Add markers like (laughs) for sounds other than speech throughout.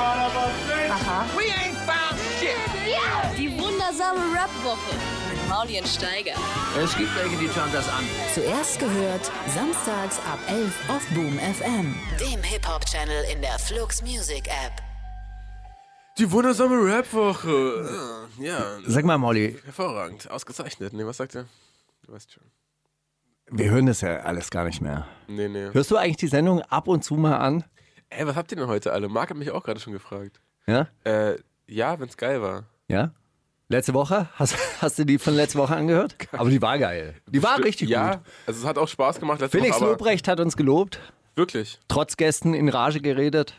Aha. We ain't found shit. Die wundersame Rap-Woche mit Maulien Steiger. Es gibt welche, die schauen das an. Zuerst gehört, samstags ab 11 auf Boom FM. Dem Hip-Hop-Channel in der Flux Music App. Die wundersame Rap-Woche. Ja, Sag mal, Molly, hervorragend. Ausgezeichnet. Nee, was sagt er? Du weißt schon. wir hören das ja alles gar nicht mehr. Nee, nee. Hörst du eigentlich die Sendung ab und zu mal an? Ey, was habt ihr denn heute alle? Marc hat mich auch gerade schon gefragt. Ja? Äh, ja, wenn's geil war. Ja? Letzte Woche? Hast, hast du die von letzter Woche angehört? Aber die war geil. Die war richtig ja, gut. also es hat auch Spaß gemacht letzte Felix Woche, Lobrecht hat uns gelobt, Wirklich, trotz Gästen in Rage geredet.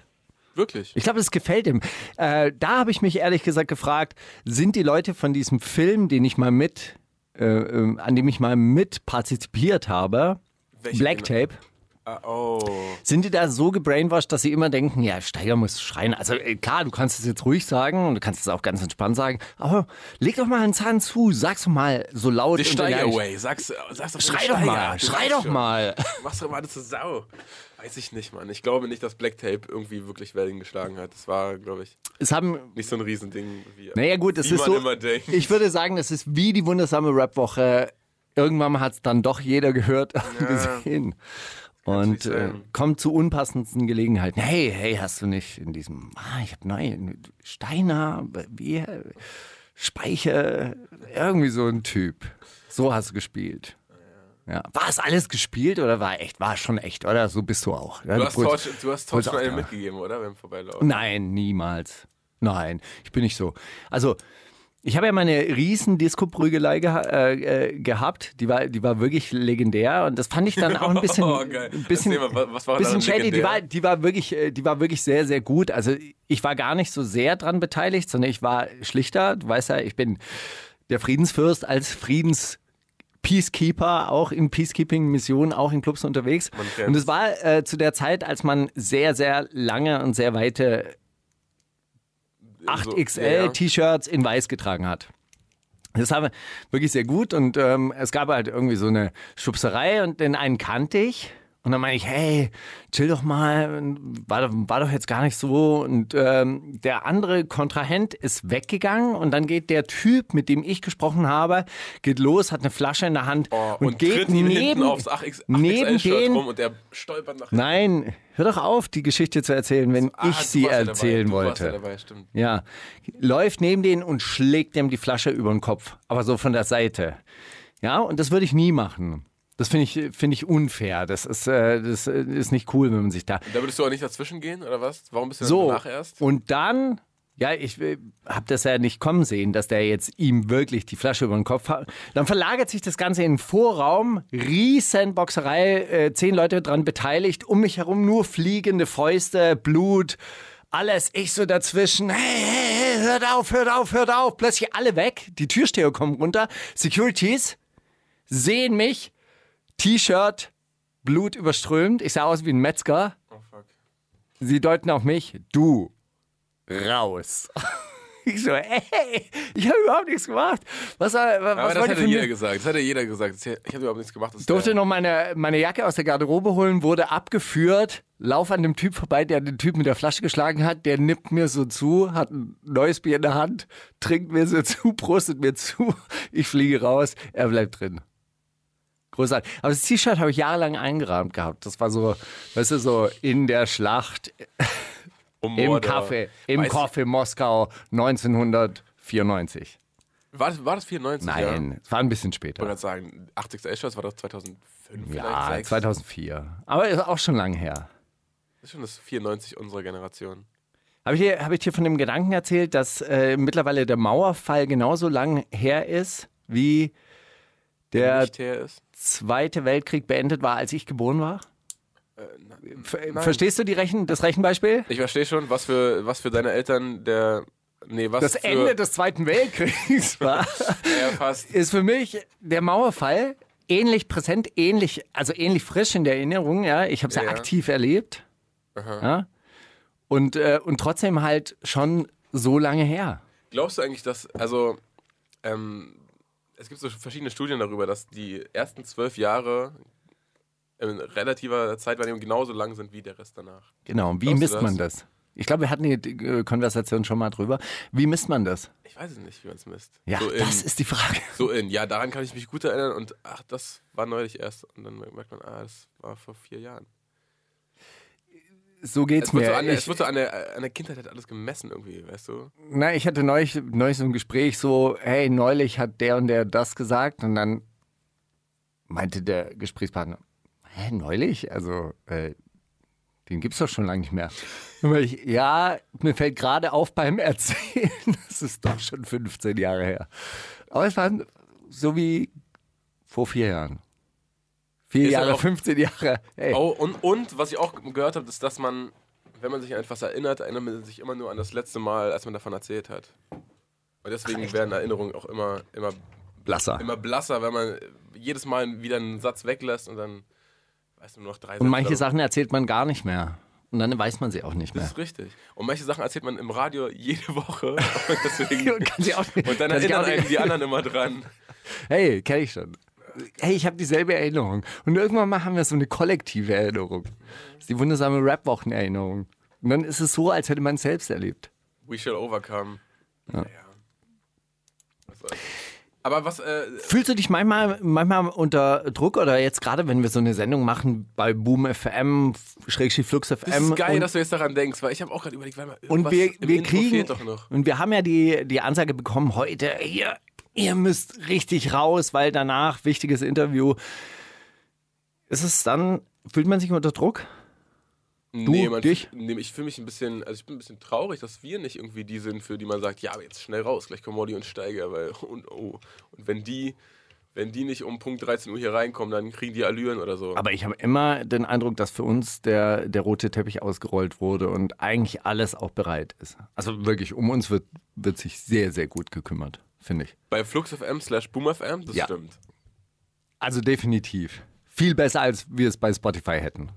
wirklich. Ich glaube, das gefällt ihm. Äh, da habe ich mich ehrlich gesagt gefragt, sind die Leute von diesem Film, den ich mal mit, äh, äh, an dem ich mal mit partizipiert habe, Welche Black? Tape, Ah, oh. sind die da so gebrainwashed, dass sie immer denken, ja, Steiger muss schreien. Also äh, klar, du kannst es jetzt ruhig sagen und du kannst es auch ganz entspannt sagen, aber leg doch mal einen Zahn zu, sag's doch mal so laut. Die und Steiger energisch. Way. Sag's, sag's doch Schrei Steiger. doch mal, Du schrei doch schon. mal. Mach's doch mal alles zur Sau. Weiß ich nicht, Mann. Ich glaube nicht, dass Black Tape irgendwie wirklich Wellen geschlagen hat. Das war, glaube ich, Es haben nicht so ein Riesending wie, Naja gut, es ist so. Ich würde sagen, es ist wie die wundersame Rap-Woche. Irgendwann hat es dann doch jeder gehört und gesehen. Und äh, kommt zu unpassendsten Gelegenheiten. Hey, hey, hast du nicht in diesem, ah, ich habe neu, Steiner, wie, Speicher, irgendwie so ein Typ. So hast du gespielt. Ja. War es alles gespielt oder war echt? War schon echt, oder? So bist du auch. Ja, Du hast Torch, du hast Torch schon mitgegeben, oder? Beim Vorbeilaufen. Nein, niemals. Nein, ich bin nicht so. Also, ich habe ja meine riesen Disco-Prügelei geha äh, äh, gehabt. Die war, die war wirklich legendär und das fand ich dann auch ein bisschen, (laughs) Oh, ein bisschen, mal, was war bisschen shady. Die war, die war wirklich, äh, die war wirklich sehr, sehr gut. Also ich war gar nicht so sehr dran beteiligt, sondern ich war schlichter. Du weißt ja, ich bin der Friedensfürst als Friedens Peacekeeper, auch in Peacekeeping-Missionen, auch in Clubs unterwegs. Und es war äh, zu der Zeit, als man sehr, sehr lange und sehr weite. 8XL-T-Shirts in weiß getragen hat. Das war wirklich sehr gut und ähm, es gab halt irgendwie so eine Schubserei und den einen kannte ich. Und dann meine ich, hey, chill doch mal, war, doch- war doch jetzt gar nicht so. Und ähm, der andere Kontrahent ist weggegangen und dann geht der Typ, mit dem ich gesprochen habe, geht los, hat eine Flasche in der Hand Oh, und, und, geht neben, aufs 8X, neben 8XL-Shirt den rum und der stolpert nach Nein, hör doch auf, die Geschichte zu erzählen, wenn Ah, ich sie erzählen dabei. Wollte. ja dabei. Ja, läuft neben denen und schlägt dem die Flasche über den Kopf, aber so von der Seite. Ja, und das würde ich nie machen. Das finde ich, finde ich unfair. Das ist, äh, das äh, ist nicht cool, wenn man sich da. Da würdest du auch nicht dazwischen gehen, oder was? Warum bist du So, danach erst? und dann, ja, ich äh, habe das ja nicht kommen sehen, dass der jetzt ihm wirklich die Flasche über den Kopf hat. Dann verlagert sich das Ganze in den Vorraum, riesen Boxerei, äh, zehn Leute dran beteiligt, um mich herum nur fliegende Fäuste, Blut, alles, ich so dazwischen, hey, hey, hey, hört auf, hört auf, hört auf, plötzlich alle weg, die Türsteher kommen runter, Securities sehen mich, T-Shirt, Blut überströmt, ich sah aus wie ein Metzger, Oh fuck. Sie deuten auf mich, du raus. (laughs) Ich so, ey, ich habe überhaupt nichts gemacht. Was, was Aber das hätte jeder mir? gesagt. Das hätte jeder gesagt. Ich habe überhaupt nichts gemacht. Ist Durfte noch meine, meine Jacke aus der Garderobe holen, wurde abgeführt, lauf an dem Typ vorbei, der den Typ mit der Flasche geschlagen hat, der nippt mir so zu, hat ein neues Bier in der Hand, trinkt mir so zu, (laughs) prostet mir zu, ich fliege raus, er bleibt drin. Großartig. Aber das T-Shirt habe ich jahrelang eingerahmt gehabt. Das war so, weißt du, so in der Schlacht um Im. Kaffee, im Kaffee Moskau 1994. War das, war das 94? Ja. Nein, es war ein bisschen Ich wollte später. gerade sagen, 80XL-Shirts war das 2005 Ja, vielleicht? 6? 2004. Aber ist auch schon lang her. Das ist schon das 94 unserer Generation. Habe ich, dir- hab ich dir von dem Gedanken erzählt, dass äh, mittlerweile der Mauerfall genauso lang her ist, wie der Nicht her ist. Zweite Weltkrieg beendet war, als ich geboren war? Äh, Ver verstehst du die Rechen das Rechenbeispiel? Ich verstehe schon, was für, was für deine Eltern der. Nee, was Das für, Ende des Zweiten Weltkriegs (laughs) war. Ja, ist für mich der Mauerfall ähnlich präsent, ähnlich, also ähnlich frisch in der Erinnerung. Ja, ich habe es ja, Ja, ja. aktiv erlebt. Ja? Und, äh, und trotzdem halt schon so lange her. Glaubst du eigentlich, dass, also, ähm, es gibt so verschiedene Studien darüber, dass die ersten zwölf Jahre in relativer Zeitwahrnehmung genauso lang sind wie der Rest danach. Genau. Wie Glaubst misst das? man das? Ich glaube, wir hatten die äh, Konversation schon mal drüber. Wie misst man das? Ich weiß es nicht, wie man es misst. Ja, so in, das ist die Frage. so in, ja, daran kann ich mich gut erinnern und ach, das war neulich erst. Und dann merkt man, ah, das war vor vier Jahren. So geht's Es mir. so an, ich, es wird so an der, an der Kindheit hat alles gemessen irgendwie, weißt du? na, ich hatte neulich, neulich so ein Gespräch so, hey, neulich hat der und der das gesagt und dann meinte der Gesprächspartner, hä, neulich? Also, äh, den gibt's doch schon lange nicht mehr. Ich, ja, mir fällt gerade auf beim (laughs) Erzählen, das ist doch schon 15 Jahre her. Aber es war so wie vor vier Jahren. Vier Ist halt Jahre, auch- 15 Jahre. Hey. Oh, und, und was ich auch gehört habe, ist, dass man, wenn man sich an etwas erinnert, erinnert man sich immer nur an das letzte Mal, als man davon erzählt hat. Und deswegen werden Erinnerungen auch immer, immer, Blasser. immer blasser, wenn man jedes Mal wieder einen Satz weglässt und dann weißt du nur noch drei Und manche. Sachen erzählt man gar nicht mehr. Und dann weiß man sie auch nicht Das mehr. ist richtig. Und manche Sachen erzählt man im Radio jede Woche. (laughs) Und, deswegen, nicht- und dann erinnern einen die anderen immer dran. Hey, kenne ich schon. Hey, ich habe dieselbe Erinnerung. Und irgendwann mal haben wir so eine kollektive Erinnerung. Das ist die wundersame Rap-Wochen-Erinnerung. Und dann ist es so, als hätte man es selbst erlebt. We shall overcome. Ja. Was soll's. Aber was, äh, Fühlst du dich manchmal, manchmal unter Druck oder jetzt gerade, wenn wir so eine Sendung machen bei Boom FM, Schrägstrich Flux FM? das ist geil, dass du jetzt daran denkst, weil ich habe auch gerade überlegt, weil mal und wir, wir kriegen fehlt doch noch. und wir haben ja die, die Ansage bekommen heute, ihr, ihr müsst richtig raus, weil danach wichtiges Interview. Ist es dann, fühlt man sich unter Druck? nee, man, dich? Nee, ich fühle mich ein bisschen, also ich bin ein bisschen traurig, dass wir nicht irgendwie die sind, für die man sagt, ja, aber jetzt schnell raus, gleich kommen Molly und Steiger, weil, (laughs) und, oh, und wenn die, wenn die nicht um Punkt 13 Uhr hier reinkommen, dann kriegen die Allüren oder so. Aber ich habe immer den Eindruck, dass für uns der, der rote Teppich ausgerollt wurde und eigentlich alles auch bereit ist. Also wirklich, um uns wird, wird sich sehr, sehr gut gekümmert, finde ich. Bei FluxFM slash BoomFM, das Ja. stimmt. Also definitiv. Viel besser, als wir es bei Spotify hätten.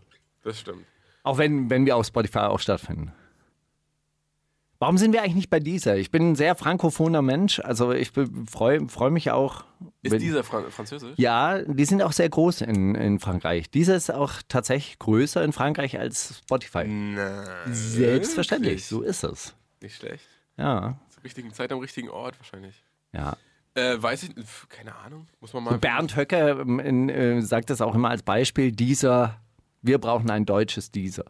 Das stimmt. Auch wenn, wenn wir auf Spotify auch stattfinden. Warum sind wir eigentlich nicht bei dieser? Ich bin ein sehr frankophoner Mensch. Also ich freue freu mich auch. Ist dieser Fran Französisch? Ja, die sind auch sehr groß in, in Frankreich. Dieser ist auch tatsächlich größer in Frankreich als Spotify. Na, Selbstverständlich, wirklich? so ist es. Nicht schlecht. Ja, Zur richtigen Zeit am richtigen Ort wahrscheinlich. Ja. Äh, weiß ich, keine Ahnung. Muss man mal. Bernd Höcke ähm, in, äh, sagt das auch immer als Beispiel, dieser, wir brauchen ein deutsches Dieser.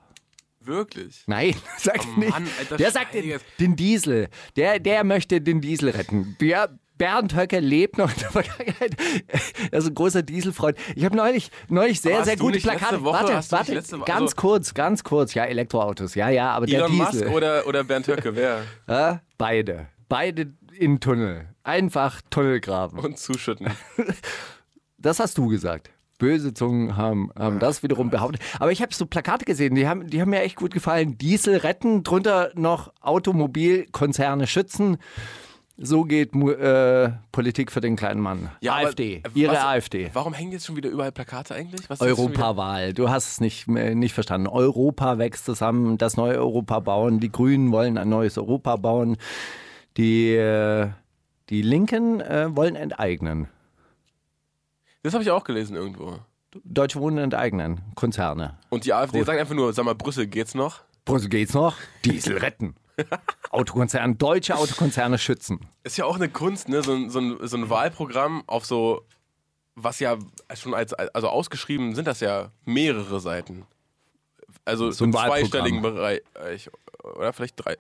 Wirklich? Nein, (laughs) sagt Oh nicht. Alter, der sagt den, den Diesel. Der, der möchte den Diesel retten. Der, Bernd Höcke lebt noch in der (laughs) Vergangenheit. Er ist ein großer Dieselfreund. Ich habe neulich, neulich sehr, sehr gute Plakate. Woche- warte, warte, letzte ganz also- kurz, ganz kurz. Ja, Elektroautos. Ja, ja, aber Elon der Musk Diesel. oder, oder Bernd Höcke, wer? Ja, (laughs) beide. Beide in Tunnel. Einfach Tunnel graben. Und zuschütten. (laughs) Das hast du gesagt. Böse Zungen haben, haben das wiederum behauptet. Aber ich habe so Plakate gesehen, die haben, die haben mir echt gut gefallen. Diesel retten, drunter noch Automobilkonzerne schützen. So geht äh, Politik für den kleinen Mann. Ja, AfD, ihre was- AfD. Warum hängen jetzt schon wieder überall Plakate eigentlich? Europawahl, du hast es nicht, äh, nicht verstanden. Europa wächst zusammen, das neue Europa bauen. Die Grünen wollen ein neues Europa bauen. Die, äh, die Linken äh, wollen enteignen. Das habe ich auch gelesen irgendwo. Deutsche Wohnen enteignen, Konzerne. Und die AfD sagt einfach nur, sag mal, Brüssel geht's noch? Brüssel geht's noch? Diesel retten. (laughs) Autokonzerne, deutsche Autokonzerne schützen. Ist ja auch eine Kunst, ne? So ein, so ein, so ein Wahlprogramm auf so, was ja schon als, also ausgeschrieben sind das ja mehrere Seiten. Also So ein im zweistelligen Bereich. Oder vielleicht drei.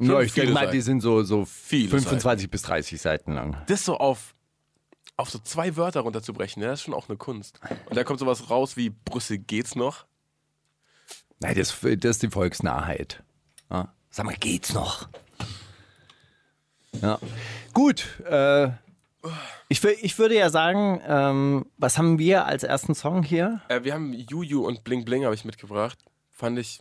Ja, ich denke mal, Seiten. die sind so, so Viele 25 bis 30 Seiten lang. das so auf, auf so zwei Wörter runterzubrechen, ne, das ist schon auch eine Kunst. Und da kommt sowas raus wie Brüssel geht's noch. Nein, das, das ist die Volksnahheit. Ja. Sag mal, geht's noch? Ja. Gut, äh, ich, ich würde ja sagen, ähm, was haben wir als ersten Song hier? Äh, wir haben Juju und Bling Bling habe ich mitgebracht. Fand ich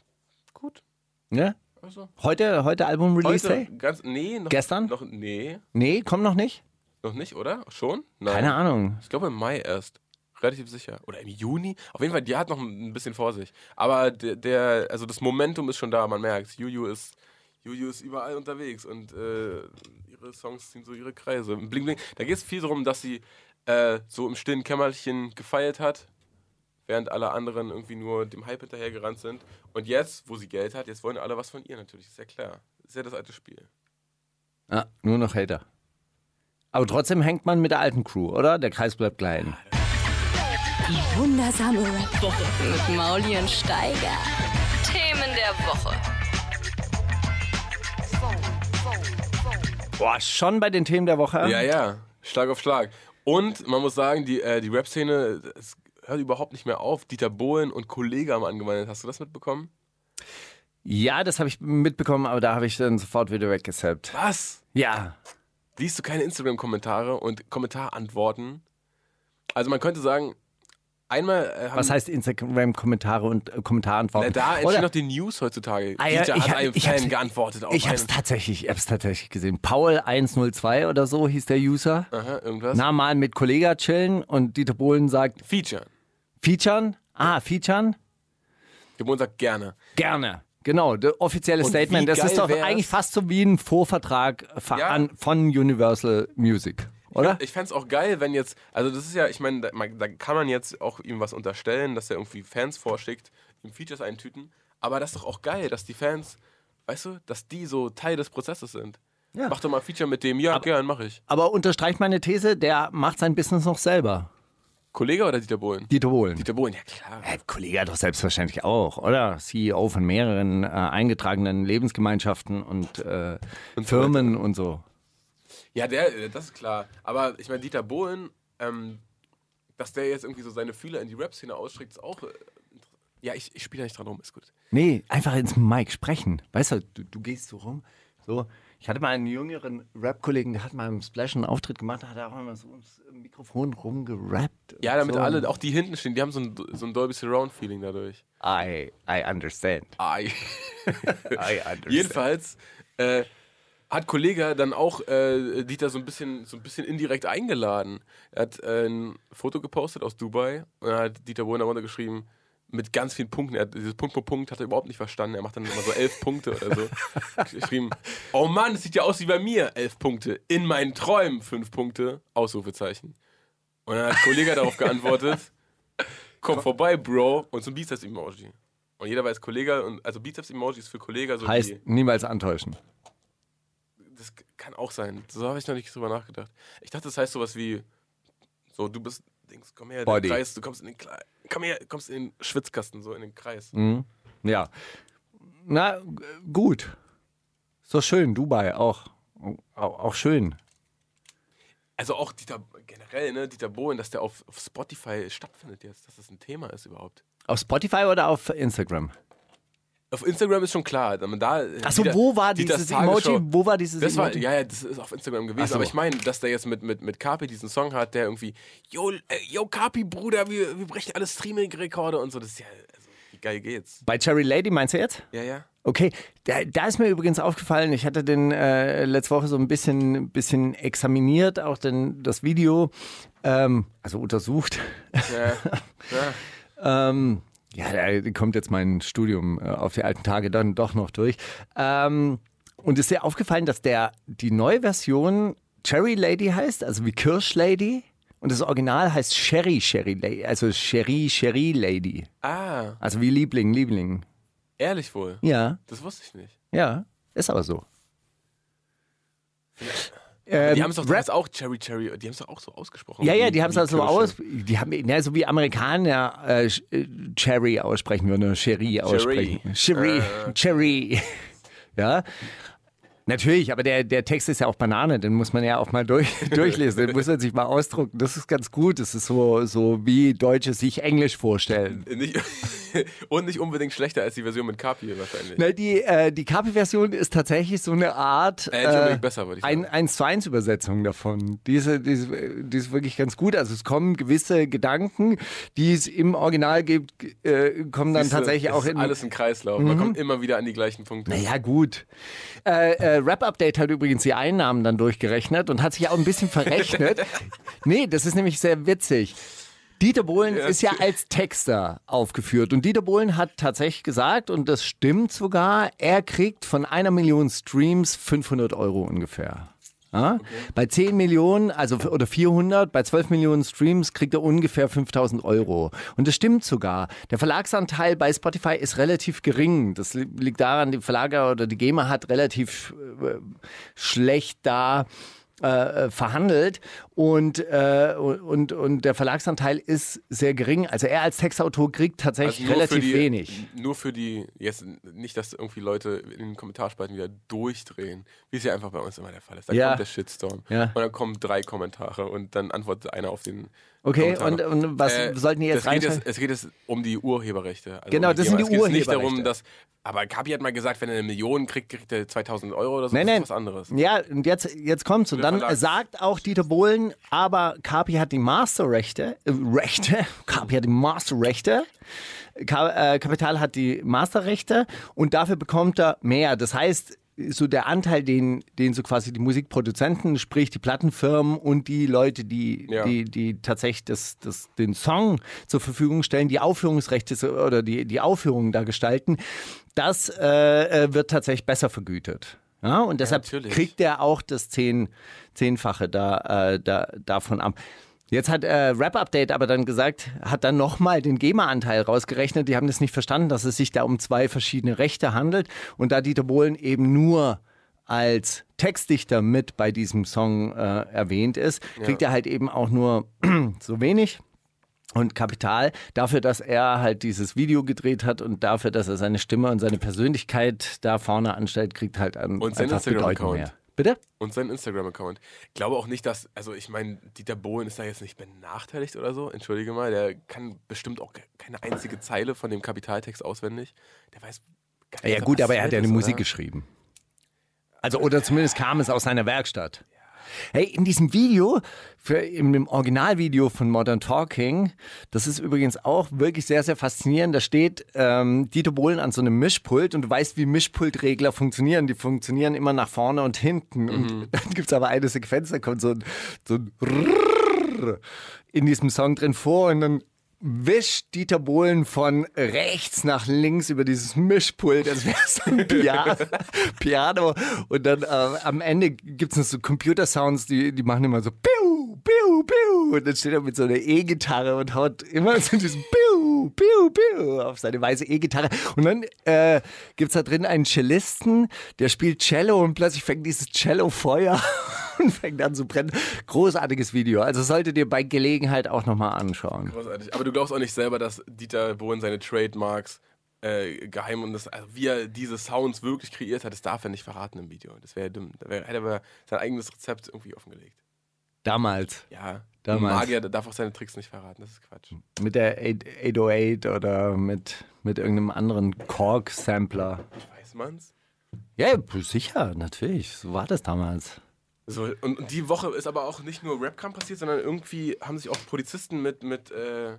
gut. Ne? Also, Heute, heute Album-Release Day? ganz, nee, noch, Gestern? Noch, nee, Nee, kommt noch nicht? noch nicht, oder? Schon? Nein. Keine Ahnung. Ich glaube im Mai erst. Relativ sicher. Oder im Juni? Auf jeden Fall, die hat noch ein bisschen vor sich. Aber der, der also das Momentum ist schon da, man merkt. Juju ist, Juju ist überall unterwegs und äh, ihre Songs ziehen so ihre Kreise. Bling Bling. Da geht es viel darum, dass sie äh, so im stillen Kämmerchen gefeiert hat. Während alle anderen irgendwie nur dem Hype hinterhergerannt sind. Und jetzt, wo sie Geld hat, jetzt wollen alle was von ihr natürlich, ist ja klar. ist ja das alte Spiel. Ja, nur noch Hater. Aber trotzdem hängt man mit der alten Crew, oder? Der Kreis bleibt klein. Die wundersame Rap-Woche mit Mauli und Steiger. Themen der Woche. Boah, schon bei den Themen der Woche. Ja, ja, Schlag auf Schlag. Und man muss sagen, die, äh, die Rap-Szene, hört überhaupt nicht mehr auf. Dieter Bohlen und Kollege haben angemeldet. Hast du das mitbekommen? Ja, das habe ich mitbekommen, aber da habe ich dann sofort wieder weggesappt. Was? Ja. Liest du keine Instagram-Kommentare und Kommentarantworten? Also man könnte sagen, einmal äh, Was heißt Instagram-Kommentare und äh, Kommentarantworten? Na, da entstehen noch die News heutzutage. Ah, ja, Dieter ich hat einem ich Fan hab's- geantwortet auf Ich habe es einen- tatsächlich, ich hab's tatsächlich gesehen. Paul 102 oder so hieß der User. Aha, irgendwas. Na, mal mit Kollega chillen und Dieter Bohlen sagt, Feature. Featuren? Ah, featuren? Sagt gerne. Gerne. Genau, das offizielle Und Statement. Das ist doch wär's- eigentlich fast so wie ein Vorvertrag ver- Ja. von Universal Music, oder? Ich fände es auch geil, wenn jetzt, also das ist ja, ich meine, da, da kann man jetzt auch ihm was unterstellen, dass er irgendwie Fans vorschickt, ihm Features eintüten. Aber das ist doch auch geil, dass die Fans, weißt du, dass die so Teil des Prozesses sind. Ja. Mach doch mal ein Feature mit dem, ja, gern, mach ich. Aber unterstreicht meine These, der macht sein Business noch selber. Kollege oder Dieter Bohlen? Dieter Bohlen. Dieter Bohlen, ja klar. Äh, Kollege doch selbstverständlich auch, oder? CEO von mehreren äh, eingetragenen Lebensgemeinschaften und, äh, Firmen und so. Ja, der, äh, das ist klar. Aber ich meine, Dieter Bohlen, ähm, dass der jetzt irgendwie so seine Fühler in die Rap-Szene ausstreckt, ist auch. Äh, ja, ich, ich spiele da nicht dran rum, ist gut. Nee, einfach ins Mic sprechen. Weißt du, du, du gehst so rum. So. Ich hatte mal einen jüngeren Rap-Kollegen, der hat mal im Splash einen Auftritt gemacht, da hat er auch immer so ums Mikrofon rumgerappt. Ja, damit so. alle, auch die hinten stehen, die haben so ein, so ein Dolby Surround-Feeling dadurch. I, I understand. Ai. (laughs) I understand. Jedenfalls äh, hat Kollege dann auch äh, Dieter so ein bisschen so ein bisschen indirekt eingeladen. Er hat äh, ein Foto gepostet aus Dubai und dann hat Dieter Bohlen darunter geschrieben mit ganz vielen Punkten. Er dieses Punkt pro Punkt hat er überhaupt nicht verstanden. Er macht dann immer so elf Punkte oder so. (laughs) Geschrieben, oh Mann, das sieht ja aus wie bei mir. Elf Punkte. In meinen Träumen fünf Punkte. Ausrufezeichen. Und dann hat Kollege darauf geantwortet, (laughs) komm vorbei, Bro. Und zum Bizeps-Emoji. Und jeder weiß, Kollege, und, also Bizeps-Emoji ist für Kollege so Heißt wie, niemals antäuschen. das kann auch sein. So habe ich noch nicht drüber nachgedacht. Ich dachte, das heißt sowas wie, so, du bist, Dings, komm her, Body. den Kreis, du kommst in den Kreis, komm her, kommst in den Schwitzkasten, so in den Kreis. Mhm. Ja. Na, gut. So schön, Dubai auch. Auch, auch schön. Also auch Dieter, generell, ne, Dieter Bohlen, dass der auf, auf Spotify stattfindet jetzt, dass das ein Thema ist überhaupt. Auf Spotify oder auf Instagram? Auf Instagram ist schon klar. Da, da, Achso, wo war Dieters dieses Emoji? Wo war dieses Das war, Emoji? ja, ja, das ist auf Instagram gewesen. So. Aber ich meine, dass der jetzt mit, mit, mit Kapi diesen Song hat, der irgendwie, yo, äh, yo Kapi, Bruder, wir, wir brechen alle Streaming-Rekorde und so. Das ist ja, also, wie geil geht's? Bei Cherry Lady meinst du jetzt? Ja, ja. Okay, da, da ist mir übrigens aufgefallen, ich hatte den äh, letzte Woche so ein bisschen, bisschen examiniert, auch den, das Video, ähm, also untersucht. ja, ja. (laughs) ähm, ja, da kommt jetzt mein Studium äh, auf die alten Tage dann doch noch durch. Ähm, und es ist dir aufgefallen, dass der, die neue Version Cherry Lady heißt, also wie Kirsch Lady. Und das Original heißt Sherry Sherry Lady, also Sherry Sherry Lady. Ah, Also wie Liebling, Liebling. ehrlich wohl. Ja, Das wusste ich nicht. ja, ist aber so. die Ähm, haben es doch Rap- auch Cherry Cherry, die haben es doch auch so ausgesprochen. Ja, ja, die haben es also so Kirsche. aus, die haben, ja, so wie Amerikaner äh, äh, Cherry aussprechen würden, Cherry aussprechen. Cherry, Äh. Cherry. (laughs) Ja. Natürlich, aber der, der Text ist ja auch Banane, den muss man ja auch mal durch, (laughs) durchlesen, den muss man sich mal ausdrucken. Das ist ganz gut. Das ist so, so wie Deutsche sich Englisch vorstellen. (laughs) Nicht, und nicht unbedingt schlechter als die Version mit Kapi wahrscheinlich. Ne, die äh, die Kapi-Version ist tatsächlich so eine Art Äh, besser, würde ich ein, sagen. 1 zu 1 Übersetzung davon. Diese, diese, die ist wirklich ganz gut. Also es kommen gewisse Gedanken, die es im Original gibt, äh, kommen dann Siehste, tatsächlich auch in. Mhm. alles ein Kreislauf. Man kommt immer wieder an die gleichen Punkte. Naja, gut. Äh, äh, Rap-Update hat übrigens die Einnahmen dann durchgerechnet und hat sich auch ein bisschen verrechnet. (laughs) nee, das ist nämlich sehr witzig. Dieter Bohlen ist ja als Texter aufgeführt und Dieter Bohlen hat tatsächlich gesagt, und das stimmt sogar, er kriegt von einer Million Streams 500 Euro ungefähr. Ja? Bei 10 Millionen, also oder 400, bei 12 Millionen Streams kriegt er ungefähr 5000 Euro. Und das stimmt sogar. Der Verlagsanteil bei Spotify ist relativ gering. Das li- liegt daran, die Verlager oder die GEMA hat relativ äh, schlecht da äh, äh, verhandelt und, äh, und, und der Verlagsanteil ist sehr gering. Also er als Textautor kriegt tatsächlich nur relativ die, wenig. Nur für die, jetzt nicht, dass irgendwie Leute in den Kommentarspalten wieder durchdrehen, wie es ja einfach bei uns immer der Fall ist. Dann Ja. kommt der Shitstorm Ja. und dann kommen drei Kommentare und dann antwortet einer auf den Okay, und, und was sollten die jetzt das rein? Es geht jetzt um die Urheberrechte. Also Genau, um das sind die. Es geht nicht darum, Urheberrechte. dass. Aber Kapi hat mal gesagt, wenn er eine Million kriegt, kriegt er 2000 Euro oder so. Nein, das nein. ist was anderes. Ja, und jetzt, jetzt kommt's. Und dann sagt auch Dieter Bohlen, aber Kapi hat die Masterrechte, äh, Rechte, (laughs) Kapi hat die Masterrechte, Ka äh, Kapital hat die Masterrechte und dafür bekommt er mehr. Das heißt, so der Anteil, den, den so quasi die Musikproduzenten, sprich die Plattenfirmen und die Leute, die, Ja. die, die tatsächlich das, das, den Song zur Verfügung stellen, die Aufführungsrechte oder die, die Aufführungen da gestalten, das äh, äh, wird tatsächlich besser vergütet. Ja, und deshalb natürlich. kriegt er auch das Zehn, Zehnfache da, äh, da, davon ab. Jetzt hat äh, Rap Update aber dann gesagt, hat dann nochmal den GEMA-Anteil rausgerechnet. Die haben das nicht verstanden, dass es sich da um zwei verschiedene Rechte handelt. Und da Dieter Bohlen eben nur als Textdichter mit bei diesem Song äh, erwähnt ist, kriegt er halt eben auch nur (clears throat) so wenig und Kapital dafür, dass er halt dieses Video gedreht hat und dafür, dass er seine Stimme und seine Persönlichkeit da vorne anstellt, kriegt halt an, Und sein Instagram-Account. Bitte? Und sein Instagram-Account. Ich glaube auch nicht, dass, also ich meine, Dieter Bohlen ist da jetzt nicht benachteiligt oder so. Entschuldige mal, der kann bestimmt auch keine einzige Zeile von dem Kapitaltext auswendig. Der weiß gar nicht, Ja gut, aber er hat ja eine Musik geschrieben. Also oder zumindest kam es aus seiner Werkstatt. Hey, in diesem Video, für, in dem Originalvideo von Modern Talking, das ist übrigens auch wirklich sehr, sehr faszinierend. Da steht ähm, Dieter Bohlen an so einem Mischpult und du weißt, wie Mischpultregler funktionieren. Die funktionieren immer nach vorne und hinten. Und (laughs) dann gibt es aber eine Sequenz, da kommt so ein, so ein in diesem Song drin vor und dann wischt Dieter Bohlen von rechts nach links über dieses Mischpult, als wäre es ein (laughs) Pia Piano. Und dann äh, am Ende gibt es noch so Computersounds, die, die machen immer so Piu, Piu, Piu. Und dann steht er mit so einer E-Gitarre und haut immer so diesen Piu, Piu, Piu auf seine weiße E-Gitarre. Und dann äh, gibt es da drin einen Cellisten, der spielt Cello und plötzlich fängt dieses Cello Feuer (laughs) und fängt an zu brennen. Großartiges Video. Also solltet ihr bei Gelegenheit auch nochmal anschauen. Großartig. Aber du glaubst auch nicht selber, dass Dieter Bohlen seine Trademarks äh, geheim und das, also wie er diese Sounds wirklich kreiert hat, das darf er nicht verraten im Video. Das wäre dumm. Da wär, hätte er aber sein eigenes Rezept irgendwie offengelegt. Damals. Ja, Damals. ein Magier darf auch seine Tricks nicht verraten. Das ist Quatsch. Mit der 808 oder mit, mit irgendeinem anderen Korg-Sampler. Weiß man's? Ja, sicher, natürlich. So war das damals. So, und, und die Woche ist aber auch nicht nur Rapcam passiert, sondern irgendwie haben sich auch Polizisten mit, mit, äh,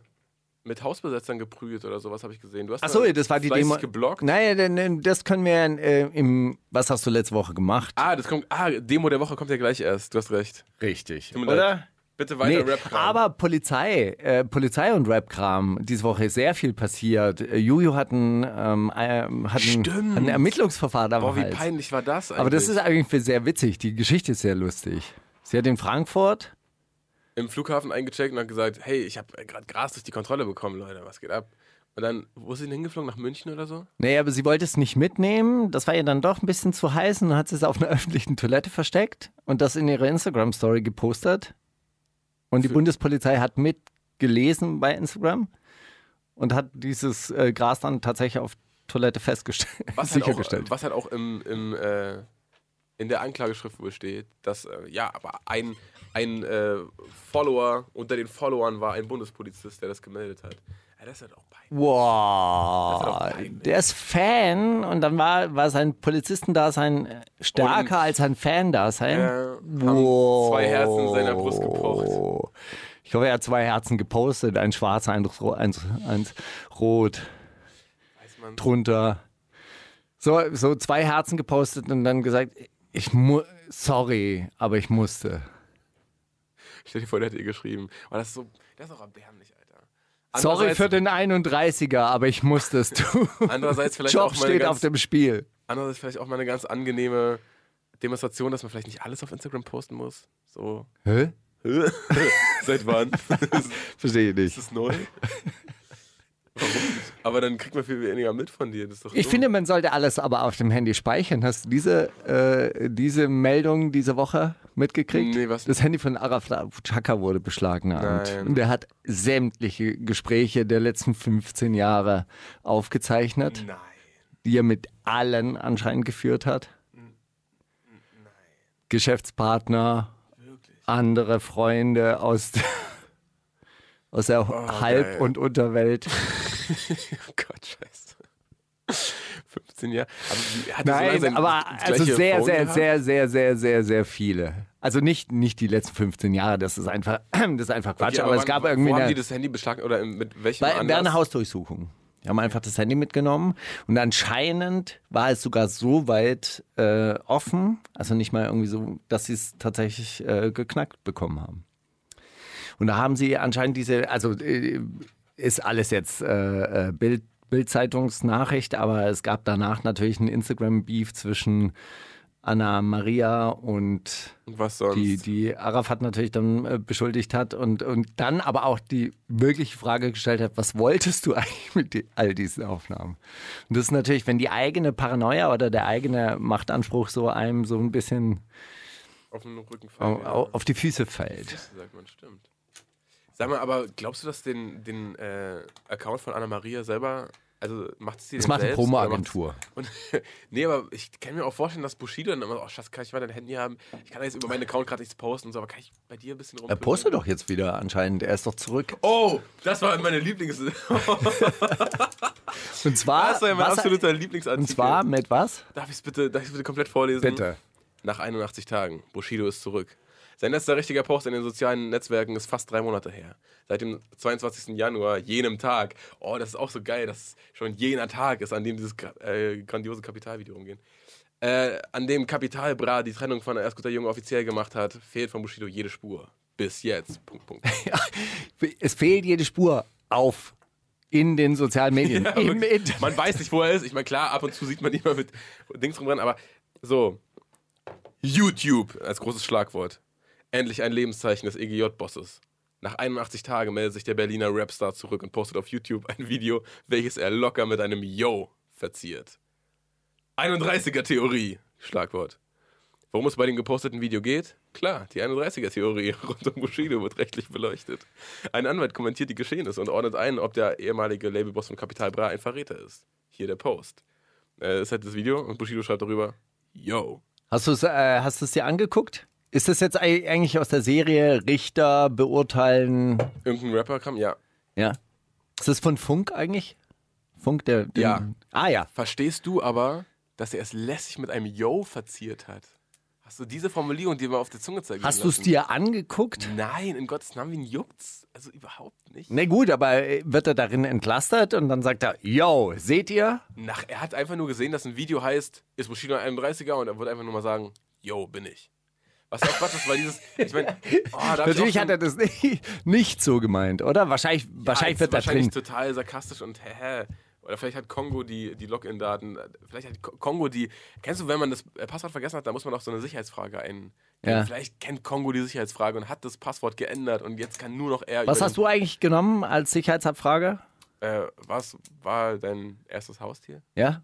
mit Hausbesetzern geprügelt oder sowas, habe ich gesehen. Du hast Achso, da das war die Demo. geblockt. Naja, denn, denn das können wir äh, im. Was hast du letzte Woche gemacht? Ah, das kommt. Ah, Demo der Woche kommt ja gleich erst. Du hast recht. Richtig. Leid. Bitte weiter Nee, Rapkram. aber Polizei, äh, Polizei und Rapkram, diese Woche ist sehr viel passiert. Äh, Juju hat ein, ähm, äh, hat ein, ein Ermittlungsverfahren am Boah, wie Hals. peinlich war das eigentlich? Aber das ist eigentlich sehr witzig. Die Geschichte ist sehr lustig. Sie hat in Frankfurt im Flughafen eingecheckt und hat gesagt, hey, ich habe gerade Gras durch die Kontrolle bekommen, Leute, was geht ab? Und dann, wo ist sie denn hingeflogen? Nach München oder so? Nee, aber sie wollte es nicht mitnehmen. Das war ihr dann doch ein bisschen zu heiß und dann hat sie es auf einer (laughs) öffentlichen Toilette versteckt und das in ihrer Instagram-Story gepostet. Und die Bundespolizei hat mitgelesen bei Instagram und hat dieses äh, Gras dann tatsächlich auf Toilette festgestellt, Was (laughs) halt auch, sichergestellt. was halt auch im, im, äh, in der Anklageschrift wohl steht, dass, äh, ja, aber ein, ein äh, Follower unter den Followern war ein Bundespolizist, der das gemeldet hat. Ja, das ist halt auch peinlich. Wow, doch peinlich. der ist Fan und dann war, war sein Polizistendasein äh, stärker Und- als sein Fan-Dasein. Äh, haben zwei Herzen in seiner Brust gepocht. Ich hoffe, er hat zwei Herzen gepostet, ein schwarz, eins, ro- eins, eins rot drunter. So, so zwei Herzen gepostet und dann gesagt, ich muss, sorry, aber ich musste. Stell dir vor, der hat ihr geschrieben. Aber das ist so, das ist auch erbärmlich. Sorry für den 31er, aber ich musste es tun. (laughs) Andererseits vielleicht Job auch mal eine steht ganz, auf dem Spiel. andererseits vielleicht auch mal eine ganz angenehme Demonstration, dass man vielleicht nicht alles auf Instagram posten muss. So. Hä? (laughs) Seit wann? (laughs) Verstehe ich Ist nicht. das neu? Aber dann kriegt man viel weniger mit von dir. Ich finde, man sollte alles aber auf dem Handy speichern. Hast du diese, äh, diese Meldung diese Woche mitgekriegt? Nee, was? Das Handy von Arafat Chaka wurde beschlagnahmt. Nein. Und der hat sämtliche Gespräche der letzten 15 Jahre aufgezeichnet, Nein. die er mit allen anscheinend geführt hat. Geschäftspartner, andere Freunde aus, der- aus der Halb- geil. und Unterwelt. (laughs) Oh Gott, scheiße. 15 Jahre. Aber er so Nein, sein- aber also sehr, Phone sehr, gehabt? sehr, sehr, sehr, sehr, sehr viele. Also nicht, nicht die letzten 15 Jahre, das ist einfach, (clears throat) das ist einfach Quatsch, Okay, aber, es wann- gab wo irgendwie haben die eine, das Handy beschlagnahmt oder mit welchem bei, Anlass? einer Hausdurchsuchung. Die haben einfach das Handy mitgenommen und anscheinend war es sogar so weit äh, offen, also nicht mal irgendwie so, dass sie es tatsächlich äh, geknackt bekommen haben. Und da haben sie anscheinend diese, also äh, ist alles jetzt äh, äh, Bild, Bildzeitungsnachricht, aber es gab danach natürlich einen Instagram-Beef zwischen Anna Maria und die, die Arafat natürlich dann äh, beschuldigt hat und, und dann aber auch die wirkliche Frage gestellt hat, was wolltest du (laughs) eigentlich mit die, all diesen Aufnahmen? Und das ist natürlich, wenn die eigene Paranoia oder der eigene Machtanspruch so einem so ein bisschen auf den Rücken au, fallen. au, auf die Füße fällt. sagt man, stimmt. Sag mal, aber glaubst du, dass den, den äh, Account von Anna Maria selber, also macht sie Das denn macht eine selbst, Promo-Agentur. (laughs) nee, aber ich kann mir auch vorstellen, dass Bushido dann immer so, oh Schatz, kann ich mal dein Handy haben? Ich kann jetzt über meinen Account gerade nichts posten und so, aber kann ich bei dir ein bisschen Er rumpöbeln? postet doch jetzt wieder anscheinend, er ist doch zurück. Oh, das war meine Lieblings... (laughs) Und zwar, Das war ja mein was- absoluter Lieblingsartikel. und zwar mit was? Darf ich es bitte, darf ich's bitte komplett vorlesen? Bitte. Nach 81 Tagen. Bushido ist zurück. Sein letzter richtiger Post in den sozialen Netzwerken ist fast drei Monate her. Seit dem 22. Januar, jenem Tag. Oh, das ist auch so geil, dass es schon jener Tag ist, an dem dieses äh, grandiose Kapitalvideo rumgeht. Äh, an dem Kapital Bra die Trennung von Erst guter Junge offiziell gemacht hat, fehlt von Bushido jede Spur. Bis jetzt. Punkt, Punkt. (laughs) Es fehlt jede Spur auf in den sozialen Medien. (laughs) Ja, Im. Internet. man weiß nicht, wo er ist. Ich meine, klar, ab und zu sieht man ihn mal mit Dings rumrennen, aber so. YouTube als großes Schlagwort. Endlich ein Lebenszeichen des EGJ-Bosses. Nach 81 Tagen meldet sich der Berliner Rapstar zurück und postet auf YouTube ein Video, welches er locker mit einem Yo verziert. 31er-Theorie, Schlagwort. Worum es bei dem geposteten Video geht? Klar, die 31er-Theorie (laughs) rund um Bushido wird rechtlich beleuchtet. Ein Anwalt kommentiert die Geschehnisse und ordnet ein, ob der ehemalige Labelboss von Capital Bra ein Verräter ist. Hier der Post. Äh, ist halt das Video und Bushido schreibt darüber, Yo. Hast du es äh, dir angeguckt? Ist das jetzt ei- eigentlich aus der Serie Richter beurteilen? Irgendein Rapper kam, ja. Ja. Ist das von Funk eigentlich? Funk, der. den- Ja. Ah ja. Verstehst du aber, dass er es lässig mit einem Yo verziert hat? Hast du diese Formulierung dir mal auf der Zunge zergehen Hast du es dir angeguckt? Nein, in Gottes Namen, wen juckt's? Also überhaupt nicht. Na gut, aber äh, wird er darin entlastet und dann sagt er, yo, seht ihr? Nach, er hat einfach nur gesehen, dass ein Video heißt, ist Bushido ein 31er und er wollte einfach nur mal sagen, yo, bin ich. Was ja auch Quatsch ist, weil dieses, ich meine, (laughs) oh, Natürlich hat er das nicht, nicht so gemeint, oder? Wahrscheinlich, schon- wahrscheinlich Ja, wird da wahrscheinlich drin. total sarkastisch und hä, Oder vielleicht hat Kongo die, die Login-Daten, vielleicht hat Ko- Kongo die, kennst du, wenn man das Passwort vergessen hat, da muss man auch so eine Sicherheitsfrage ein. Ja. Vielleicht kennt Kongo die Sicherheitsfrage und hat das Passwort geändert und jetzt kann nur noch er Was hast du eigentlich genommen als Sicherheitsabfrage? äh, was war dein erstes Haustier? Ja?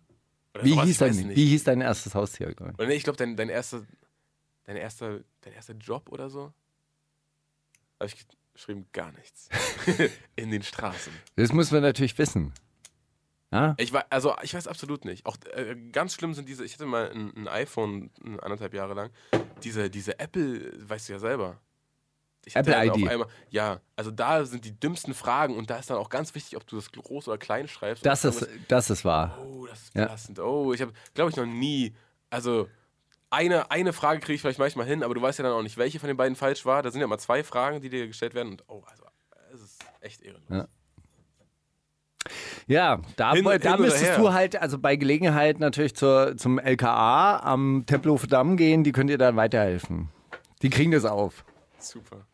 Oder Wie hieß, dein, nicht. wie hieß dein erstes Haustier? Oder nee, ich glaube, dein, dein, erster, dein, erster, dein erster Job oder so? Habe ich geschrieben, gar nichts. (laughs) In den Straßen. Das müssen wir natürlich wissen. Ja? Ich weiß, also ich weiß absolut nicht. Auch äh, ganz schlimm sind diese, ich hatte mal ein, ein iPhone anderthalb Jahre lang. Diese, diese Apple, weißt du ja selber. Apple ID. Auf einmal, ja, also da sind die dümmsten Fragen und da ist dann auch ganz wichtig, ob du das groß oder klein schreibst. Das ist, das ist wahr. Oh, das ist Ja. belastend. Oh, ich habe, glaube ich, noch nie. Also, eine, eine Frage kriege ich vielleicht manchmal hin, aber du weißt ja dann auch nicht, welche von den beiden falsch war. Da sind ja mal zwei Fragen, die dir gestellt werden. Und oh, also, es ist echt ehrenlos. Ja. Ja, da, Hin- da hin müsstest du halt, also bei Gelegenheit natürlich zur, zum LKA am Tempelhofer Damm gehen, die können dir dann weiterhelfen. Die kriegen das auf. Super.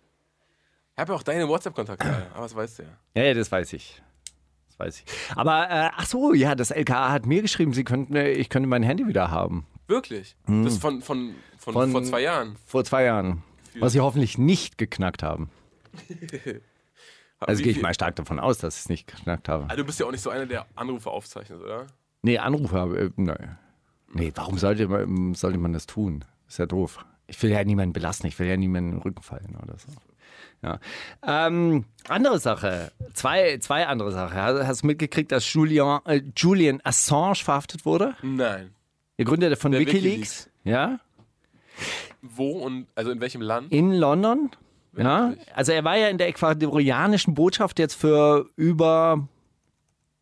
Ich habe ja auch deine WhatsApp-Kontakte, aber das weißt du ja. Ja, ja, das weiß ich. Das weiß ich. Aber, äh, ach so, ja, das LKA hat mir geschrieben, sie könnten, ich könnte mein Handy wieder haben. Wirklich? Das ist von, von, von, Von- vor zwei Jahren. Vor zwei Jahren. Was sie hoffentlich nicht geknackt haben. (laughs) Also gehe ich mal stark davon aus, dass sie es nicht geknackt haben. Ah, du bist ja auch nicht so einer, der Anrufe aufzeichnet, oder? Nee, Anrufe habe. Äh, nein. Nee, warum sollte man, sollte man das tun? Ist ja doof. Ich will ja niemanden belasten, ich will ja niemanden in den Rücken fallen oder so. Ja. Ähm, andere Sache, zwei, zwei andere Sachen. Hast hast du mitgekriegt, dass Julian, äh, Julian Assange verhaftet wurde? Nein. Der Gründer von Der Wikileaks. Wikileaks. Ja, Wo und also in welchem Land? in London. Ja, also er war ja in der ecuadorianischen Botschaft jetzt für über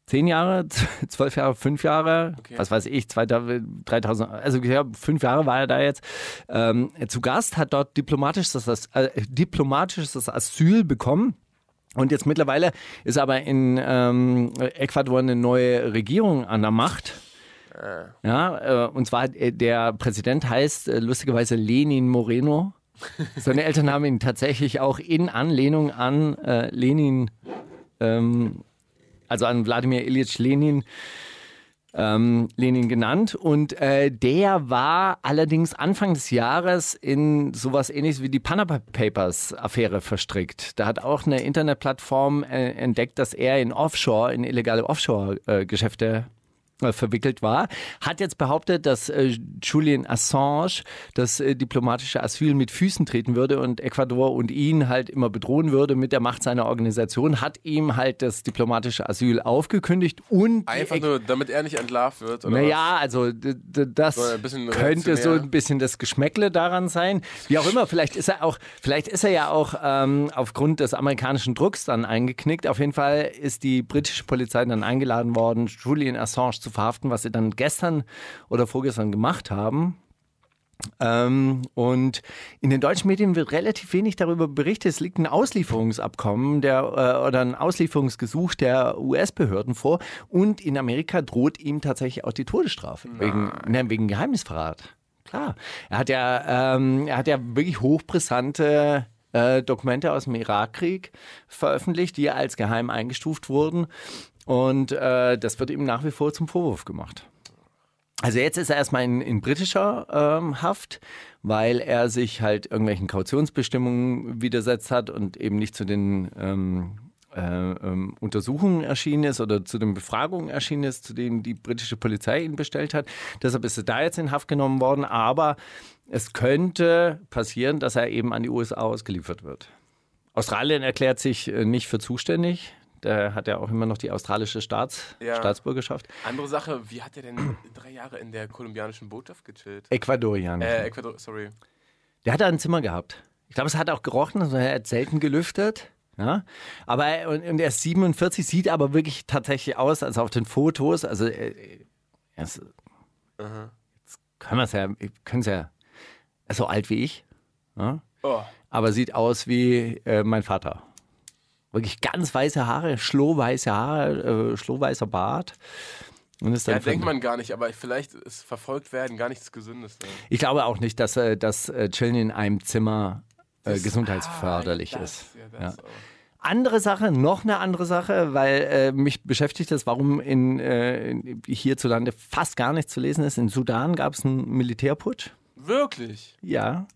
zehn Jahre, (laughs) zwölf Jahre, fünf Jahre, Okay. was weiß ich, 2000, 3000, also ja, fünf Jahre war er da jetzt ähm, zu Gast, hat dort diplomatisches, äh, diplomatisches Asyl bekommen. Und jetzt mittlerweile ist aber in ähm, Ecuador eine neue Regierung an der Macht. Ja, äh, und zwar äh, der Präsident heißt äh, lustigerweise Lenin Moreno. (laughs) Seine Eltern haben ihn tatsächlich auch in Anlehnung an äh, Lenin, ähm, also an Wladimir Ilyich Lenin, ähm, Lenin genannt. Und äh, der war allerdings Anfang des Jahres in sowas ähnliches wie die Panama Papers Affäre verstrickt. Da hat auch eine Internetplattform äh, entdeckt, dass er in Offshore, in illegale Offshore-Geschäfte äh, verwickelt war, hat jetzt behauptet, dass äh, Julian Assange das äh, diplomatische Asyl mit Füßen treten würde und Ecuador und ihn halt immer bedrohen würde mit der Macht seiner Organisation, hat ihm halt das diplomatische Asyl aufgekündigt und Einfach nur, damit er nicht entlarvt wird, oder naja, also das So könnte so ein bisschen das Geschmäckle daran sein. Wie auch immer, vielleicht ist er auch, vielleicht ist er ja auch ähm, aufgrund des amerikanischen Drucks dann eingeknickt. Auf jeden Fall ist die britische Polizei dann eingeladen worden, Julian Assange zu verhaften, was sie dann gestern oder vorgestern gemacht haben. Ähm, und in den deutschen Medien wird relativ wenig darüber berichtet. Es liegt ein Auslieferungsabkommen der, äh, oder ein Auslieferungsgesuch der US-Behörden vor. Und in Amerika droht ihm tatsächlich auch die Todesstrafe wegen, ne, wegen Geheimnisverrat. Klar. Er hat ja, ähm, er hat ja wirklich hochbrisante äh, Dokumente aus dem Irakkrieg veröffentlicht, die als geheim eingestuft wurden. Und äh, das wird ihm nach wie vor zum Vorwurf gemacht. Also jetzt ist er erstmal in, in britischer ähm, Haft, weil er sich halt irgendwelchen Kautionsbestimmungen widersetzt hat und eben nicht zu den ähm, äh, ähm, Untersuchungen erschienen ist oder zu den Befragungen erschienen ist, zu denen die britische Polizei ihn bestellt hat. Deshalb ist er da jetzt in Haft genommen worden. Aber es könnte passieren, dass er eben an die USA ausgeliefert wird. Australien erklärt sich äh, nicht für zuständig. Der hat ja auch immer noch die australische Staats Ja. Staatsbürgerschaft. Andere Sache, wie hat er denn (clears throat) drei Jahre in der kolumbianischen Botschaft gechillt? Ecuadorian. Äh, Ecuador, sorry. Der hat da ein Zimmer gehabt. Ich glaube, es hat auch gerochen, also er hat selten gelüftet. Ja, aber er- und, und er ist 47, sieht aber wirklich tatsächlich aus, als auf den Fotos. Also äh, er ist, jetzt können wir es ja, können es ja, er ist so alt wie ich, ja, Oh, aber sieht aus wie äh, mein Vater. Wirklich ganz weiße Haare, schlohweiße Haare, äh, schlohweißer Bart. Und ist ja, dann denkt man gar nicht, aber vielleicht ist verfolgt werden gar nicht das Gesündeste. Ich glaube auch nicht, dass, äh, dass äh, Chillen in einem Zimmer äh, gesundheitsförderlich Ah, ist. das, Ja, Ja. das auch. Andere Sache, noch eine andere Sache, weil äh, mich beschäftigt das, warum in, äh, hierzulande fast gar nichts zu lesen ist. In Sudan gab es einen Militärputsch. Wirklich? Ja.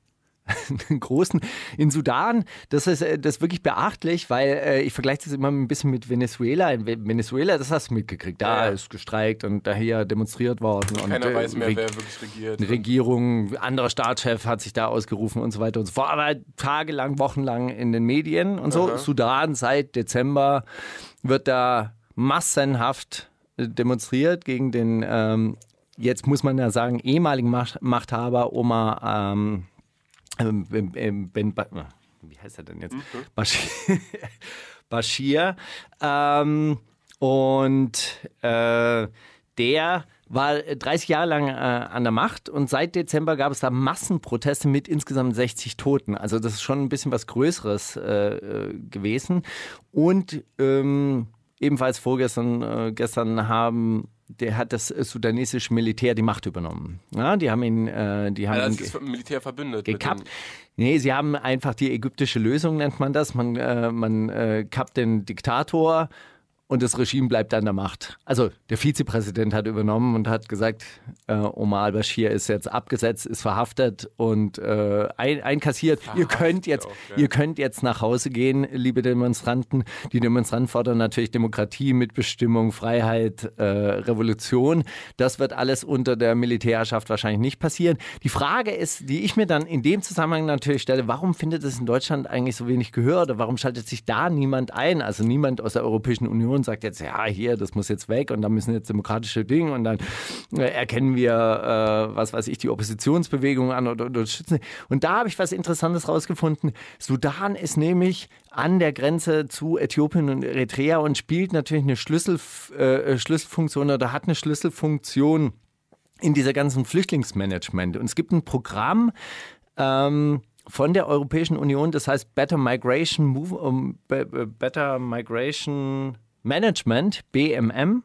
Einen (laughs) großen. In Sudan, das ist, äh, das ist wirklich beachtlich, weil äh, ich vergleiche das immer ein bisschen mit Venezuela. In Ve- Venezuela, das hast du mitgekriegt. Da Ja. ist gestreikt und daher demonstriert worden. und, Keiner äh, weiß mehr, Reg- wer wirklich regiert. eine Regierung, anderer Staatschef hat sich da ausgerufen und so weiter und so fort. Aber tagelang, wochenlang in den Medien und so. Aha. Sudan seit Dezember wird da massenhaft äh, demonstriert gegen den, ähm, jetzt muss man ja sagen, ehemaligen Macht Machthaber Omar ähm, ähm, ähm, Ben, ba wie heißt er denn jetzt? Bashir. (laughs) Bashir. Ähm, und äh, der war 30 Jahre lang äh, an der Macht und seit Dezember gab es da Massenproteste mit insgesamt 60 Toten. Also das ist schon ein bisschen was Größeres äh, äh, gewesen. Und ähm, ebenfalls vorgestern, äh, gestern haben der hat das äh, sudanesische Militär die Macht übernommen. Ja, die haben ihn, äh, die haben Also ihn das Militär verbündet. gekappt. Nee, sie haben einfach die ägyptische Lösung, nennt man das. Man, äh, man äh, kappt den Diktator und das Regime bleibt an der Macht. Also der Vizepräsident hat übernommen und hat gesagt, äh, Omar al-Bashir ist jetzt abgesetzt, ist verhaftet und äh, ein, einkassiert. ihr könnt jetzt, auch, ja. ihr könnt jetzt nach Hause gehen, liebe Demonstranten. Die Demonstranten fordern natürlich Demokratie, Mitbestimmung, Freiheit, äh, Revolution. Das wird alles unter der Militärherrschaft wahrscheinlich nicht passieren. Die Frage ist, die ich mir dann in dem Zusammenhang natürlich stelle, warum findet es in Deutschland eigentlich so wenig Gehör oder warum schaltet sich da niemand ein? Also niemand aus der Europäischen Union sagt jetzt, ja, hier, das muss jetzt weg und da müssen jetzt demokratische Dinge und dann äh, erkennen wir, äh, was weiß ich, die Oppositionsbewegung an oder unterstützen. Und da habe ich was Interessantes rausgefunden. Sudan ist nämlich an der Grenze zu Äthiopien und Eritrea und spielt natürlich eine Schlüssel, äh, Schlüsselfunktion oder hat eine Schlüsselfunktion in dieser ganzen Flüchtlingsmanagement. Und es gibt ein Programm, ähm, von der Europäischen Union, das heißt Better Migration Move, um, Be- Better Migration Management, BMM.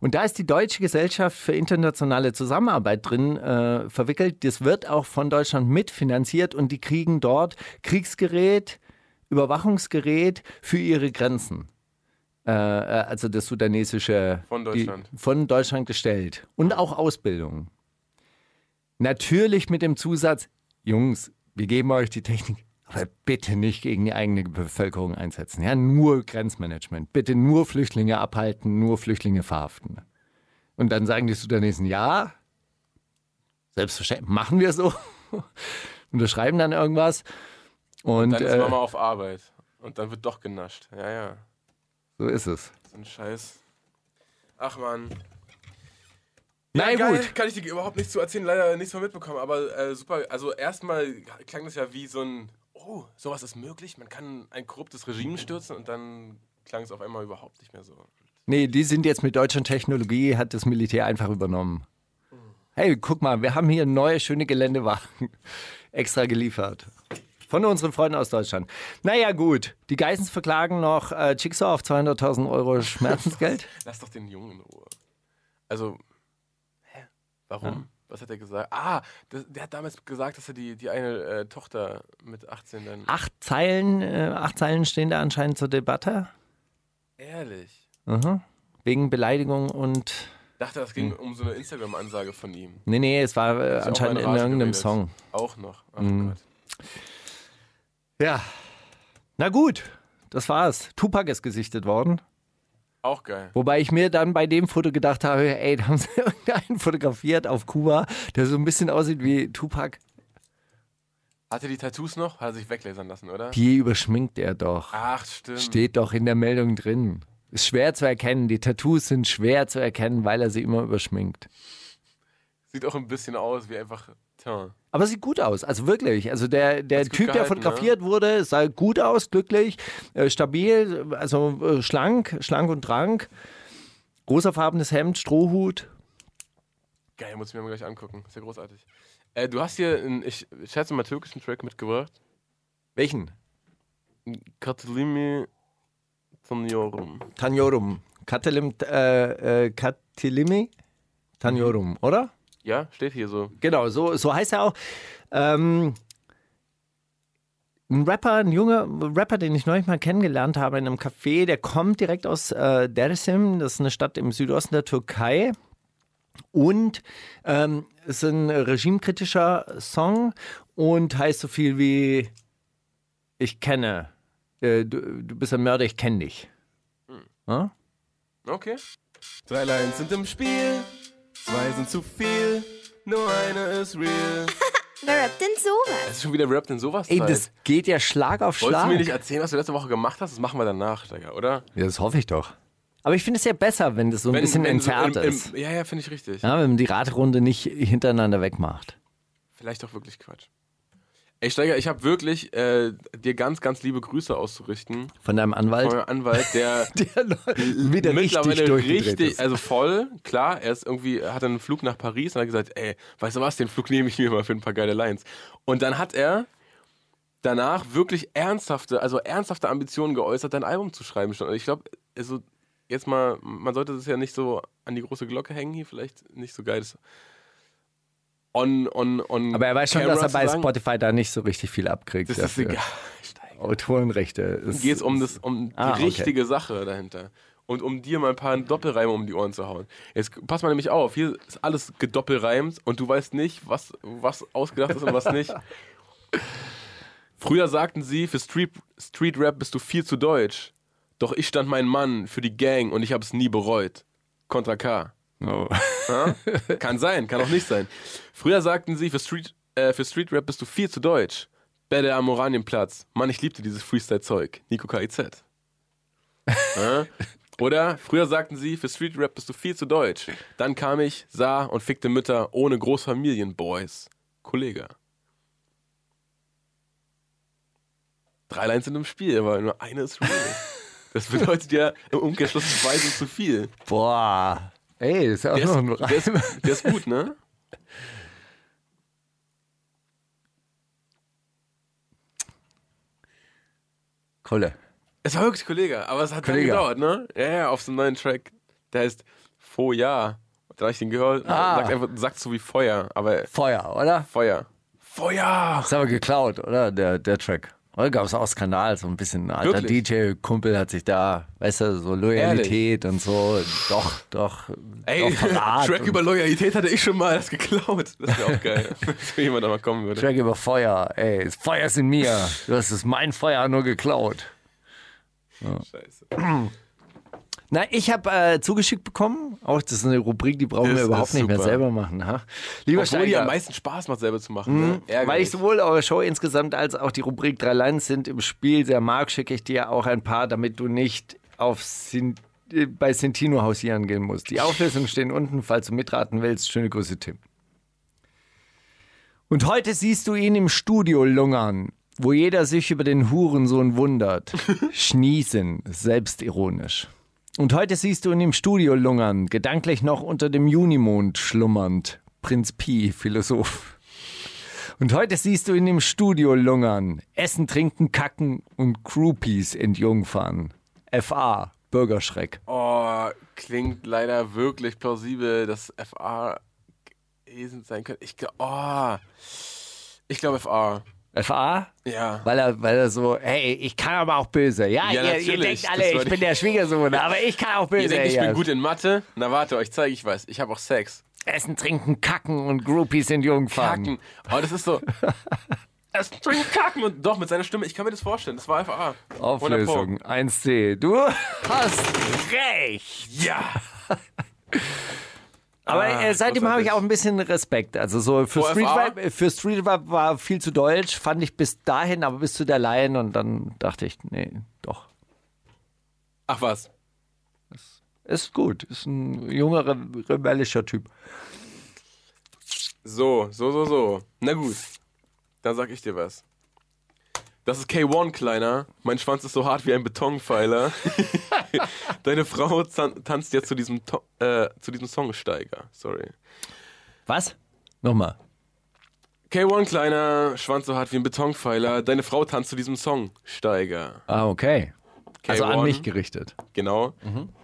Und da ist die Deutsche Gesellschaft für internationale Zusammenarbeit drin äh, verwickelt. Das wird auch von Deutschland mitfinanziert und die kriegen dort Kriegsgerät, Überwachungsgerät für ihre Grenzen. Äh, äh, also das sudanesische. Von Deutschland. Die, von Deutschland gestellt. Und auch Ausbildung. Natürlich mit dem Zusatz, Jungs, wir geben euch die Technik, aber bitte nicht gegen die eigene Bevölkerung einsetzen. Ja, nur Grenzmanagement. Bitte nur Flüchtlinge abhalten, nur Flüchtlinge verhaften. Und dann sagen die Sudanesen, ja, selbstverständlich, machen wir so. (laughs) Unterschreiben dann irgendwas. Und, Dann ist äh, Mama auf Arbeit. Und dann wird doch genascht. Ja, ja. so ist es. So ein Scheiß. Ach man. Ja, geil, gut. kann ich dir überhaupt nichts zu erzählen, leider nichts mehr mitbekommen, aber äh, super. Also erstmal klang das ja wie so ein, oh, sowas ist möglich, man kann ein korruptes Regime stürzen und dann klang es auf einmal überhaupt nicht mehr so. Nee, die sind jetzt mit deutscher Technologie, hat das Militär einfach übernommen. Hey, guck mal, wir haben hier neue, schöne Geländewagen (laughs) extra geliefert. Von unseren Freunden aus Deutschland. Naja, gut. Die Geissens verklagen noch äh, Jigsaw auf 200.000 Euro (laughs) Schmerzensgeld. Lass doch den Jungen in Ruhe. Also, hä? Warum? Was hat er gesagt? Ah, das, der hat damals gesagt, dass er die, die eine äh, Tochter mit 18 dann. Acht Zeilen, äh, acht Zeilen stehen da anscheinend zur Debatte. Ehrlich. Mhm. Wegen Beleidigung und. Ich dachte, das ging um so eine Instagram-Ansage von ihm. Nee, nee, es war äh, anscheinend in irgendeinem geredet. Song. Auch noch. Ach Mhm. Gott. Ja. Na gut, das war's. Tupac ist gesichtet worden. Auch geil. Wobei ich mir dann bei dem Foto gedacht habe, ey, da haben sie (laughs) irgendeinen fotografiert auf Kuba, der so ein bisschen aussieht wie Tupac. Hat er die Tattoos noch? Hat er sich weglasern lassen, oder? Die überschminkt er doch. Ach, stimmt. Steht doch in der Meldung drin. Ist schwer zu erkennen. Die Tattoos sind schwer zu erkennen, weil er sie immer überschminkt. Sieht auch ein bisschen aus wie einfach. Tja. Aber sieht gut aus, also wirklich. Also der, der Typ, der fotografiert wurde, sah gut aus, glücklich, äh, stabil, also äh, schlank, schlank und drank. Rosafarbenes Hemd, Strohhut. Geil, muss ich mir mal gleich angucken. Ist ja großartig. Äh, du hast hier, einen, ich schätze mal, türkischen Track mitgebracht. Welchen? Katalimi Taniorum. Tanjorum. Katelim, äh, äh, Katilimi Tanjorum, oder? Ja, steht hier so. Genau, so, so heißt er auch. Ähm, ein Rapper, ein junger Rapper, den ich neulich mal kennengelernt habe in einem Café, der kommt direkt aus äh, Dersim, das ist eine Stadt im Südosten der Türkei. Und ähm, ist ein regimekritischer Song und heißt so viel wie Ich kenne, äh, du, du bist ein Mörder, ich kenne dich. Ja? Okay. Drei Lines sind im Spiel, zwei sind zu viel, nur eine ist real. (laughs) Wer rappt denn sowas? Es ist schon wieder Rap denn sowas Ey, das geht ja Schlag auf Wolltest Schlag. du mir nicht erzählen, was du letzte Woche gemacht hast? Das machen wir danach, Digga, oder? Ja, das hoffe ich doch. Aber ich finde es ja besser, wenn das so ein bisschen so entzerrt im- im- ist. Ja, ja, finde ich richtig. Ja, wenn man die Radrunde nicht hintereinander wegmacht. Vielleicht auch wirklich Quatsch. Ey, Steiger, ich habe wirklich äh, dir ganz, ganz liebe Grüße auszurichten. Von deinem Anwalt, Von meinem Anwalt, der (laughs) der (laughs) wieder richtig mittlerweile richtig, ist. also voll, klar, er ist irgendwie, hat einen Flug nach Paris und hat gesagt, ey, weißt du was, den Flug nehme ich mir mal für ein paar geile Lines. Und dann hat er danach wirklich ernsthafte, also ernsthafte Ambitionen geäußert, ein Album zu schreiben schon. Und ich glaube, also jetzt mal, man sollte das ja nicht so an die große Glocke hängen hier, vielleicht nicht so geil. Das on, on, on Aber er weiß schon, camera dass er bei. Spotify da nicht so richtig viel abkriegt. Das ist dafür. egal. Steiger. Autorenrechte. ist- geht es um, das, um die Ah, okay. richtige Sache dahinter. und um dir mal ein paar Doppelreime um die Ohren zu hauen. Jetzt pass mal nämlich auf, hier ist alles gedoppelreimt und du weißt nicht, was, was ausgedacht ist und was nicht. (laughs) Früher sagten sie, für Street, Street Rap bist du viel zu deutsch. Doch ich stand mein Mann für die Gang und ich habe es nie bereut. Contra K. Oh. Ja? Kann sein, kann auch nicht sein. Früher sagten sie, für Street, äh, für Street Rap bist du viel zu deutsch. Bälle am Oranienplatz. Mann, ich liebte dieses Freestyle-Zeug. Nico KIZ. (laughs) Ja? Oder früher sagten sie, für Street Rap bist du viel zu deutsch. Dann kam ich, sah und fickte Mütter ohne Großfamilienboys. Kollege. Drei Lines sind im Spiel, aber nur eine ist real. (laughs) Das bedeutet ja im Umkehrschluss zwei sind zu viel. Boah. Ey, das ist ja auch Der noch ein ist, der, ist, Reim. der ist gut, ne? Kolle. Es war wirklich Kollege, aber es hat Kollege. lange gedauert, ne? Ja, ja, auf so einem neuen Track. Der heißt Feuer. Da habe ich den gehört. Ah. Sagt einfach, sagt so wie Feuer, aber Feuer, oder? Feuer. Feuer! Ist aber geklaut, oder? Der, der Track. Oder gab es auch Skandal, so ein bisschen ein alter? DJ-Kumpel hat sich da, weißt du, so Loyalität und so. Doch, doch. Ey, doch (laughs) Track über Loyalität hatte ich schon mal das geklaut. Das wäre auch geil, (laughs) wenn jemand da mal kommen würde. Track über Feuer. Ey, das Feuer ist in mir. Du hast es mein Feuer nur geklaut. Scheiße. Na, ich habe äh, zugeschickt bekommen. Auch das ist eine Rubrik, die brauchen Das wir überhaupt nicht mehr super. selber machen. Ha? Lieber Obwohl die Steiger, am meisten Spaß macht, selber zu machen. Ne? weil ich sowohl eure Show insgesamt als auch die Rubrik drei Lines sind im Spiel sehr mag, schicke ich dir auch ein paar, damit du nicht auf Sin äh, bei Sentino hausieren gehen musst. Die Auflösungen stehen unten, falls du mitraten willst. Schöne Grüße, Tim. Und heute siehst du ihn im Studio lungern, wo jeder sich über den Hurensohn wundert. (laughs) Schnießen, selbstironisch. Und heute siehst du ihn im Studio lungern, gedanklich noch unter dem Junimond schlummernd. Prinz Pi, Philosoph. Und heute siehst du ihn im Studio lungern, essen, trinken, kacken und Groupies entjungfern. FA, Bürgerschreck. Oh, klingt leider wirklich plausibel, dass FA gewesen sein könnte. Ich oh, ich glaube FA. FA? Ja. Weil er, weil er so, hey, ich kann aber auch böse. Ja, Ja, ihr, ihr denkt alle, ich bin der Schwiegersohn, aber ich kann auch böse. Ihr denkt, ich ja. bin gut in Mathe? Na warte, euch zeige ich was. Ich habe auch Sex. Essen, trinken, kacken und Groupies entjungfern. Kacken. Aber das ist so. (laughs) Essen, trinken, kacken. Und doch, mit seiner Stimme, ich kann mir das vorstellen. Das war FA. 100 Pro. Auflösung 1C. Du hast recht. Ja. (laughs) Aber Ah, äh, seitdem habe ich auch ein bisschen Respekt. Also so für Vor Street? Rap, äh, für Street Rap war viel zu deutsch, fand ich bis dahin, aber bis zu der Line und dann dachte ich, nee, doch. Ach was. Ist gut, ist ein junger, re rebellischer Typ. So, so, so, so. Na gut. Dann sag ich dir was. Das ist K1, Kleiner. Mein Schwanz ist so hart wie ein Betonpfeiler. (laughs) Deine Frau tanzt jetzt zu diesem, to äh, zu diesem Songsteiger. Sorry. Was? Nochmal. K1, Kleiner. Schwanz so hart wie ein Betonpfeiler. Deine Frau tanzt zu diesem Songsteiger. Ah, okay. Also an K1. mich gerichtet. Genau.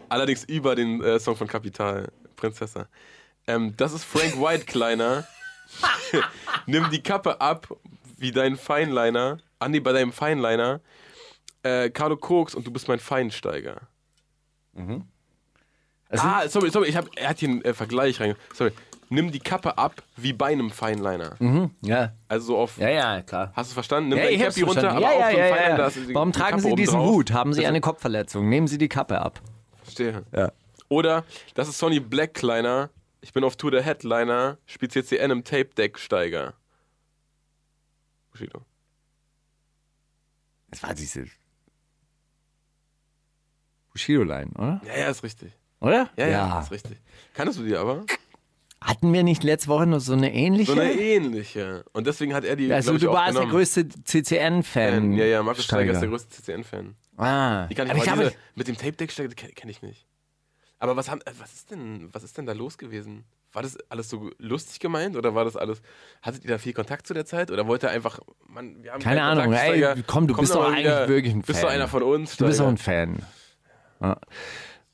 Allerdings über den äh, Song von Kapital, Prinzessa. Ähm, das ist Frank White, Kleiner. (laughs) Nimm die Kappe ab, wie dein Feinliner. Nee, bei deinem Feinliner. Äh, Carlo Koks und du bist mein Feinsteiger. Also, ah, sorry, sorry, ich hab, er hat hier einen äh, Vergleich rein. Sorry. Nimm die Kappe ab, wie bei einem Feinliner. ja. Also so auf. ja, ja, klar. Hast du verstanden? Nimm Ja, dein Cappy runter, verstanden. aber ja, auf ja, ja, Feinliner. ja. die- Warum die tragen Kappe Sie diesen drauf. Hut? Haben Sie eine Kopfverletzung? Nehmen Sie die Kappe ab. Verstehe. Ja. Oder das ist Sonny Black Kleiner. Ich bin auf Tour der Headliner. Spielt CCN im Tape Deck Steiger. Bushido. Das war diese Bushido-Line, oder? Ja, ja, ist richtig. Oder? Ja, ja, ist richtig. Kannst du die aber? Hatten wir nicht letzte Woche noch so eine ähnliche? So eine ähnliche. Und deswegen hat er die. also ich, du warst der größte CCN-Fan. Ja, ja, Markus Steiger ist der größte CCN-Fan. Ah, Die kann ich, aber ich diese, mit dem Tape Deck Steiger kenne kenn ich nicht. Aber was, haben, äh, was, ist denn, was ist denn da los gewesen? War das alles so lustig gemeint oder war das alles. Hattet ihr da viel Kontakt zu der Zeit? Oder wollte er einfach. Man, wir haben Keine Ahnung, Kontakt, ey, Steiger, komm, du bist doch doch eigentlich wieder- wirklich ein Bist du Fan. einer von uns? Du bist doch Steiger. ein Fan. Ja.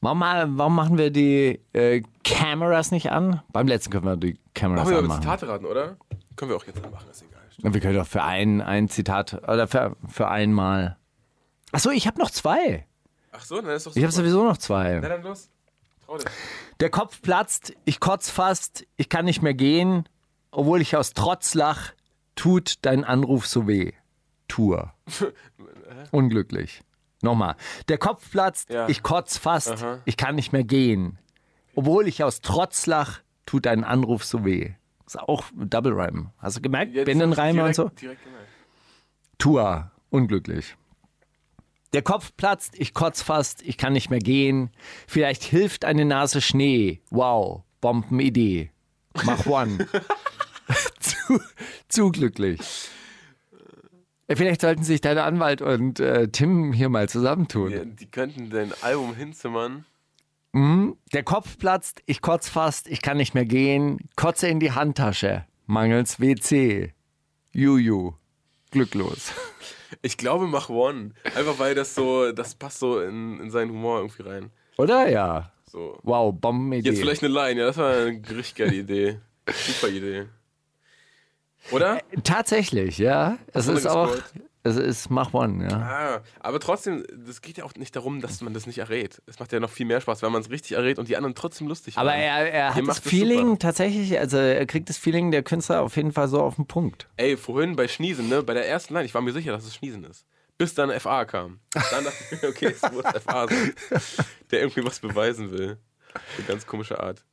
Warum, warum machen wir die äh, Cameras nicht an? Beim letzten können wir die Cameras Machen wir anmachen. Zitate raten, oder? Können wir auch jetzt anmachen, ist egal. Wir können doch für ein, ein Zitat oder für, für einmal. Achso, ich habe noch zwei. Ach so, dann ist doch Ich habe sowieso noch zwei. Na dann los. Trau dich. Der Kopf platzt, ich kotz fast, ich kann nicht mehr gehen, obwohl ich aus Trotz lach, tut dein Anruf so weh. Tour. (laughs) Unglücklich. Nochmal. Der Kopf platzt, Ja. ich kotz fast, Aha. ich kann nicht mehr gehen. Obwohl ich aus Trotz lach, tut dein Anruf so weh. ist auch Double Rhyme. Hast du gemerkt? Jetzt Binnenreime und so? Direkt gemerkt. Tour. Unglücklich. Der Kopf platzt, ich kotz fast, ich kann nicht mehr gehen. Vielleicht hilft eine Nase Schnee. Wow, Bombenidee. Mach one. (laughs) zu, zu glücklich. Äh, Vielleicht sollten sich dein Anwalt und äh, Tim hier mal zusammentun. Ja, die könnten dein Album hinzimmern. Der Kopf platzt, ich kotz fast, ich kann nicht mehr gehen. Kotze in die Handtasche. Mangels WC. Juju. Glücklos. (laughs) Ich glaube, mach One. Einfach weil das so, das passt so in, in seinen Humor irgendwie rein. Oder? Ja. So. Wow, Bombenidee. Jetzt vielleicht eine Line, ja, das war eine richtig geile Idee. Super Idee. Oder? Tatsächlich, ja. Es ist auch? Es ist Mach One, ja. Ah, aber trotzdem, das geht ja auch nicht darum, dass man das nicht errät. Es macht ja noch viel mehr Spaß, wenn man es richtig errät und die anderen trotzdem lustig Aber er, er hat das es Feeling super. tatsächlich, also er kriegt das Feeling der Künstler auf jeden Fall so auf den Punkt. Ey, vorhin bei Schniesen, ne, bei der ersten Line, ich war mir sicher, dass es Schniesen ist. Bis dann FA kam. Dann dachte ich mir, okay, es muss FA sein. Der irgendwie was beweisen will. Eine ganz komische Art.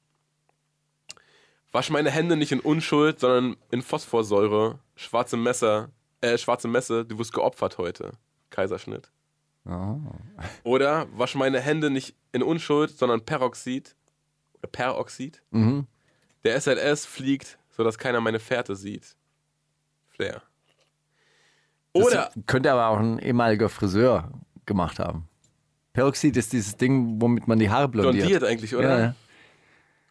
Wasch meine Hände nicht in Unschuld, sondern in Phosphorsäure. Schwarze Messer, äh, schwarze Messe, du wirst geopfert heute. Kaiserschnitt. Oder wasch meine Hände nicht in Unschuld, sondern Peroxid. Oder Peroxid. Der SLS fliegt, sodass keiner meine Fährte sieht. Flair. Oder, Das könnte aber auch ein ehemaliger Friseur gemacht haben. Peroxid ist dieses Ding, womit man die Haare blondiert. blondiert eigentlich, oder? Ja.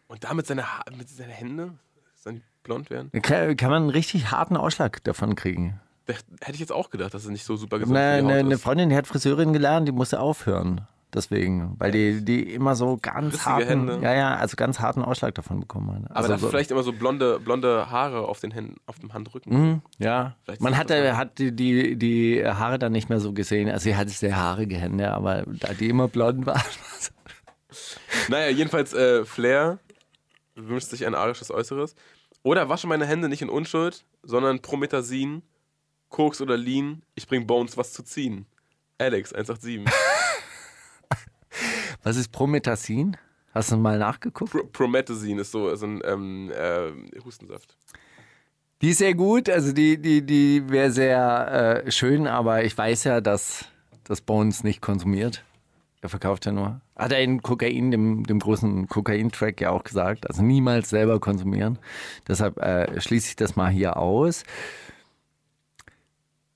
Und damit seine, ha mit seine Hände, sollen die blond werden? Kann, kann man einen richtig harten Ausschlag davon kriegen. Hätte ich jetzt auch gedacht, dass es nicht so super gesund Eine, eine, eine. Freundin, die hat Friseurin gelernt, die musste aufhören. Deswegen, weil die, die immer so ganz Rissige harten, Hände. ja, ja, also ganz harten Ausschlag davon bekommen hat. Aber Also dann so, vielleicht immer so blonde, blonde Haare auf den Händen, auf dem Handrücken. Mhm, ja. Vielleicht Man hat, hat die, die, die Haare dann nicht mehr so gesehen. Also sie hatte sehr haarige Hände, aber da die immer blond waren. (laughs) Naja, jedenfalls äh, Flair wünscht sich ein arisches Äußeres. Oder wasche meine Hände nicht in Unschuld, sondern Promethazin, Koks oder Lean, ich bring Bones was zu ziehen. Alex, 187. (laughs) Was ist Promethazin? Hast du mal nachgeguckt? Pro Promethazin ist so, so ein ähm, äh, Hustensaft. Die ist sehr gut, also die, die, die wäre sehr äh, schön, aber ich weiß ja, dass das Bones nicht konsumiert. Er verkauft ja nur. Hat er in Kokain, dem, dem großen Kokain-Track ja auch gesagt. Also niemals selber konsumieren. Deshalb äh, schließe ich das mal hier aus.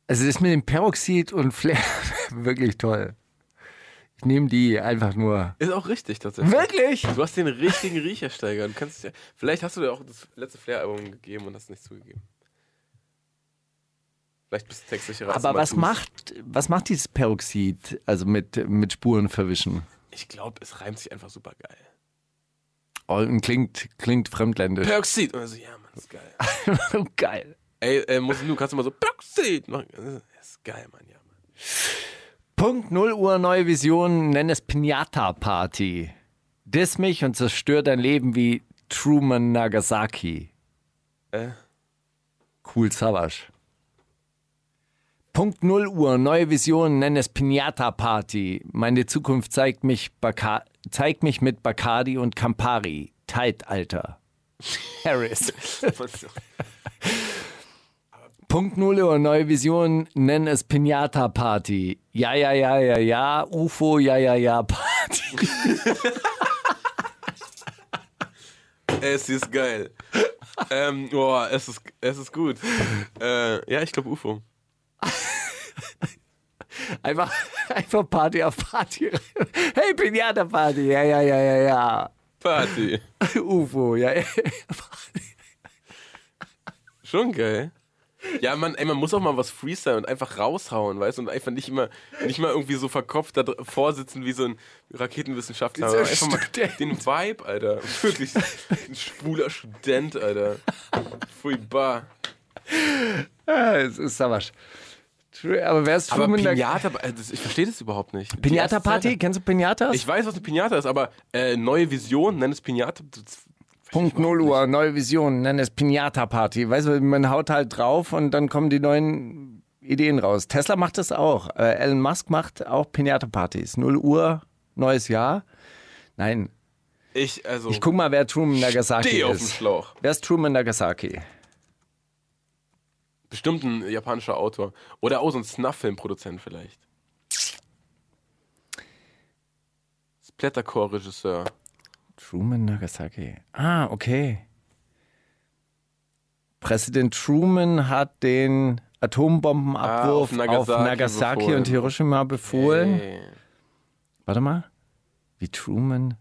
Also das mit dem Peroxid und Flair (laughs) wirklich toll. Ich nehme die einfach nur. Ist auch richtig tatsächlich. Wirklich? Du hast den richtigen Riechersteiger. Du kannst ja, vielleicht hast du dir auch das letzte Flair-Album gegeben und hast nicht zugegeben. Vielleicht bist du textsicherer. als Aber was tust. macht, was macht dieses Peroxid, also mit, mit Spuren verwischen? Ich glaube, es reimt sich einfach super geil. Oh, und klingt, klingt fremdländisch. Peroxid. Und so, ja, Mann, ist geil. (laughs) Geil. Ey, äh, muss du kannst du mal so Peroxid machen. Das ist geil, Mann, ja, Mann. Punkt 0 Uhr, neue Vision, nenn es Pinata Party. Diss mich und zerstör dein Leben wie Truman Nagasaki. Äh? Cool Savage. Punkt 0 Uhr, neue Vision, nenn es Pinata Party. Meine Zukunft zeigt mich, Baka zeigt mich mit Bacardi und Campari. Tight, Alter. (laughs) Harris. Punkt 0 Uhr, neue Vision, nenn es Pinata Party. Ja, ja, ja, ja, ja, UFO, ja, ja, ja, Party. (laughs) Es ist geil. ähm, boah, es ist, es ist gut. Äh, ja, ich glaube UFO. (laughs) Einfach, einfach Party auf Party. (laughs) Hey, Pinata Party, ja, ja, ja, ja, ja. Party. UFO, ja, ja. Schon geil. Ja, man, ey, man muss auch mal was freestylen und einfach raushauen, weißt du? Und einfach nicht immer, nicht mal irgendwie so verkopft da vorsitzen wie so ein Raketenwissenschaftler. Dieser Einfach mal den Vibe, Alter. Wirklich. Ein schwuler Student, Alter. Furchtbar. Ja, es ist Savage. Aber wer ist Aber Pinata, das, ich verstehe das überhaupt nicht. Pinata Party? Kennst du Pinatas? Ich weiß, was eine Pinata ist, aber äh, neue Vision, nenn es Pinata. Punkt 0 Uhr, neue Vision, nennen es Pinata Party. Weißt du, man haut halt drauf und dann kommen die neuen Ideen raus. Tesla macht das auch. Äh, Elon Musk macht auch Pinata Partys. 0 Uhr, neues Jahr. Nein, Ich, also, ich guck mal, wer Truman Nagasaki stehe auf dem ist. Schlauch. Wer ist Truman Nagasaki? Bestimmt ein japanischer Autor. Oder auch so ein Snuff-Filmproduzent vielleicht. Splattercore-Regisseur. Truman Nagasaki. Ah, okay. Präsident Truman hat den Atombombenabwurf Ah, auf auf Nagasaki Nagasaki, befohlen. und Hiroshima befohlen. Ey. Warte mal. Wie Truman.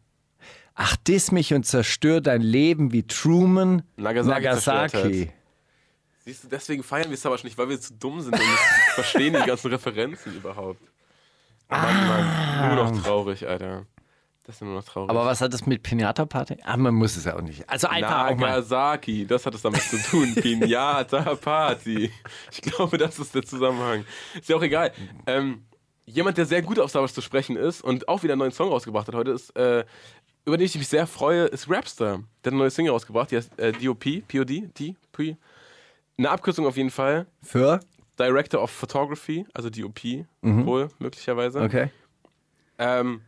Ach, diss mich und zerstör dein Leben wie Truman Nagasaki Nagasaki. Siehst du, deswegen feiern wir es aber nicht, weil wir zu dumm sind und (laughs) verstehen die ganzen Referenzen überhaupt. Mann, Mann, nur noch traurig, Alter. Das ist nur noch traurig. Aber was hat das mit Pinata Party? Ah, man muss es ja auch nicht. Also einfach auch mal. Nagasaki, das hat es damit zu tun. (laughs) Pinata Party. Ich glaube, das ist der Zusammenhang. Ist ja auch egal. Ähm, jemand, der sehr gut auf Star Wars zu sprechen ist und auch wieder einen neuen Song rausgebracht hat heute, ist, äh, über den ich mich sehr freue, ist Rapster. Der hat eine neue Single rausgebracht, die heißt äh, DOP, POD, D, P. Eine Abkürzung auf jeden Fall. Für? Director of Photography, also DOP, wohl, möglicherweise. Okay. Ähm,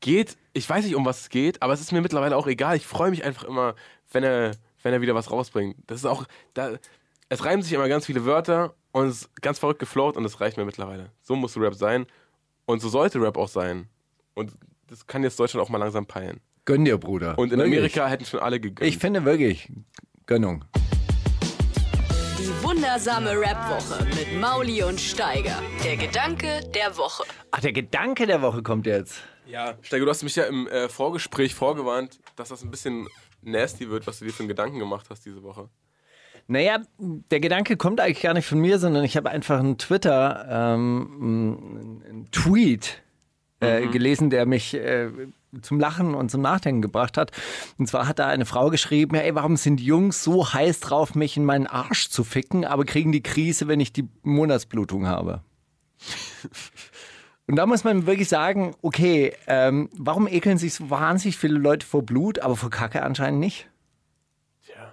geht, ich weiß nicht, um was es geht, aber es ist mir mittlerweile auch egal. Ich freue mich einfach immer, wenn er, wenn er wieder was rausbringt. Das ist auch, da, es reimen sich immer ganz viele Wörter und es ist ganz verrückt geflowt und das reicht mir mittlerweile. So muss Rap sein und so sollte Rap auch sein. Und das kann jetzt Deutschland auch mal langsam peilen. Gönn dir, Bruder. Und in Wirklich. Amerika hätten schon alle gegönnt. Ich finde wirklich Gönnung. Die wundersame Rap-Woche mit Mauli und Steiger. Der Gedanke der Woche. Ach, der Gedanke der Woche kommt jetzt. Ja, Steiger, du hast mich ja im äh, Vorgespräch vorgewarnt, dass das ein bisschen nasty wird, was du dir für einen Gedanken gemacht hast diese Woche. Naja, der Gedanke kommt eigentlich gar nicht von mir, sondern ich habe einfach einen Twitter, ähm, einen Tweet äh, gelesen, der mich äh, zum Lachen und zum Nachdenken gebracht hat. Und zwar hat da eine Frau geschrieben, ey, warum sind Jungs so heiß drauf, mich in meinen Arsch zu ficken, aber kriegen die Krise, wenn ich die Monatsblutung habe? (laughs) Und da muss man wirklich sagen, okay, ähm, warum ekeln sich so wahnsinnig viele Leute vor Blut, aber vor Kacke anscheinend nicht? Tja.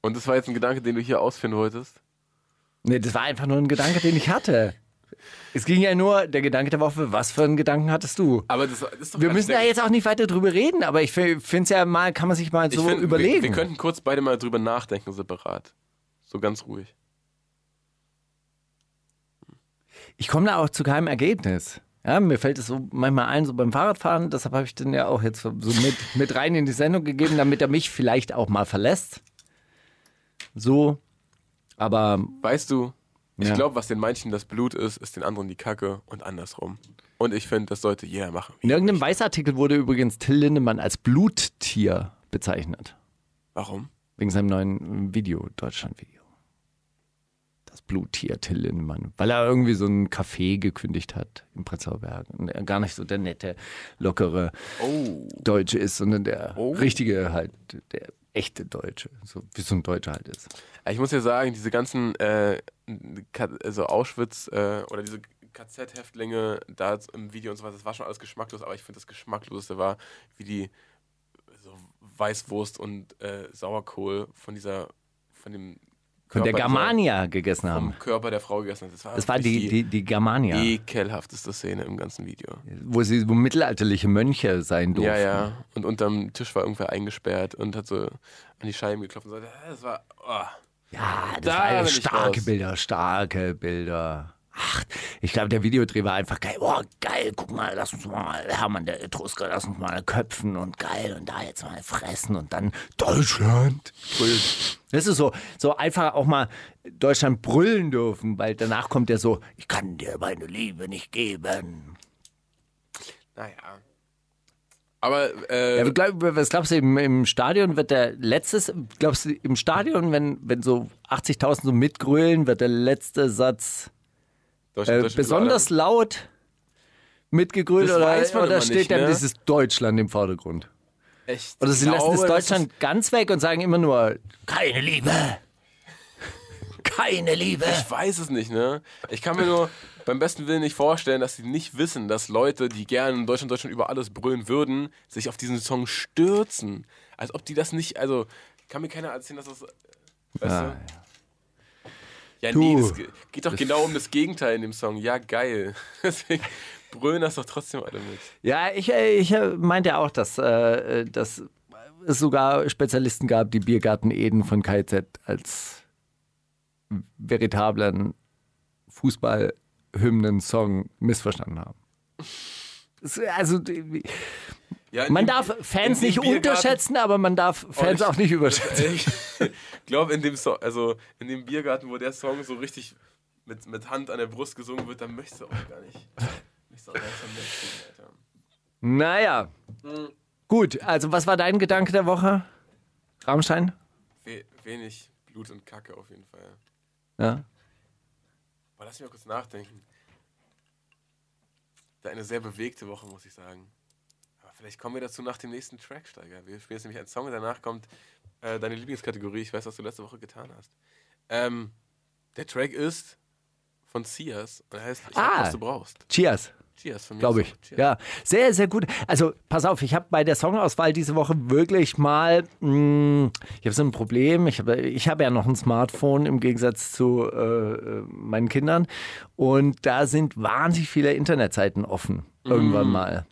Und das war jetzt ein Gedanke, den du hier ausführen wolltest? Nee, das war einfach nur ein Gedanke, den ich hatte. Es ging ja nur, der Gedanke der Woche, was für einen Gedanken hattest du? Aber das, das ist doch Wir müssen da jetzt auch nicht weiter drüber reden, aber ich finde es ja mal, kann man sich mal so find, überlegen. Wir, wir könnten kurz beide mal drüber nachdenken, separat. So ganz ruhig. Ich komme da auch zu keinem Ergebnis. Ja, mir fällt es so manchmal ein, so beim Fahrradfahren, deshalb habe ich den ja auch jetzt so mit, mit rein in die Sendung gegeben, damit er mich vielleicht auch mal verlässt. So, aber Weißt du, ich Ja. glaube, was den manchen das Blut ist, ist den anderen die Kacke und andersrum. Und ich finde, das sollte jeder machen. in irgendeinem Weißartikel wurde übrigens Till Lindemann als Bluttier bezeichnet. Warum? Wegen seinem neuen Video, Deutschland-Video. Bluttier Till Lindemann. Weil er irgendwie so ein Café gekündigt hat im Prenzlauer Berg. Und er gar nicht so der nette, lockere Oh. Deutsche ist, sondern der Oh. richtige halt, der echte Deutsche. So wie so ein Deutscher halt ist. Ich muss ja sagen, diese ganzen äh, also Auschwitz äh, oder diese KZ-Häftlinge da im Video und so weiter, das war schon alles geschmacklos, aber ich finde das Geschmackloseste war, wie die so Weißwurst und äh, Sauerkohl von dieser, von dem Von der Körper Germania gegessen haben. vom Körper der Frau gegessen. Das war, Das war die, die, die Germania, ekelhafteste Szene im ganzen Video. wo sie so mittelalterliche Mönche sein durften. Ja, ja. Und unterm Tisch war irgendwer eingesperrt und hat so an die Scheiben geklopft und so. Das war. Oh. Ja, das Da waren starke. Bilder, starke Bilder. Ach, ich glaube, der Videodreh war einfach geil. Oh, geil, guck mal, lass uns mal, Hermann der Etrusker, lass uns mal köpfen und geil und da jetzt mal fressen und dann Deutschland brüllen. Das ist so, so einfach auch mal Deutschland brüllen dürfen, weil danach kommt der so, ich kann dir meine Liebe nicht geben. Naja. Aber, äh, Ja, glaub, was glaubst du, im, im Stadion wird der letztes, glaubst du, im Stadion, wenn, wenn so 80.000 so mitgrölen, wird der letzte Satz Äh, Deutschland besonders laut mitgegrölt Das oder, weiß man oder steht nicht, dann ne? dieses Deutschland im Vordergrund? Echt? Oder sie Ich lassen das glaube, Deutschland ganz weg und sagen immer nur, keine Liebe. keine Liebe. Ich weiß es nicht, ne? Ich kann mir nur beim besten Willen nicht vorstellen, dass sie nicht wissen, dass Leute, die gerne in Deutschland, Deutschland über alles brüllen würden, sich auf diesen Song stürzen. Als ob die das nicht, also kann mir keiner erzählen, dass das. Weißt Ah, du? Ja, Du, nee, es geht doch genau um das Gegenteil in dem Song. Ja, geil. (laughs) Deswegen brüllen das doch trotzdem alle mit. Ja, ich, äh, ich äh, meinte auch, dass, äh, dass es sogar Spezialisten gab, die Biergarten Eden von KZ als veritablen Fußball-Hymnen-Song missverstanden haben. (laughs) Also, Ja, man dem- darf Fans nicht unterschätzen, aber man darf Fans ich- auch nicht überschätzen. (laughs) Ich glaube, in dem Song, also in dem Biergarten, wo der Song so richtig mit, mit Hand an der Brust gesungen wird, da möchtest du auch gar nicht. Auch Alter. Naja, gut. Also, was war dein Gedanke der Woche? Rammstein? We wenig Blut und Kacke auf jeden Fall. Ja. Aber lass mich mal kurz nachdenken. Da eine sehr bewegte Woche, muss ich sagen. Vielleicht kommen wir dazu nach dem nächsten Tracksteiger. Wir spielen jetzt nämlich einen Song und danach kommt äh, deine Lieblingskategorie. Ich weiß, was du letzte Woche getan hast. Ähm, der Track ist von Cias und heißt Ich hab, Ah. was du brauchst. Cheers. Cheers von mir. glaube ich. Cheers. Ja, sehr, sehr gut. Also pass auf, ich habe bei der Songauswahl diese Woche wirklich mal, mh, ich habe so ein Problem. Ich habe ich hab ja noch ein Smartphone im Gegensatz zu äh, äh, meinen Kindern und da sind wahnsinnig viele Internetseiten offen irgendwann mal.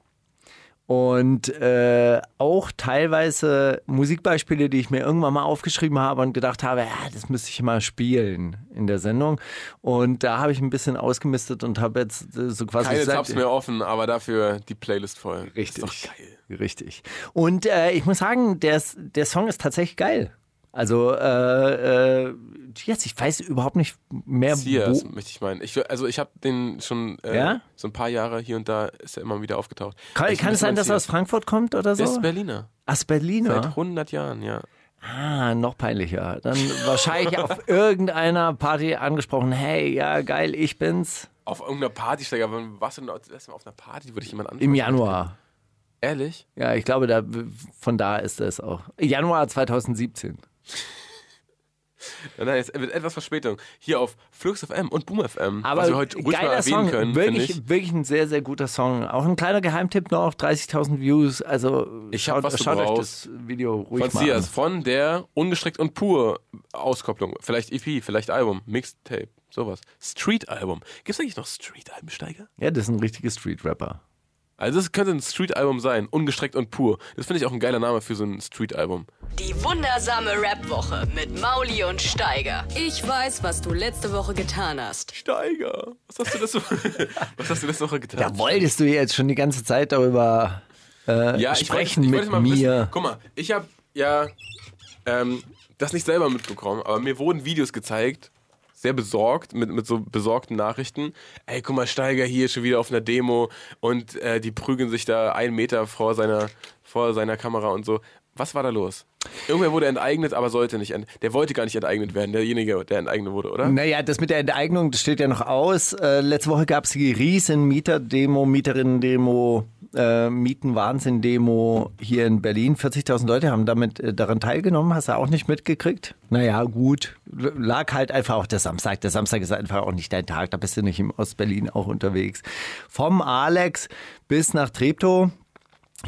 Und äh, auch teilweise Musikbeispiele, die ich mir irgendwann mal aufgeschrieben habe und gedacht habe, ja, das müsste ich mal spielen in der Sendung. Und da habe ich ein bisschen ausgemistet und habe jetzt äh, so quasi Keine gesagt, Tabs mehr offen, aber dafür die Playlist voll. Richtig. Ist doch geil. Richtig. Und äh, ich muss sagen, der, der Song ist tatsächlich geil. Also, äh, äh, jetzt, ich weiß überhaupt nicht mehr, Cias, wo. möchte ich meinen. Ich, also ich habe den schon äh, Ja? so ein paar Jahre hier und da ist er immer wieder aufgetaucht. Kann, kann es sein, dass er aus Frankfurt kommt oder so? Der ist Berliner. Aus Seit Berliner? 100 Jahren, ja. Ah, noch peinlicher. Dann wahrscheinlich auf (laughs) irgendeiner Party angesprochen, hey, ja, geil, ich bin's. Auf irgendeiner Party, Steiger. Du denn das letzte Mal auf einer Party? Würde ich jemand ansprechen? Im Januar. Ehrlich? Ja, ich glaube, da, von da ist es auch. Januar 2017. (laughs) Nein, jetzt mit etwas Verspätung. Hier auf Flux FM und Boom FM. Aber was wir heute ruhig mal erwähnen Song, können, wirklich, ich. wirklich ein sehr, sehr guter Song. Auch ein kleiner Geheimtipp noch, 30.000 Views. Also Ich schaut, was schaut euch das Video ruhig Von mal Cias, an. von der Ungestrickt und Pur Auskopplung. Vielleicht EP, vielleicht Album, Mixtape, sowas. Street-Album. Gibt es eigentlich noch Street-Alben, Steiger? Ja, das ist ein richtiger Street-Rapper. Also das könnte ein Street-Album sein. Ungestreckt und pur. Das finde ich auch ein geiler Name für so ein Street-Album. Die wundersame Rap-Woche mit Mauli und Steiger. Ich weiß, was du letzte Woche getan hast. Steiger, was hast du das (laughs) so, was hast du letzte Woche getan? Da wolltest du jetzt schon die ganze Zeit darüber äh, ja, ich sprechen wollte, ich mit wollte mal mir. Wissen, guck mal, ich habe ja ähm, das nicht selber mitbekommen, aber mir wurden Videos gezeigt, sehr besorgt, mit, mit so besorgten Nachrichten. Ey, guck mal, Steiger hier schon wieder auf einer Demo und äh, die prügeln sich da einen Meter vor seiner, vor seiner Kamera und so. Was war da los? Irgendwer wurde enteignet, aber sollte nicht. Der wollte gar nicht enteignet werden, derjenige, der enteignet wurde, oder? Naja, das mit der Enteignung, das steht ja noch aus. Äh, letzte Woche gab es die riesen Mieter-Demo, Mieterinnen-Demo, äh, Mieten-Wahnsinn-Demo hier in Berlin. 40.000 Leute haben damit äh, daran teilgenommen. Hast du auch nicht mitgekriegt? Naja, gut. Lag halt einfach auch der Samstag. Der Samstag ist einfach auch nicht dein Tag. Da bist du nicht im Ostberlin auch unterwegs. Vom Alex bis nach Treptow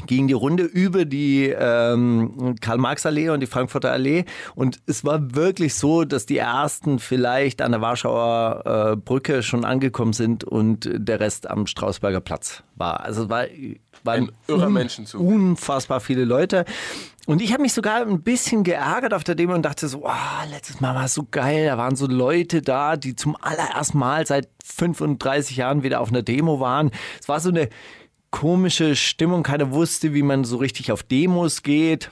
ging die Runde über die ähm, Karl-Marx-Allee und die Frankfurter Allee. Und es war wirklich so, dass die ersten vielleicht an der Warschauer äh, Brücke schon angekommen sind und der Rest am Strausberger Platz war. Also es war, waren Menschenzug. unfassbar viele Leute. Und ich habe mich sogar ein bisschen geärgert auf der Demo und dachte so, oh, letztes Mal war es so geil. Da waren so Leute da, die zum allerersten Mal seit 35 Jahren wieder auf einer Demo waren. Es war so eine komische Stimmung. Keiner wusste, wie man so richtig auf Demos geht.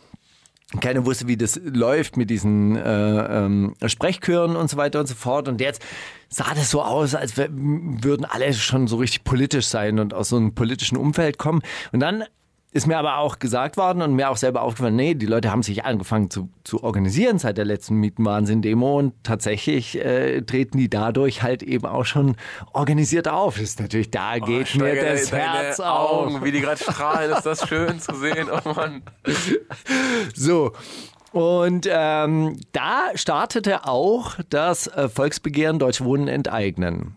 Keiner wusste, wie das läuft mit diesen äh, ähm, Sprechchören und so weiter und so fort. Und jetzt sah das so aus, als würden alle schon so richtig politisch sein und aus so einem politischen Umfeld kommen. Und dann ist mir aber auch gesagt worden und mir auch selber aufgefallen, nee, die Leute haben sich angefangen zu, zu organisieren seit der letzten Mietenwahnsinn-Demo und tatsächlich äh, treten die dadurch halt eben auch schon organisiert auf. Das ist natürlich, da geht mir Oh, das Herz Augen, auf. wie die gerade strahlen, ist das schön zu sehen. Oh Mann. (laughs) So. Und ähm, da startete auch das äh, Volksbegehren Deutsche Wohnen enteignen.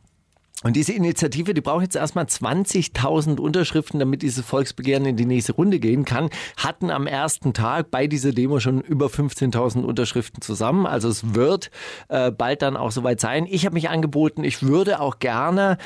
Und diese Initiative, die braucht jetzt erstmal 20.000 Unterschriften, damit dieses Volksbegehren in die nächste Runde gehen kann. Hatten am ersten Tag bei dieser Demo schon über 15.000 Unterschriften zusammen. Also es wird äh, bald dann auch soweit sein. Ich habe mich angeboten, ich würde auch gerne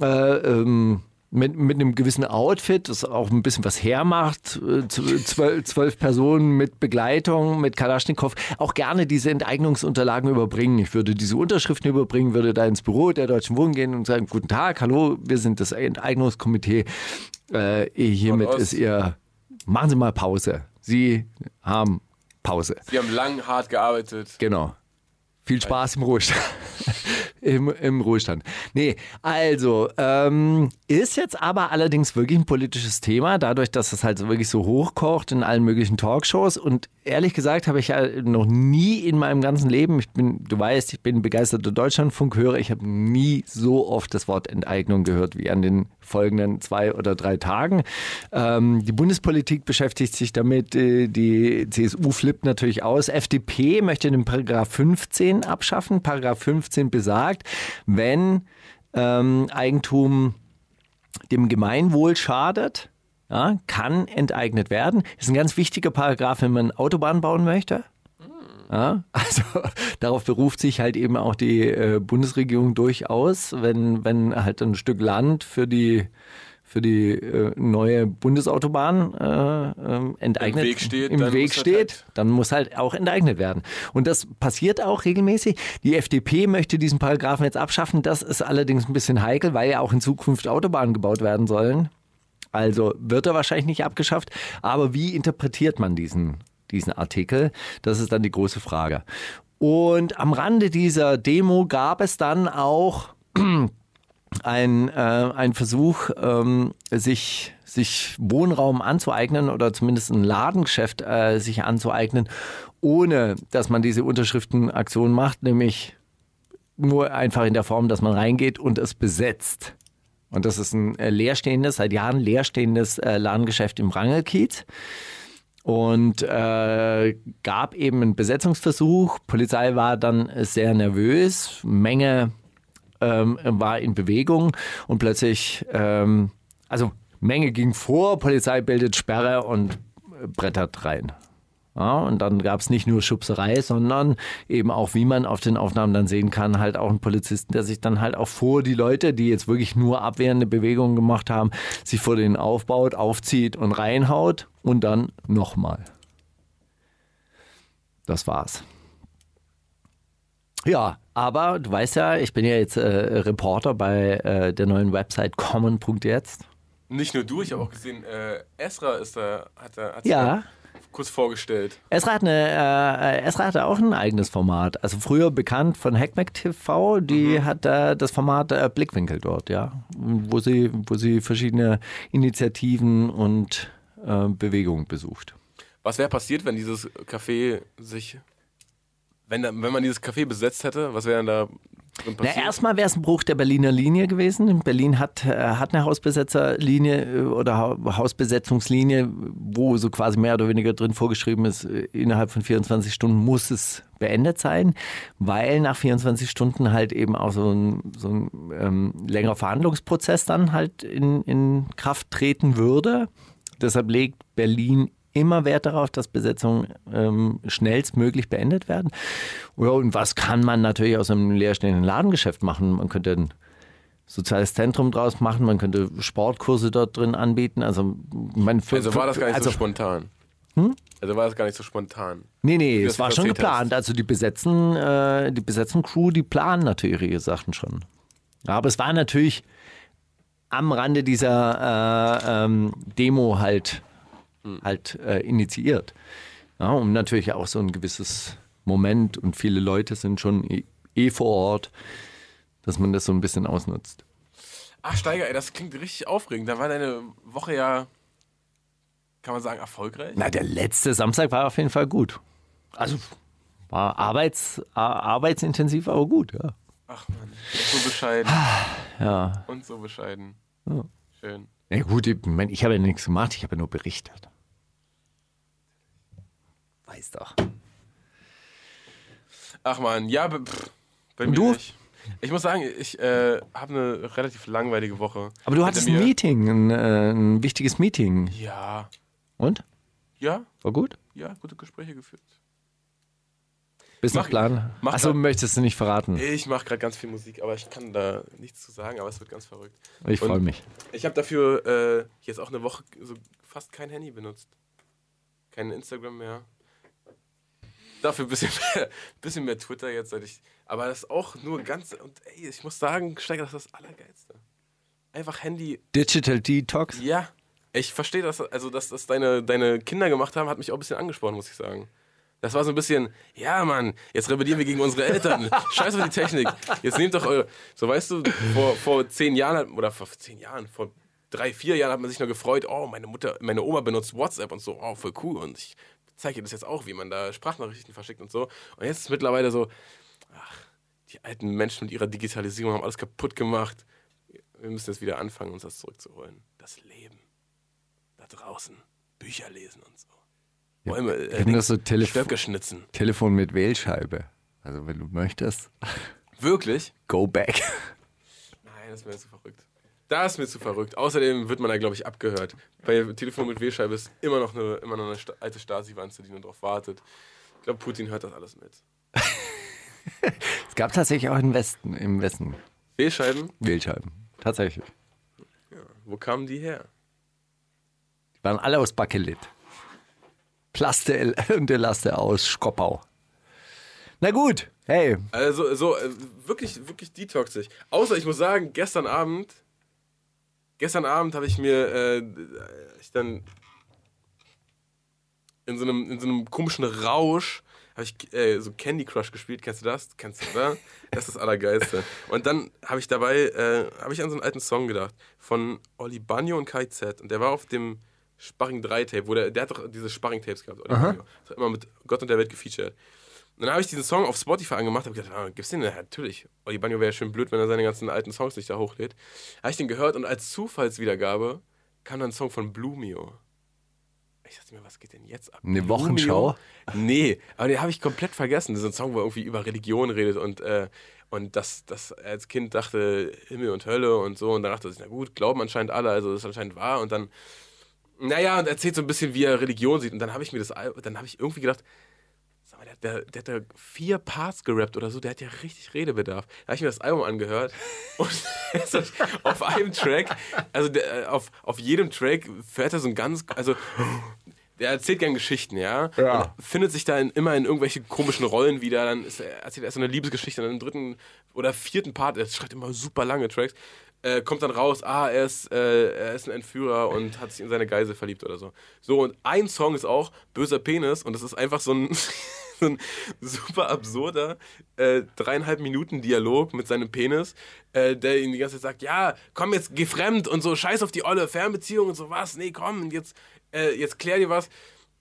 äh, ähm, mit, mit einem gewissen Outfit, das auch ein bisschen was hermacht, äh, zwölf, zwölf Personen mit Begleitung, mit Kalaschnikow, auch gerne diese Enteignungsunterlagen überbringen. Ich würde diese Unterschriften überbringen, würde da ins Büro der Deutschen Wohnen gehen und sagen, guten Tag, hallo, wir sind das Enteignungskomitee. Äh, hiermit ist Ihr, machen Sie mal Pause. Sie haben Pause. Sie haben lang, hart gearbeitet. Genau. Viel Spaß im Ruhestand. (laughs) Im, Im Ruhestand. Nee, also, ähm, ist jetzt aber allerdings wirklich ein politisches Thema, dadurch, dass es halt wirklich so hochkocht in allen möglichen Talkshows. Und ehrlich gesagt habe ich ja noch nie in meinem ganzen Leben, ich bin, du weißt, ich bin begeisterter Deutschlandfunkhörer, ich habe nie so oft das Wort Enteignung gehört wie an den folgenden zwei oder drei Tagen. Ähm, die Bundespolitik beschäftigt sich damit, äh, die CSU flippt natürlich aus. FDP möchte den Paragraph 15 abschaffen. Paragraph 15 besagt, wenn ähm, Eigentum dem Gemeinwohl schadet, ja, kann enteignet werden. Das ist ein ganz wichtiger Paragraph, wenn man Autobahn bauen möchte. Ja, also (laughs) darauf beruft sich halt eben auch die äh, Bundesregierung durchaus, wenn, wenn halt ein Stück Land für die für die äh, neue Bundesautobahn äh, äh, enteignet im Weg steht, im dann, Weg muss steht halt dann muss halt auch enteignet werden. Und das passiert auch regelmäßig. Die FDP möchte diesen Paragraphen jetzt abschaffen. Das ist allerdings ein bisschen heikel, weil ja auch in Zukunft Autobahnen gebaut werden sollen. Also wird er wahrscheinlich nicht abgeschafft. Aber wie interpretiert man diesen, diesen Artikel? Das ist dann die große Frage. Und am Rande dieser Demo gab es dann auch (clears throat) ein, äh, ein Versuch, ähm, sich, sich Wohnraum anzueignen oder zumindest ein Ladengeschäft äh, sich anzueignen, ohne dass man diese Unterschriftenaktion macht, nämlich nur einfach in der Form, dass man reingeht und es besetzt. Und das ist ein äh, leerstehendes, seit Jahren leerstehendes äh, Ladengeschäft im Rangelkiez. Und äh, gab eben einen Besetzungsversuch. Polizei war dann sehr nervös. Menge ähm, war in Bewegung und plötzlich, ähm, also Menge ging vor, Polizei bildet Sperre und äh, brettert rein. Ja, und dann gab es nicht nur Schubserei, sondern eben auch, wie man auf den Aufnahmen dann sehen kann, halt auch einen Polizisten, der sich dann halt auch vor die Leute, die jetzt wirklich nur abwehrende Bewegungen gemacht haben, sich vor denen aufbaut, aufzieht und reinhaut und dann nochmal. Das war's. Ja, aber du weißt ja, ich bin ja jetzt äh, Reporter bei äh, der neuen Website common.jetzt. Nicht nur du, ich habe auch gesehen, äh, Esra ist da, hat er hat Ja. Kurz vorgestellt. Esra, hat eine, äh, Esra hatte auch ein eigenes Format. Also früher bekannt von Hackmack TV, die hat äh, das Format äh, Blickwinkel dort, ja. Wo sie, wo sie verschiedene Initiativen und äh, Bewegungen besucht. Was wäre passiert, wenn dieses Café sich, wenn, da, wenn man dieses Café besetzt hätte, was wäre denn da Na, erstmal wäre es ein Bruch der Berliner Linie gewesen. Berlin hat, äh, hat eine Hausbesetzerlinie äh, oder Ha- Hausbesetzungslinie, wo so quasi mehr oder weniger drin vorgeschrieben ist, äh, innerhalb von 24 Stunden muss es beendet sein, weil nach 24 Stunden halt eben auch so ein, so ein ähm, längerer Verhandlungsprozess dann halt in, in Kraft treten würde. Deshalb legt Berlin immer Wert darauf, dass Besetzungen ähm, schnellstmöglich beendet werden. Ja, und was kann man natürlich aus einem leerstehenden Ladengeschäft machen? Man könnte ein soziales Zentrum draus machen, man könnte Sportkurse dort drin anbieten. Also, man für, Also war das gar nicht also, so spontan. Also war das gar nicht so spontan. Nee, nee, es war schon geplant. Also die besetzen, äh, die besetzen Crew, die planen natürlich ihre Sachen schon. Aber es war natürlich am Rande dieser äh, ähm, Demo halt, halt äh, initiiert. Ja, um natürlich auch so ein gewisses Moment und viele Leute sind schon eh, eh vor Ort, dass man das so ein bisschen ausnutzt. Ach, Steiger, ey, das klingt richtig aufregend. Da war deine Woche ja, kann man sagen, erfolgreich. Na, der letzte Samstag war auf jeden Fall gut. Also war arbeits, ar- arbeitsintensiv, aber gut, ja. Ach man, so bescheiden. Ja. Und so bescheiden. Schön. Ja gut, ich, mein, ich habe ja nichts gemacht, ich habe ja nur berichtet. Weiß doch. Ach man, ja, pff, bei mir du? nicht. Ich muss sagen, ich äh, habe eine relativ langweilige Woche. Aber du hattest ein. Meeting, ein, äh, ein wichtiges Meeting. Ja, Und? ja, War gut? ja, gute Gespräche geführt. Bist nach Plan? Achso, möchtest du nicht verraten? Ich mache gerade ganz viel Musik, aber ich kann da nichts zu sagen, aber es wird ganz verrückt. Ich freue mich. Ich habe dafür äh, jetzt auch eine Woche so fast kein Handy benutzt. Kein Instagram mehr. Dafür ein bisschen mehr, (laughs) bisschen mehr Twitter jetzt, seit ich. Aber das ist auch nur ganz. Und ey, ich muss sagen, Steiger, das ist das Allergeilste. Einfach Handy. Digital Detox? Ja. Ich verstehe das, also dass das deine, deine Kinder gemacht haben, hat mich auch ein bisschen angesprochen, muss ich sagen. Das war so ein bisschen, ja Mann, jetzt rebellieren wir gegen unsere Eltern. (laughs) Scheiß auf die Technik. Jetzt nehmt doch eure. So weißt du, vor, vor zehn Jahren, oder vor zehn Jahren, vor drei, vier Jahren hat man sich nur gefreut, oh, meine Mutter, meine Oma benutzt WhatsApp und so, oh, voll cool. Und ich zeige ihr das jetzt auch, wie man da Sprachnachrichten verschickt und so. Und jetzt ist es mittlerweile so, ach, die alten Menschen mit ihrer Digitalisierung haben alles kaputt gemacht. Wir müssen jetzt wieder anfangen, uns das zurückzuholen. Das Leben. Da draußen. Bücher lesen und so. Bäume, äh, das so Telef- Stöcke schnitzen. Telefon mit Wählscheibe. Also wenn du möchtest, Wirklich? go back. Nein, das ist mir zu verrückt. Das ist mir zu verrückt. Außerdem wird man da, glaube ich, abgehört. Bei Telefon mit Wählscheibe ist immer noch eine, immer noch eine alte Stasi-Wanze, die nur drauf wartet. Ich glaube, Putin hört das alles mit. (laughs) Es gab tatsächlich auch im Westen, im Westen Wählscheiben, Wählscheiben. Tatsächlich. wo kamen die her? Die waren alle aus Bakelit. Plaste (laughs) und Elaste aus Schkoppau. Na gut, hey, Also, so, äh, wirklich, wirklich detoxig. Außer, ich muss sagen, gestern Abend, gestern Abend habe ich mir, äh, ich dann in so einem, in so einem komischen Rausch, habe ich äh, so Candy Crush gespielt. Kennst du das? Kennst du, oder? Das ist das Allergeilste. Und dann habe ich dabei, äh, habe ich an so einen alten Song gedacht, von Oli Banjo und Kai Z. Und der war auf dem Sparring 3 Tape, wo der, der hat doch diese Sparring Tapes gehabt, Oli Banjo. Das hat immer mit Gott und der Welt gefeatured. Und dann habe ich diesen Song auf Spotify angemacht und gedacht, ah, gibt's den? Ja, natürlich. Oli Banjo wäre ja schön blöd, wenn er seine ganzen alten Songs nicht da hochlädt. Habe ich den gehört und als Zufallswiedergabe kam dann ein Song von Blumio. Ich dachte mir, was geht denn jetzt ab? Eine Blumio? Wochenschau? Nee, aber den habe ich komplett vergessen. Das ist ein Song, wo er irgendwie über Religion redet und, äh, und das er als Kind dachte, Himmel und Hölle und so. Und dann dachte sich, na gut, glauben anscheinend alle, also das ist anscheinend wahr. Und dann, naja, und erzählt so ein bisschen, wie er Religion sieht. Und dann habe ich mir das, dann habe ich irgendwie gedacht, mal, der, der, der hat da vier Parts gerappt oder so, der hat ja richtig Redebedarf. Da habe ich mir das Album angehört (laughs) und hat auf einem Track, also der, äh, auf, auf jedem Track fährt er so ein ganz, also der erzählt gern Geschichten, ja. Ja. Findet sich da in, immer in irgendwelche komischen Rollen wieder. Dann ist, er erzählt erst so eine Liebesgeschichte, dann im dritten oder vierten Part, er schreibt immer super lange Tracks, äh, kommt dann raus, ah, er ist, äh, er ist ein Entführer und hat sich in seine Geisel verliebt oder so. So, und ein Song ist auch Böser Penis und das ist einfach so ein, (laughs) so ein super absurder äh, dreieinhalb Minuten Dialog mit seinem Penis, äh, der ihm die ganze Zeit sagt, ja, komm jetzt, geh fremd und so, scheiß auf die olle Fernbeziehung und so was, nee, komm, jetzt, äh, jetzt klär dir was.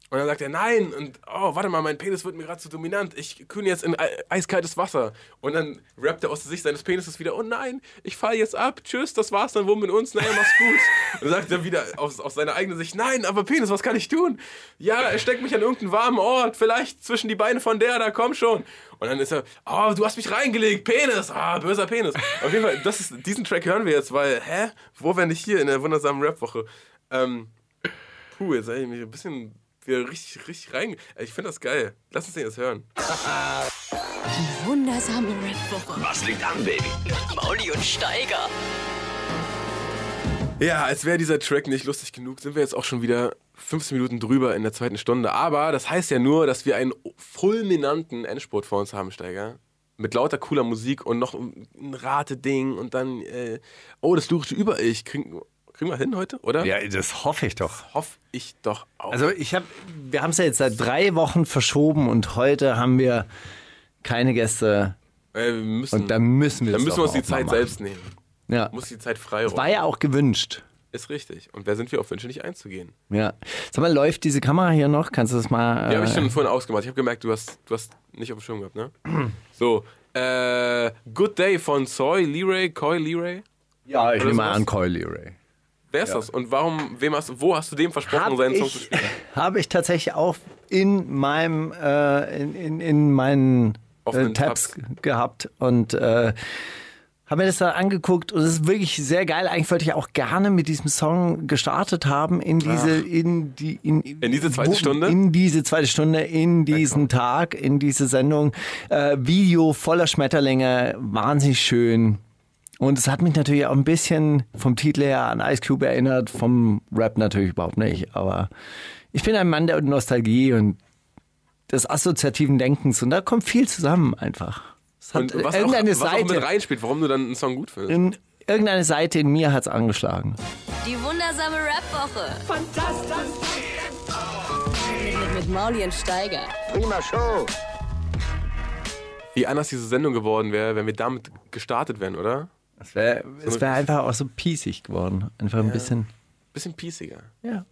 Und dann sagt er, nein, und oh, warte mal, mein Penis wird mir gerade zu dominant. Ich kühne jetzt in ei- eiskaltes Wasser. Und dann rappt er aus der Sicht seines Penises wieder, oh nein, ich fall jetzt ab, tschüss, das war's dann wohl mit uns, naja, mach's gut. (laughs) Und dann sagt er wieder aus, aus seiner eigenen Sicht, nein, aber Penis, was kann ich tun? Ja, er steckt mich an irgendeinen warmen Ort, vielleicht zwischen die Beine von der, da komm schon. Und dann ist er, oh, du hast mich reingelegt, Penis, ah, böser Penis. Auf jeden Fall, das ist, diesen Track hören wir jetzt, weil, hä, wo wenn nicht hier in der wundersamen Rap-Woche? Ähm, Puh, jetzt habe ich mich ein bisschen wieder richtig, richtig rein. Ich finde das geil. Lass uns den jetzt hören. Wundersame Red-Woche. Was liegt an, Baby? Mauli und Steiger. Ja, als wäre dieser Track nicht lustig genug, sind wir jetzt auch schon wieder 15 Minuten drüber in der zweiten Stunde. Aber das heißt ja nur, dass wir einen fulminanten Endspurt vor uns haben, Steiger. Mit lauter cooler Musik und noch ein Rateding und dann, äh, oh, das lyrische Über-Ich. Kriegen, kriegen wir hin heute, oder? ja, das hoffe ich doch. Hoffe ich doch auch. Also ich habe, wir haben es ja jetzt seit drei Wochen verschoben und heute haben wir keine Gäste äh, wir müssen, und da müssen wir dann es müssen wir uns die mal Zeit selbst nehmen. Ja, Muss die Zeit frei war ja auch gewünscht. Ist richtig. Und wer sind wir auf Wünsche nicht einzugehen? Ja. Sag mal, läuft diese Kamera hier noch? Kannst du das mal? Die habe ich äh, schon vorhin ausgemacht. Ich habe gemerkt, du hast, du hast nicht auf dem Schirm gehabt, ne? (clears throat) So, äh, Good Day von Soy Leray, Coy Leray. ja, ich oder nehme sowas? an, Coily Ray. Wer ist das? Und warum, wem hast, wo hast du dem versprochen, Habe seinen Song zu ich, spielen? (laughs) hab ich tatsächlich auch in meinem, äh, in, in, in meinen offenen Tabs Tabs. gehabt und äh, habe mir das dann angeguckt und es ist wirklich sehr geil. Eigentlich wollte ich auch gerne mit diesem Song gestartet haben in diese, in die, in, In diese zweite Stunde? In diese zweite Stunde, in diesen Tag, in diese Sendung. Äh, Video voller Schmetterlinge, wahnsinnig schön. Und es hat mich natürlich auch ein bisschen vom Titel her an Ice Cube erinnert, vom Rap natürlich überhaupt nicht. Aber ich bin ein Mann der Nostalgie und des assoziativen Denkens und da kommt viel zusammen einfach. Es hat Und was, auch, irgendeine was auch Seite, mit reinspielt, warum du dann einen Song gut findest. in, irgendeine Seite in mir hat's angeschlagen. Die wundersame Rap-Woche. Fantastisch. Mit, mit Mauli und Steiger. Wie anders diese Sendung geworden wäre, wenn wir damit gestartet wären, oder? Es wäre es wär einfach auch so piesig geworden. Einfach ein bisschen, Bisschen piesiger. ja.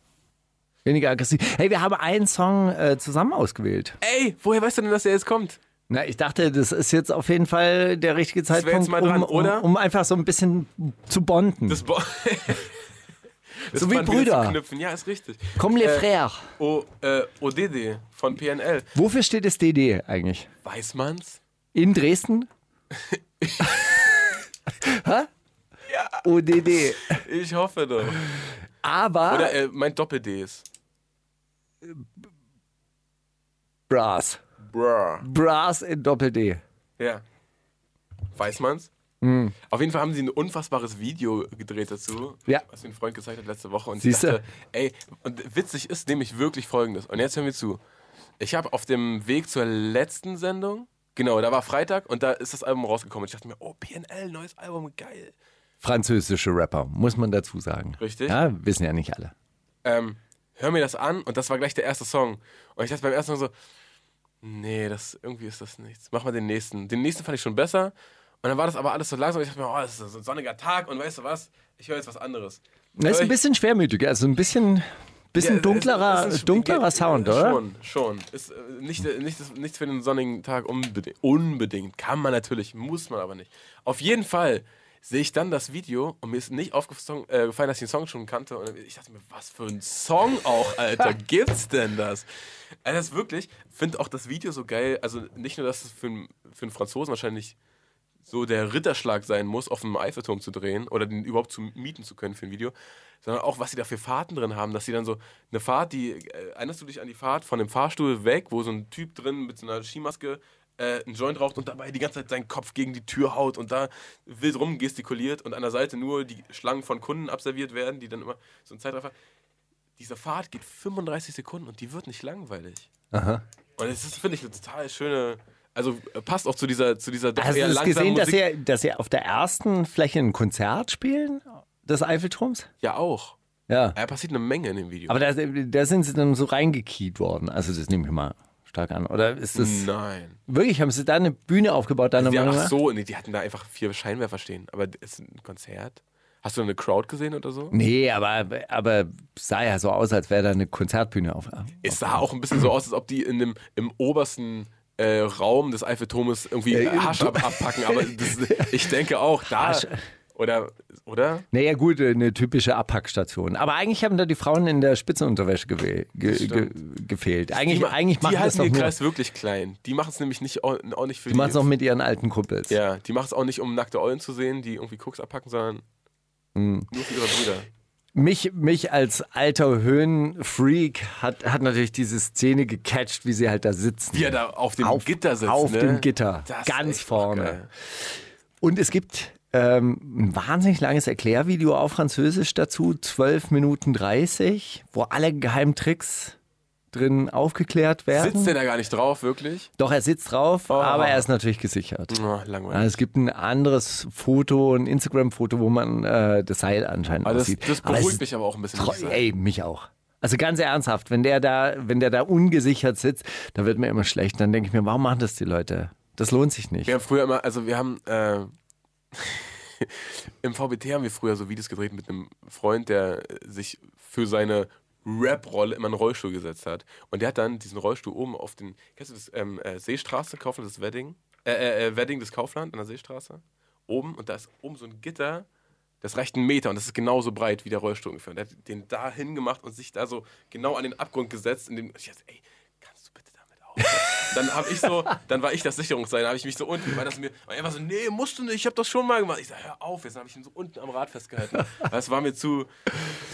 Weniger aggressiv. Hey, wir haben einen Song äh, zusammen ausgewählt. Ey, woher weißt du denn, dass der jetzt kommt? Na, ich dachte, das ist jetzt auf jeden Fall der richtige Zeitpunkt, dran, um? Um, um einfach so ein bisschen zu bonden. Das, Bo (laughs) das So wie Brüder. Zu knüpfen. Ja, ist richtig. Komm, les Äh, frères. O, äh, ODD von PNL. Wofür steht das DD eigentlich? Weiß man's? In Dresden? (laughs) Hä? Ja. ODD. Ich hoffe doch. Aber Oder äh, mein Doppel-Ds. Brass. Bruh. Brass in Doppel-D. Ja. Weiß man's? Hm. Auf jeden Fall haben sie ein unfassbares Video gedreht dazu, Ja. was mir ein Freund gezeigt hat letzte Woche. Und Siehste? ich dachte, ey, und witzig ist nämlich wirklich folgendes. Und jetzt hören wir zu. Ich habe auf dem Weg zur letzten Sendung, genau, da war Freitag und da ist das Album rausgekommen. Und ich dachte mir, oh, PNL, neues Album, geil. Französische Rapper, muss man dazu sagen. Richtig. Ja, wissen ja nicht alle. ähm, hör mir das an und das war gleich der erste Song. Und ich dachte beim ersten Song so, nee, das, irgendwie ist das nichts. Mach mal den nächsten. Den nächsten fand ich schon besser. Und dann war das aber alles so langsam. Ich dachte mir, oh, das ist so ein sonniger Tag und weißt du was? Ich höre jetzt was anderes. Das ist ein bisschen schwermütig, also ein bisschen, bisschen Ja, dunklerer, ist dunklerer Sound, oder? Schon, schon. Ist äh, nicht, äh, nicht, nichts für den sonnigen Tag unbedingt. Unbedingt. Kann man natürlich, muss man aber nicht. Auf jeden Fall sehe ich dann das Video und mir ist nicht aufgefallen, äh, gefallen, dass ich den Song schon kannte. Und ich dachte mir, was für ein Song auch, Alter. (laughs) Gibt's denn das? Also das ist wirklich, finde auch das Video so geil. Also nicht nur, dass es für, einen- für einen Franzosen wahrscheinlich so der Ritterschlag sein muss, auf dem Eiffelturm zu drehen oder den überhaupt zu mieten zu können für ein Video, sondern auch, was sie da für Fahrten drin haben, dass sie dann so eine Fahrt, die, äh, erinnerst du dich an die Fahrt von dem Fahrstuhl weg, wo so ein Typ drin mit so einer Skimaske äh, einen Joint raucht und dabei die ganze Zeit seinen Kopf gegen die Tür haut und da wild rum gestikuliert und an der Seite nur die Schlangen von Kunden abserviert werden, die dann immer so ein Zeitraffer. Diese Fahrt geht 35 Sekunden und die wird nicht langweilig. Aha. Und das ist, finde ich, eine total schöne, also äh, passt auch zu dieser, zu dieser doch Hast du eher langsamen gesehen, dass Musik. sie, dass sie auf der ersten Fläche ein Konzert spielen des Eiffelturms? Ja, auch. Ja. Da passiert eine Menge in dem Video. Aber da, da sind sie dann so reingekiet worden. Also das nehme ich mal stark an. Oder ist das Nein. wirklich, haben sie da eine Bühne aufgebaut? Die, Meinung ach so, nee, die hatten da einfach vier Scheinwerfer stehen. Aber das ist ein Konzert. Hast du eine Crowd gesehen oder so? Nee, aber, aber sah ja so aus, als wäre da eine Konzertbühne auf. Es sah auch ein bisschen so aus, als ob die in dem, im obersten äh, Raum des Eiffelturmes irgendwie Äh, Hasch ab, abpacken. Aber das, (laughs) ich denke auch, da. Hasch. Oder, oder? Naja, gut, eine typische Abpackstation. Aber eigentlich haben da die Frauen in der Spitzenunterwäsche gewe- ge ge gefehlt. Eigentlich, die, eigentlich machen die das halten doch den. Kreis wirklich klein. Die machen es nämlich nicht, auch, auch nicht für Die machen es auch mit ihren alten Kumpels. Ja, die machen es auch nicht, um nackte Eulen zu sehen, die irgendwie Koks abpacken, sondern Hm. nur für ihre Brüder. Mich, mich als alter Höhenfreak hat, hat natürlich diese Szene gecatcht, wie sie halt da sitzen. Wie er da auf dem Auf- Gitter sitzt. auf ne? dem Gitter, Das ganz vorne. Und es gibt ähm, ein wahnsinnig langes Erklärvideo auf Französisch dazu, 12 Minuten 30, wo alle geheimen Tricks drin aufgeklärt werden. Sitzt der da gar nicht drauf, wirklich? Doch, er sitzt drauf, Oh. aber er ist natürlich gesichert. Oh, langweilig. es gibt ein anderes Foto, ein Instagram-Foto, wo man äh, das Seil anscheinend Aber das, aussieht. das Aber beruhigt ist mich aber auch ein bisschen. Ey, mich auch. Also ganz ernsthaft, wenn der da, wenn der da ungesichert sitzt, dann wird mir immer schlecht. Dann denke ich mir, warum machen das die Leute? Das lohnt sich nicht. Wir haben früher immer, also wir haben äh, (laughs) im VBT haben wir früher so Videos gedreht mit einem Freund, der sich für seine Rap-Rolle immer einen Rollstuhl gesetzt hat. Und der hat dann diesen Rollstuhl oben auf den, kennst du das ähm, äh, Seestraße, Kaufland, das Wedding? Äh, äh, äh, Wedding des Kaufland an der Seestraße? Oben und da ist oben so ein Gitter, das reicht einen Meter und das ist genauso breit wie der Rollstuhl ungefähr. Und der hat den da hingemacht und sich da so genau an den Abgrund gesetzt. In dem, ich dachte, ey, kannst du bitte damit aufhören? (laughs) dann habe ich so, dann war ich das Sicherungsseil, dann habe ich mich so unten, weil das mir, er war so, nee, musst du nicht, ich habe das schon mal gemacht. Ich sag, hör auf, jetzt habe ich ihn so unten am Rad festgehalten. Das war mir zu,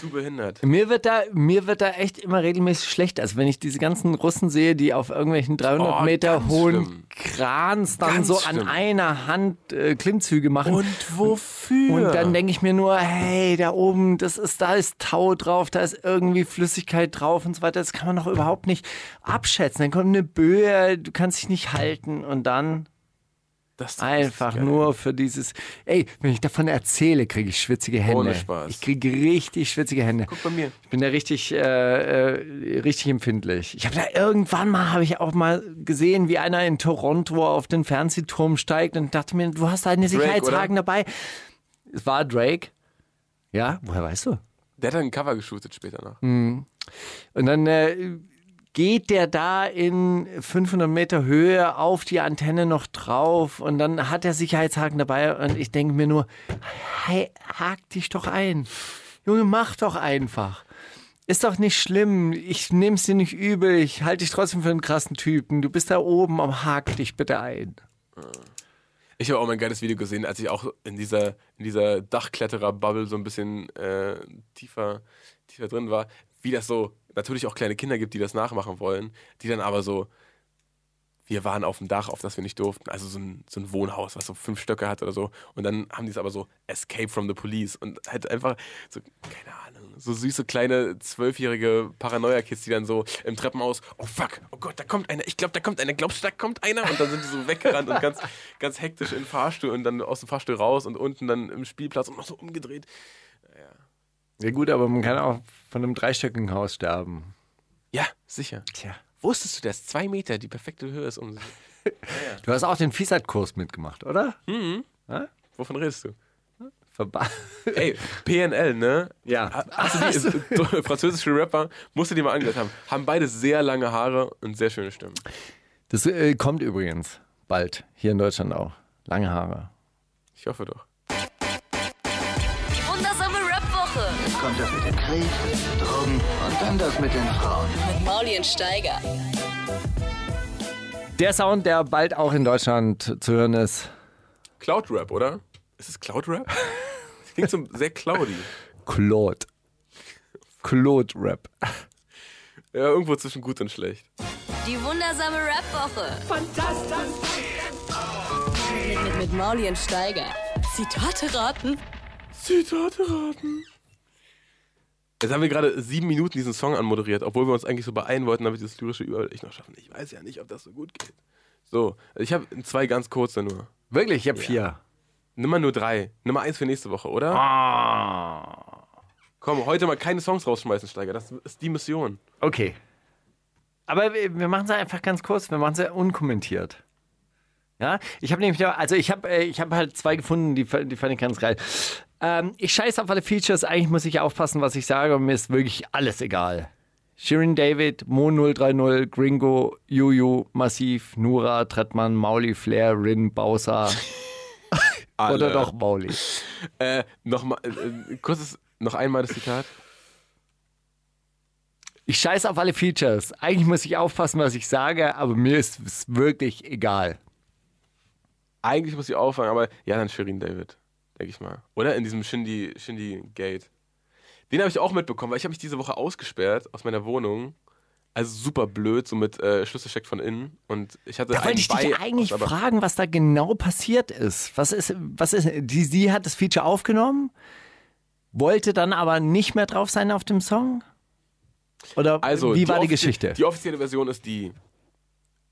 zu behindert. Mir wird, da, mir wird da echt immer regelmäßig schlecht. Also wenn ich diese ganzen Russen sehe, die auf irgendwelchen 300 Oh, Meter hohen schlimm. Krans dann Ganz so schlimm. an einer Hand äh, Klimmzüge machen. Und wofür? Und dann denke ich mir nur, hey, da oben, das ist, da ist Tau drauf, da ist irgendwie Flüssigkeit drauf und so weiter. Das kann man doch überhaupt nicht abschätzen. Dann kommt eine Böe, du kannst dich nicht halten und dann einfach nur für dieses. Ey, wenn ich davon erzähle, kriege ich schwitzige Hände. Ohne Spaß. Ich kriege richtig schwitzige Hände. Guck bei mir. Ich bin da richtig, äh, äh, richtig empfindlich. Ich habe da irgendwann mal, habe ich auch mal gesehen, wie einer in Toronto auf den Fernsehturm steigt und dachte mir, du hast da eine Sicherheitshaken dabei. Es war Drake. Ja, woher weißt du? Der hat dann ein Cover geshootet später noch. Und dann äh, geht der da in 500 Meter Höhe auf die Antenne noch drauf und dann hat der Sicherheitshaken dabei und ich denke mir nur, hey, hak dich doch ein. Junge, mach doch einfach. Ist doch nicht schlimm. Ich nehm's dir nicht übel. Ich halte dich trotzdem für einen krassen Typen. Du bist da oben, aber hak dich bitte ein. Ich habe auch mal ein geiles Video gesehen, als ich auch in dieser, in dieser Dachkletterer-Bubble so ein bisschen äh, tiefer, tiefer drin war, wie das so natürlich auch kleine Kinder gibt, die das nachmachen wollen, die dann aber so, wir waren auf dem Dach, auf das wir nicht durften, also so ein, so ein Wohnhaus, was so fünf Stöcke hat oder so, und dann haben die es aber so Escape from the Police und halt einfach so, keine Ahnung, so süße kleine zwölfjährige Paranoia-Kids, die dann so im Treppenhaus, oh fuck, oh Gott, da kommt einer, ich glaube, da kommt einer, glaubst du, da kommt einer? Und dann sind die so weggerannt und ganz, ganz hektisch in den Fahrstuhl und dann aus dem Fahrstuhl raus und unten dann im Spielplatz und noch so umgedreht. Ja gut, aber man kann auch von einem dreistöckigen Haus sterben. Ja, sicher. Tja. Wusstest du, dass zwei Meter die perfekte Höhe ist, um. (laughs) Du hast auch den Fiesat-Kurs mitgemacht, oder? Wovon redest du? Verba (laughs) Ey, PNL, ne? Ja. Du die, (laughs) ist- französische Rapper, musst du dir mal angehört haben, haben beide sehr lange Haare und sehr schöne Stimmen. Das äh, kommt übrigens bald. Hier in Deutschland auch. Lange Haare. Ich hoffe doch. Kommt das mit dem Krieg, Drogen und dann das mit den Frauen. mit Mauli und Steiger. Der Sound, der bald auch in Deutschland zu hören ist. Cloud Rap, oder? Ist es Cloud Rap? (laughs) Das klingt so sehr cloudy. Claude. Claude Rap. Ja, irgendwo zwischen gut und schlecht. Die wundersame Rap-Woche. Fantastisch. Mit, mit, mit Mauli und Steiger. Zitate raten. Zitate raten. Jetzt haben wir gerade sieben Minuten diesen Song anmoderiert, obwohl wir uns eigentlich so beeilen wollten, damit wir das lyrische Überblick noch schaffen. Ich weiß ja nicht, ob das so gut geht. So, ich habe zwei ganz kurze nur. Wirklich, ich habe vier. Nimm mal nur drei. Nimm mal eins für nächste Woche, oder? Ah. Komm, heute mal keine Songs rausschmeißen, Steiger. Das ist die Mission. Okay. Aber wir, wir machen es einfach ganz kurz. Wir machen es unkommentiert. Ja, ich habe nämlich, also ich habe äh, ich hab halt zwei gefunden, die, die fand ich ganz geil. Ähm, ich scheiße auf alle Features. Eigentlich muss ich aufpassen, was ich sage. Und mir ist wirklich alles egal. Shirin David, Mo 030, Gringo, Juju, Massiv, Nura, Trettmann, Mauli, Flair, Rin, Bowser. (laughs) Oder doch Mauli. Äh, noch mal, äh, äh, kurzes, noch einmal das Zitat. Ich scheiße auf alle Features. Eigentlich muss ich aufpassen, was ich sage, aber mir ist es wirklich egal. Eigentlich muss ich auffangen, aber ja, dann Shirin David, denke ich mal. Oder in diesem Shindy, Shindy Gate. Den habe ich auch mitbekommen, weil ich habe mich diese Woche ausgesperrt aus meiner Wohnung. Also super blöd, so mit äh, Schlüsselcheck von innen. Und ich hatte Da wollte ich dich eigentlich aber fragen, was da genau passiert ist. Was ist, was ist, die, sie hat das Feature aufgenommen, wollte dann aber nicht mehr drauf sein auf dem Song? Oder Also, wie war die Geschichte? Die offizielle Version ist die.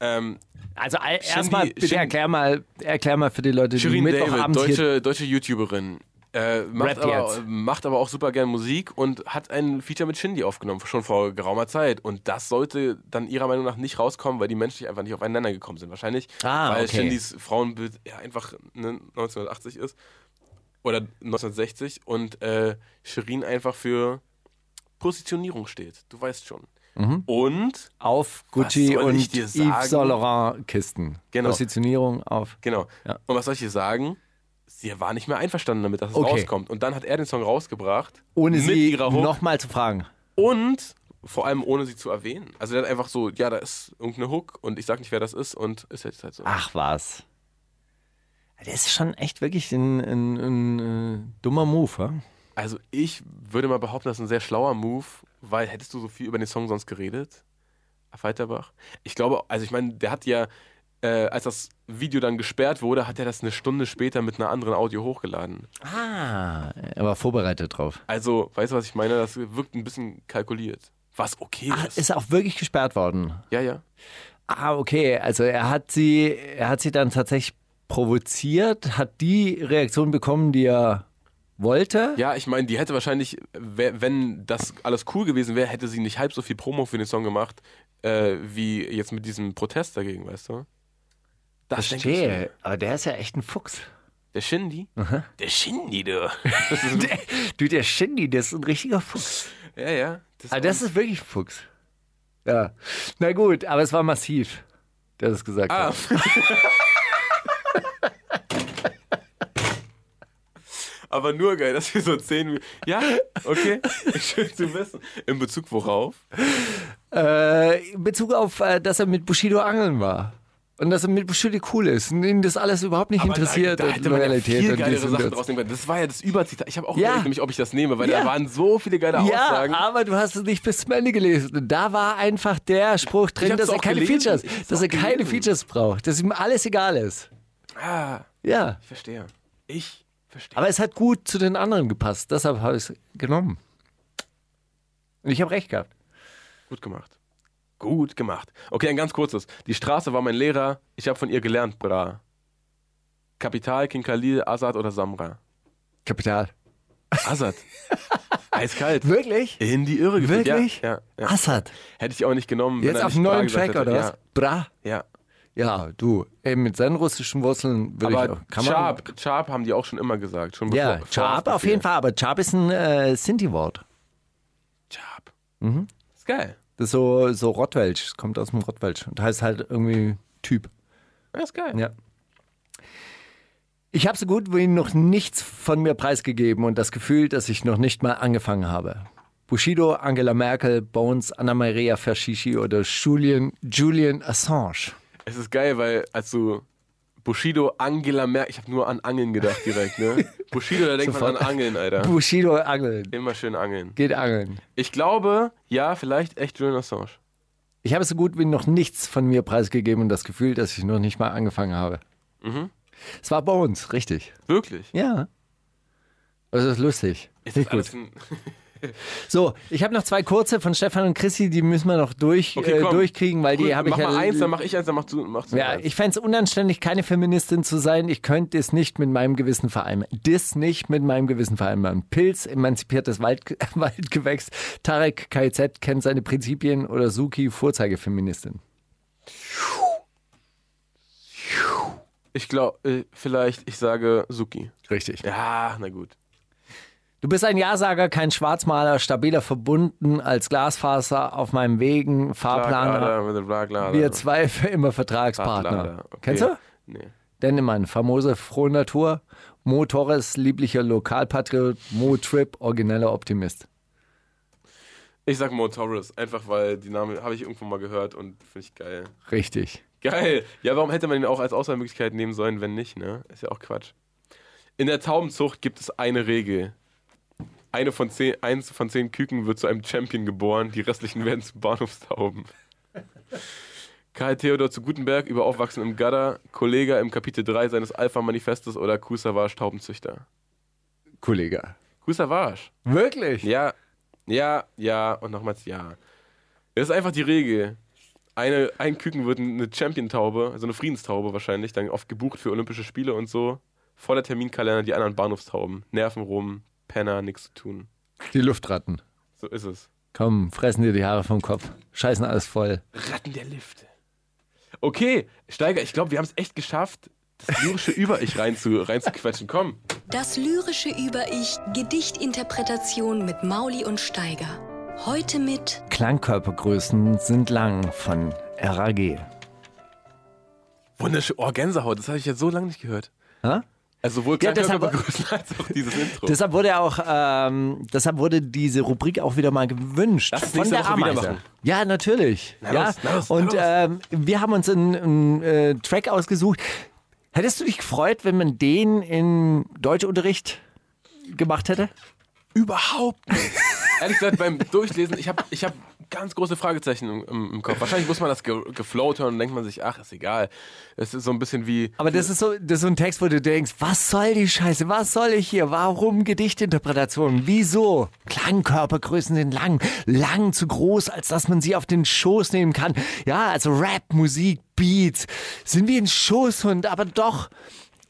Ähm, also erstmal, bitte Shindy- erklär mal, erklär mal für die Leute, die Shirin David, Mittwochabends hier... deutsche, deutsche YouTuberin. Äh, macht, aber, macht aber auch super gern Musik und hat ein Feature mit Shindy aufgenommen, schon vor geraumer Zeit. Und das sollte dann ihrer Meinung nach nicht rauskommen, weil die menschlich einfach nicht aufeinander gekommen sind. Wahrscheinlich, Ah, weil okay. Shindys Frauenbild ja einfach ne, 1980 ist. Oder 1960. Und äh, Shirin einfach für Positionierung steht. Du weißt schon. Mhm. Und Auf Gucci und Yves? Saint Laurent Kisten. Genau. Positionierung auf... Genau. Ja. Und was soll ich dir sagen? Sie war nicht mehr einverstanden damit, dass es Okay. rauskommt. Und dann hat er den Song rausgebracht. Ohne sie nochmal zu fragen. Und vor allem ohne sie zu erwähnen. Also der hat einfach so, ja, da ist irgendeine Hook und ich sag nicht, wer das ist und ist jetzt halt so. Ach was. Der ist schon echt wirklich ein, ein, ein, ein dummer Move, wa? Also ich würde mal behaupten, das ist ein sehr schlauer Move, weil hättest du so viel über den Song sonst geredet? Weiterbach? Ich glaube, also ich meine, der hat ja, äh, als das Video dann gesperrt wurde, hat er das eine Stunde später mit einer anderen Audio hochgeladen. Ah, er war vorbereitet drauf. Also, weißt du, was ich meine? Das wirkt ein bisschen kalkuliert. Was okay Ach, ist. ist auch wirklich gesperrt worden. Ja, ja. Ah, okay. Also er hat sie, er hat sie dann tatsächlich provoziert, hat die Reaktion bekommen, die er wollte. Ja, ich meine, die hätte wahrscheinlich, wenn das alles cool gewesen wäre, hätte sie nicht halb so viel Promo für den Song gemacht, äh, wie jetzt mit diesem Protest dagegen, weißt du? Das Verstehe. Aber der ist ja echt ein Fuchs. Der Shindy? Der Shindy, du. (laughs) Der, du, der Shindy, der ist ein richtiger Fuchs. ja, ja. Das, Ah, das ist wirklich ein Fuchs. Ja. Na gut, aber es war massiv, der das gesagt Ah. hat. (laughs) Aber nur geil, dass wir so zehn. Ja, okay. (laughs) Schön zu wissen. In Bezug worauf? Äh, in Bezug auf, äh, dass er mit Bushido angeln war. Und dass er mit Bushido cool ist und ihn das alles überhaupt nicht interessiert Da, da hätte man ja Loyalität viel und geilere Sachen das. draus nehmen können. Das war ja das Überzitat. Ich habe auch Ja. überlegt, nämlich, ob ich das nehme, weil Ja. da waren so viele geile Ja, Aussagen. aber du hast es nicht bis zum Ende gelesen. Und da war einfach der Spruch drin, dass er keine gelesen. Features, dass er keine gelesen. Features braucht, dass ihm alles egal ist. Ah, Ja. ich verstehe. Ich verstehe. Aber es hat gut zu den anderen gepasst, deshalb habe ich es genommen. Und ich habe recht gehabt. Gut gemacht. Gut gemacht. Okay, ein ganz kurzes. Die Straße war mein Lehrer. Ich habe von ihr gelernt, bra. Kapital, King Khalil, Azad oder Samra? Kapital. Azad. (laughs) Eiskalt. Wirklich? In die Irre geführt. Wirklich? Ja, ja, ja. Assad. Hätte ich auch nicht genommen. wenn Jetzt auf Bra neuen Track hätte. oder was? Bra. Ja, ja. Ja, du, ey, mit seinen russischen Wurzeln würde ich auch. Kann man, Charp, Charp haben die auch schon immer gesagt. Schon ja, bevor, Charp auf jeden Fall, aber Charp ist ein äh, Sinti-Wort. Charp. Mhm. Ist geil. Das ist so, so Rottwelsch, es kommt aus dem Rottwelsch und heißt halt irgendwie Typ. Ja, ist geil. Ja. Ich habe so gut wie noch nichts von mir preisgegeben und das Gefühl, dass ich noch nicht mal angefangen habe. Bushido, Angela Merkel, Bones, Anna-Maria Fashishi oder Julian, Julian Assange. Es ist geil, weil als du Bushido, Angela Merkel, ich habe nur an Angeln gedacht direkt, ne? (laughs) Bushido, da denkt man Sofort. an Angeln, Alter. Bushido angeln. Immer schön angeln. Geht angeln. Ich glaube, ja, vielleicht echt Julian Assange. Ich habe so gut wie noch nichts von mir preisgegeben und das Gefühl, dass ich noch nicht mal angefangen habe. Mhm. Es war Bones, richtig. Wirklich? Ja. Das ist lustig. Ist das gut. ein, (laughs) So, ich habe noch zwei kurze von Stefan und Chrissy, die müssen wir noch durch, Okay, äh, durchkriegen, weil die Cool, habe ich mach ja. mal eins, dann mach ich eins, dann machst du, machst du ja, eins. ich fände es unanständig, keine Feministin zu sein. Ich könnte es nicht mit meinem Gewissen vereinbaren. Das nicht mit meinem Gewissen vereinbaren. Pilz, emanzipiertes Wald, (laughs) Waldgewächs. Tarek KZ kennt seine Prinzipien oder Suki, Vorzeigefeministin. Ich glaube, äh, vielleicht, ich sage Suki. Richtig. Ja, na gut. Du bist ein Ja-Sager, kein Schwarzmaler, stabiler verbunden als Glasfaser auf meinem Wegen, Fahrplaner. Schlagader. Wir zwei für immer Vertragspartner. Okay. Kennst du? Nee. Dennemann, famose frohe Natur, Mo Torres, lieblicher Lokalpatriot, Mo Trip, origineller Optimist. Ich sag Mo Torres, einfach weil die Namen habe ich irgendwo mal gehört und finde ich geil. Richtig. Geil. Ja, warum hätte man ihn auch als Auswahlmöglichkeit nehmen sollen, wenn nicht, ne? Ist ja auch Quatsch. In der Taubenzucht gibt es eine Regel. Eine von zehn, eins von zehn Küken wird zu einem Champion geboren, die restlichen werden zu Bahnhofstauben. (laughs) Karl Theodor zu Gutenberg über Aufwachsen im Gadda, Kollege im Kapitel 3 seines Alpha-Manifestes oder Kusavage Taubenzüchter. Kollege. Kusavage. Wirklich? Ja, ja, ja und nochmals ja. Das ist einfach die Regel. Eine, ein Küken wird eine Champion-Taube, also eine Friedenstaube wahrscheinlich, dann oft gebucht für Olympische Spiele und so. Voller Terminkalender, die anderen Bahnhofstauben. Nerven rum, Penner, nichts zu tun. Die Luftratten. So ist es. Komm, fressen dir die Haare vom Kopf. Scheißen alles voll. Ratten der Lifte. Okay, Steiger, ich glaube, wir haben es echt geschafft, das lyrische Über-Ich reinzu, reinzuquetschen. Komm. Das lyrische Über-Ich, Gedichtinterpretation mit Mauli und Steiger. Heute mit Klangkörpergrößen sind lang von RAG. Wunderschön. Oh, Gänsehaut, das habe ich jetzt so lange nicht gehört. Ha? Also sowohl Ja, deshalb- (laughs) als auch dieses Intro. Deshalb wurde auch, ähm, deshalb wurde diese Rubrik auch wieder mal gewünscht Lass uns von der Woche wieder machen. Ja, natürlich. Na ja. los, na los, na Und los. ähm, wir haben uns einen, einen äh, Track ausgesucht. Hättest du dich gefreut, wenn man den in Deutschunterricht gemacht hätte? Überhaupt nicht. Ehrlich gesagt, beim Durchlesen, ich habe ich hab ganz große Fragezeichen im, im, Kopf. Wahrscheinlich muss man das ge geflowt hören und denkt man sich, ach, ist egal. Es ist so ein bisschen wie. Aber das ist so, das ist so ein Text, wo du denkst, was soll die Scheiße? Was soll ich hier? Warum Gedichtinterpretation? Wieso? Klangkörpergrößen sind lang, lang zu groß, als dass man sie auf den Schoß nehmen kann. Ja, also Rap, Musik, Beats sind wie ein Schoßhund, aber doch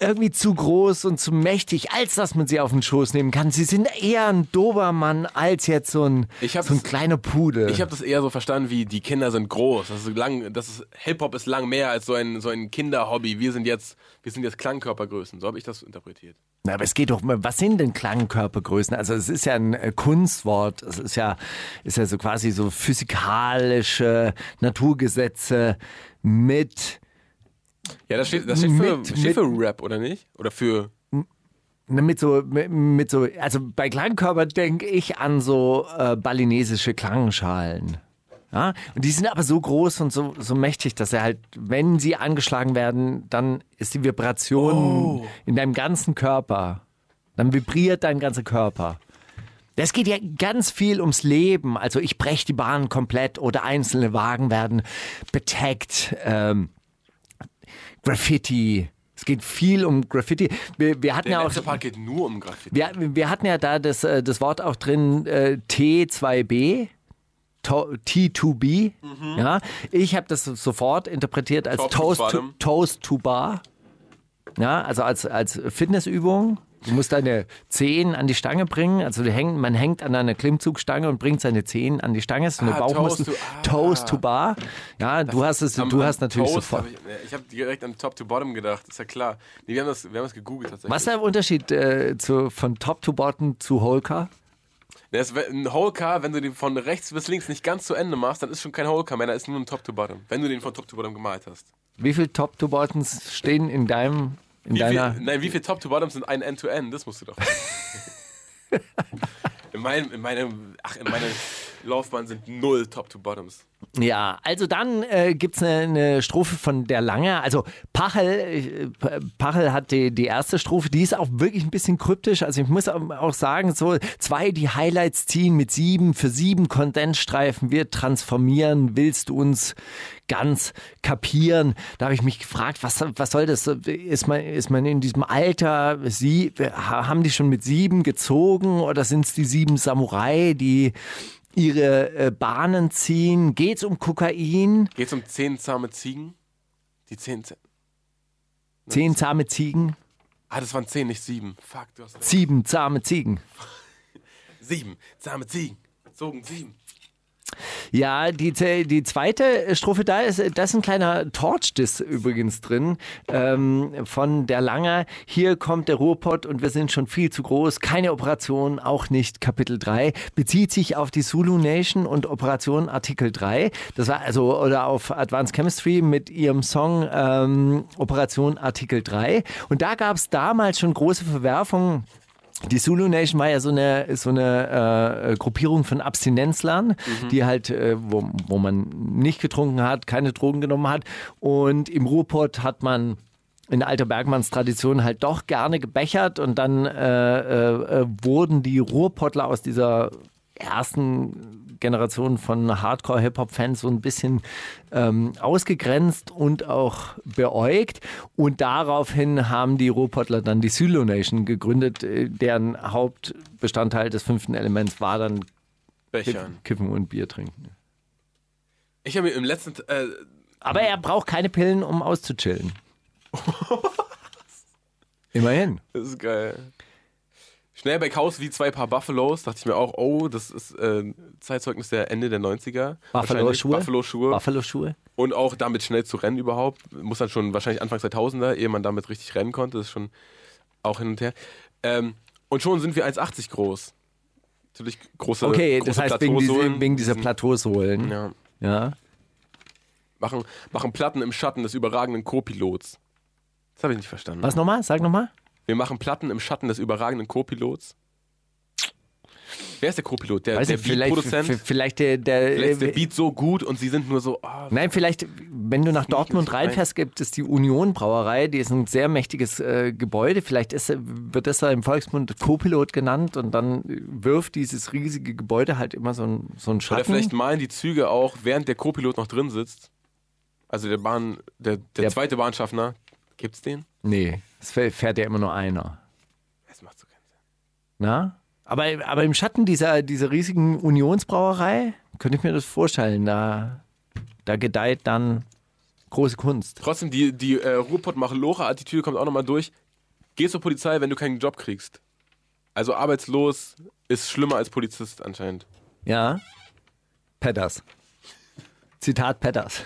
irgendwie zu groß und zu mächtig, als dass man sie auf den Schoß nehmen kann. Sie sind eher ein Dobermann als jetzt so ein, so ein kleiner Pudel. Ich habe das eher so verstanden, wie die Kinder sind groß. Das ist lang, das ist Hip-Hop ist lang mehr als so ein, so ein Kinderhobby. Wir sind jetzt, wir sind jetzt Klangkörpergrößen. So habe ich das interpretiert. Na, aber es geht doch, was sind denn Klangkörpergrößen? Also es ist ja ein äh, Kunstwort, es ist ja, ist ja so quasi so physikalische Naturgesetze mit, Ja, das steht, das steht, für, Mit- steht mit- für Rap, oder nicht? Oder für. ne, mit so, mit, mit so, also bei Klangkörper denke ich an so äh, balinesische Klangschalen. Ja? Und die sind aber so groß und so, so mächtig, dass er halt, wenn sie angeschlagen werden, dann ist die Vibration in deinem ganzen Körper. Dann vibriert dein ganzer Körper. Das geht ja ganz viel ums Leben. Also ich breche die Bahn komplett oder einzelne Wagen werden betaggt. Ähm, Graffiti. Es geht viel um Graffiti. Wir, wir hatten Der ja auch. Part geht nur um Graffiti. Wir, wir hatten ja da das, äh, das Wort auch drin, äh, T2B. To- T2B. Ja, ich habe das sofort interpretiert als Top Toast to. Toast to Bar. Ja, also als, als Fitnessübung. Du musst deine Zehen an die Stange bringen. Also häng, man hängt an einer Klimmzugstange und bringt seine Zehen an die Stange. Das ist eine Ah, Bauchmuskel. (laughs) Toast to- ah. To Bar. Ja, du hast es, Am- du hast natürlich Toast sofort. hab Ich, ich habe direkt an Top to Bottom gedacht, ist ja klar. Nee, wir haben das, wir haben das gegoogelt tatsächlich. Was ist der Unterschied äh, zu, von Top to Bottom zu Holker? Der ist, ein Whole Car, wenn du den von rechts bis links nicht ganz zu Ende machst, dann ist schon kein Whole Car mehr, dann ist nur ein Top to Bottom. Wenn du den von Top to Bottom gemalt hast. Wie viele Top to Bottoms stehen in deinem, in Wie deiner? viel, nein, wie viele Top to Bottoms sind ein End-to-End? Das musst du doch. (laughs) in, meinem, in, meinem, ach, in meiner Laufbahn sind null Top to Bottoms. Ja, also dann äh, gibt es eine, eine Strophe von der Lange. Also Pachel, äh, Pachel hat die, die erste Strophe, die ist auch wirklich ein bisschen kryptisch. Also ich muss auch auch sagen, so zwei, die Highlights ziehen mit sieben, für sieben Kondensstreifen. Wir transformieren, willst du uns ganz kapieren? Da habe ich mich gefragt, was, was soll das? Ist man, ist man in diesem Alter, sie, haben die schon mit sieben gezogen oder sind es die sieben Samurai, die ihre äh, Bahnen ziehen? Geht's um Kokain? Geht's um zehn zahme Ziegen? Die zehn. Zäh- Zehn zahme Ziegen? Ah, das waren zehn, nicht sieben. Fuck, du hast recht. Sieben zahme Ziegen. (laughs) Sieben zahme Ziegen. Zogen sieben. Ja, die, die zweite Strophe, da ist, da ist ein kleiner Torch-Diss übrigens drin ähm, von der Langer. Hier kommt der Ruhrpott und wir sind schon viel zu groß. Keine Operation, auch nicht Kapitel 3. Bezieht sich auf die Zulu Nation und Operation Artikel 3. Das war also, oder auf Advanced Chemistry mit ihrem Song ähm, Operation Artikel 3. Und da gab es damals schon große Verwerfungen. Die Zulu Nation war ja so eine, so eine äh, Gruppierung von Abstinenzlern, die halt, äh, wo, wo man nicht getrunken hat, keine Drogen genommen hat. Und im Ruhrpott hat man in alter Bergmannstradition halt doch gerne gebechert und dann äh, äh, äh, wurden die Ruhrpottler aus dieser ersten Generation von Hardcore-Hip-Hop-Fans so ein bisschen ähm, ausgegrenzt und auch beäugt. Und daraufhin haben die Ruhrpottler dann die Zulu Nation gegründet, deren Hauptbestandteil des fünften Elements war dann Bechern. Kiffen und Bier trinken. Ich habe mir im letzten. Äh, Aber er braucht keine Pillen, um auszuchillen. (laughs) Immerhin. das ist geil. Schnell bei Chaos wie zwei Paar Buffalos, dachte ich mir auch, oh, das ist äh, Zeitzeugnis der Ende der 90er. Wahrscheinlich. Buffalo-Schuhe? Buffalo-Schuhe. Buffalo-Schuhe? Und auch damit schnell zu rennen überhaupt. Muss dann schon wahrscheinlich Anfang 2000er, ehe man damit richtig rennen konnte. Das ist schon auch hin und her. Ähm, und schon sind wir 1,80 groß. Natürlich große Okay, große das heißt wegen, diese, wegen dieser Plateausohlen. Ja. Ja. Machen, machen Platten im Schatten des überragenden Co-Pilots. Das habe ich nicht verstanden. Was nochmal? Sag nochmal. Wir machen Platten im Schatten des überragenden Co-Pilots. Wer ist der Co-Pilot? Der, der vielleicht, Beat-Produzent? v- vielleicht der, der, Vielleicht ist der äh, Beat so gut und sie sind nur so, ah, Nein, vielleicht, wenn du nach Dortmund reinfährst, gibt es die Union Brauerei, die ist ein sehr mächtiges äh, Gebäude. Vielleicht ist, wird das da im Volksmund Co-Pilot genannt und dann wirft dieses riesige Gebäude halt immer so ein, so ein Oder Schatten. vielleicht malen die Züge auch, während der Co-Pilot noch drin sitzt. Also der Bahn, der, der, Der- zweite Bahnschaffner. Gibt's den? Nee, es fährt ja immer nur einer. Das macht so keinen Sinn. Na? Aber, aber im Schatten dieser, dieser riesigen Unionsbrauerei könnte ich mir das vorstellen. Da, da gedeiht dann große Kunst. Trotzdem, die, die äh, Ruhrpott-Machelora-Attitüde kommt auch nochmal durch. Geh zur Polizei, wenn du keinen Job kriegst. Also arbeitslos ist schlimmer als Polizist anscheinend. Ja. Petters. Zitat Petters.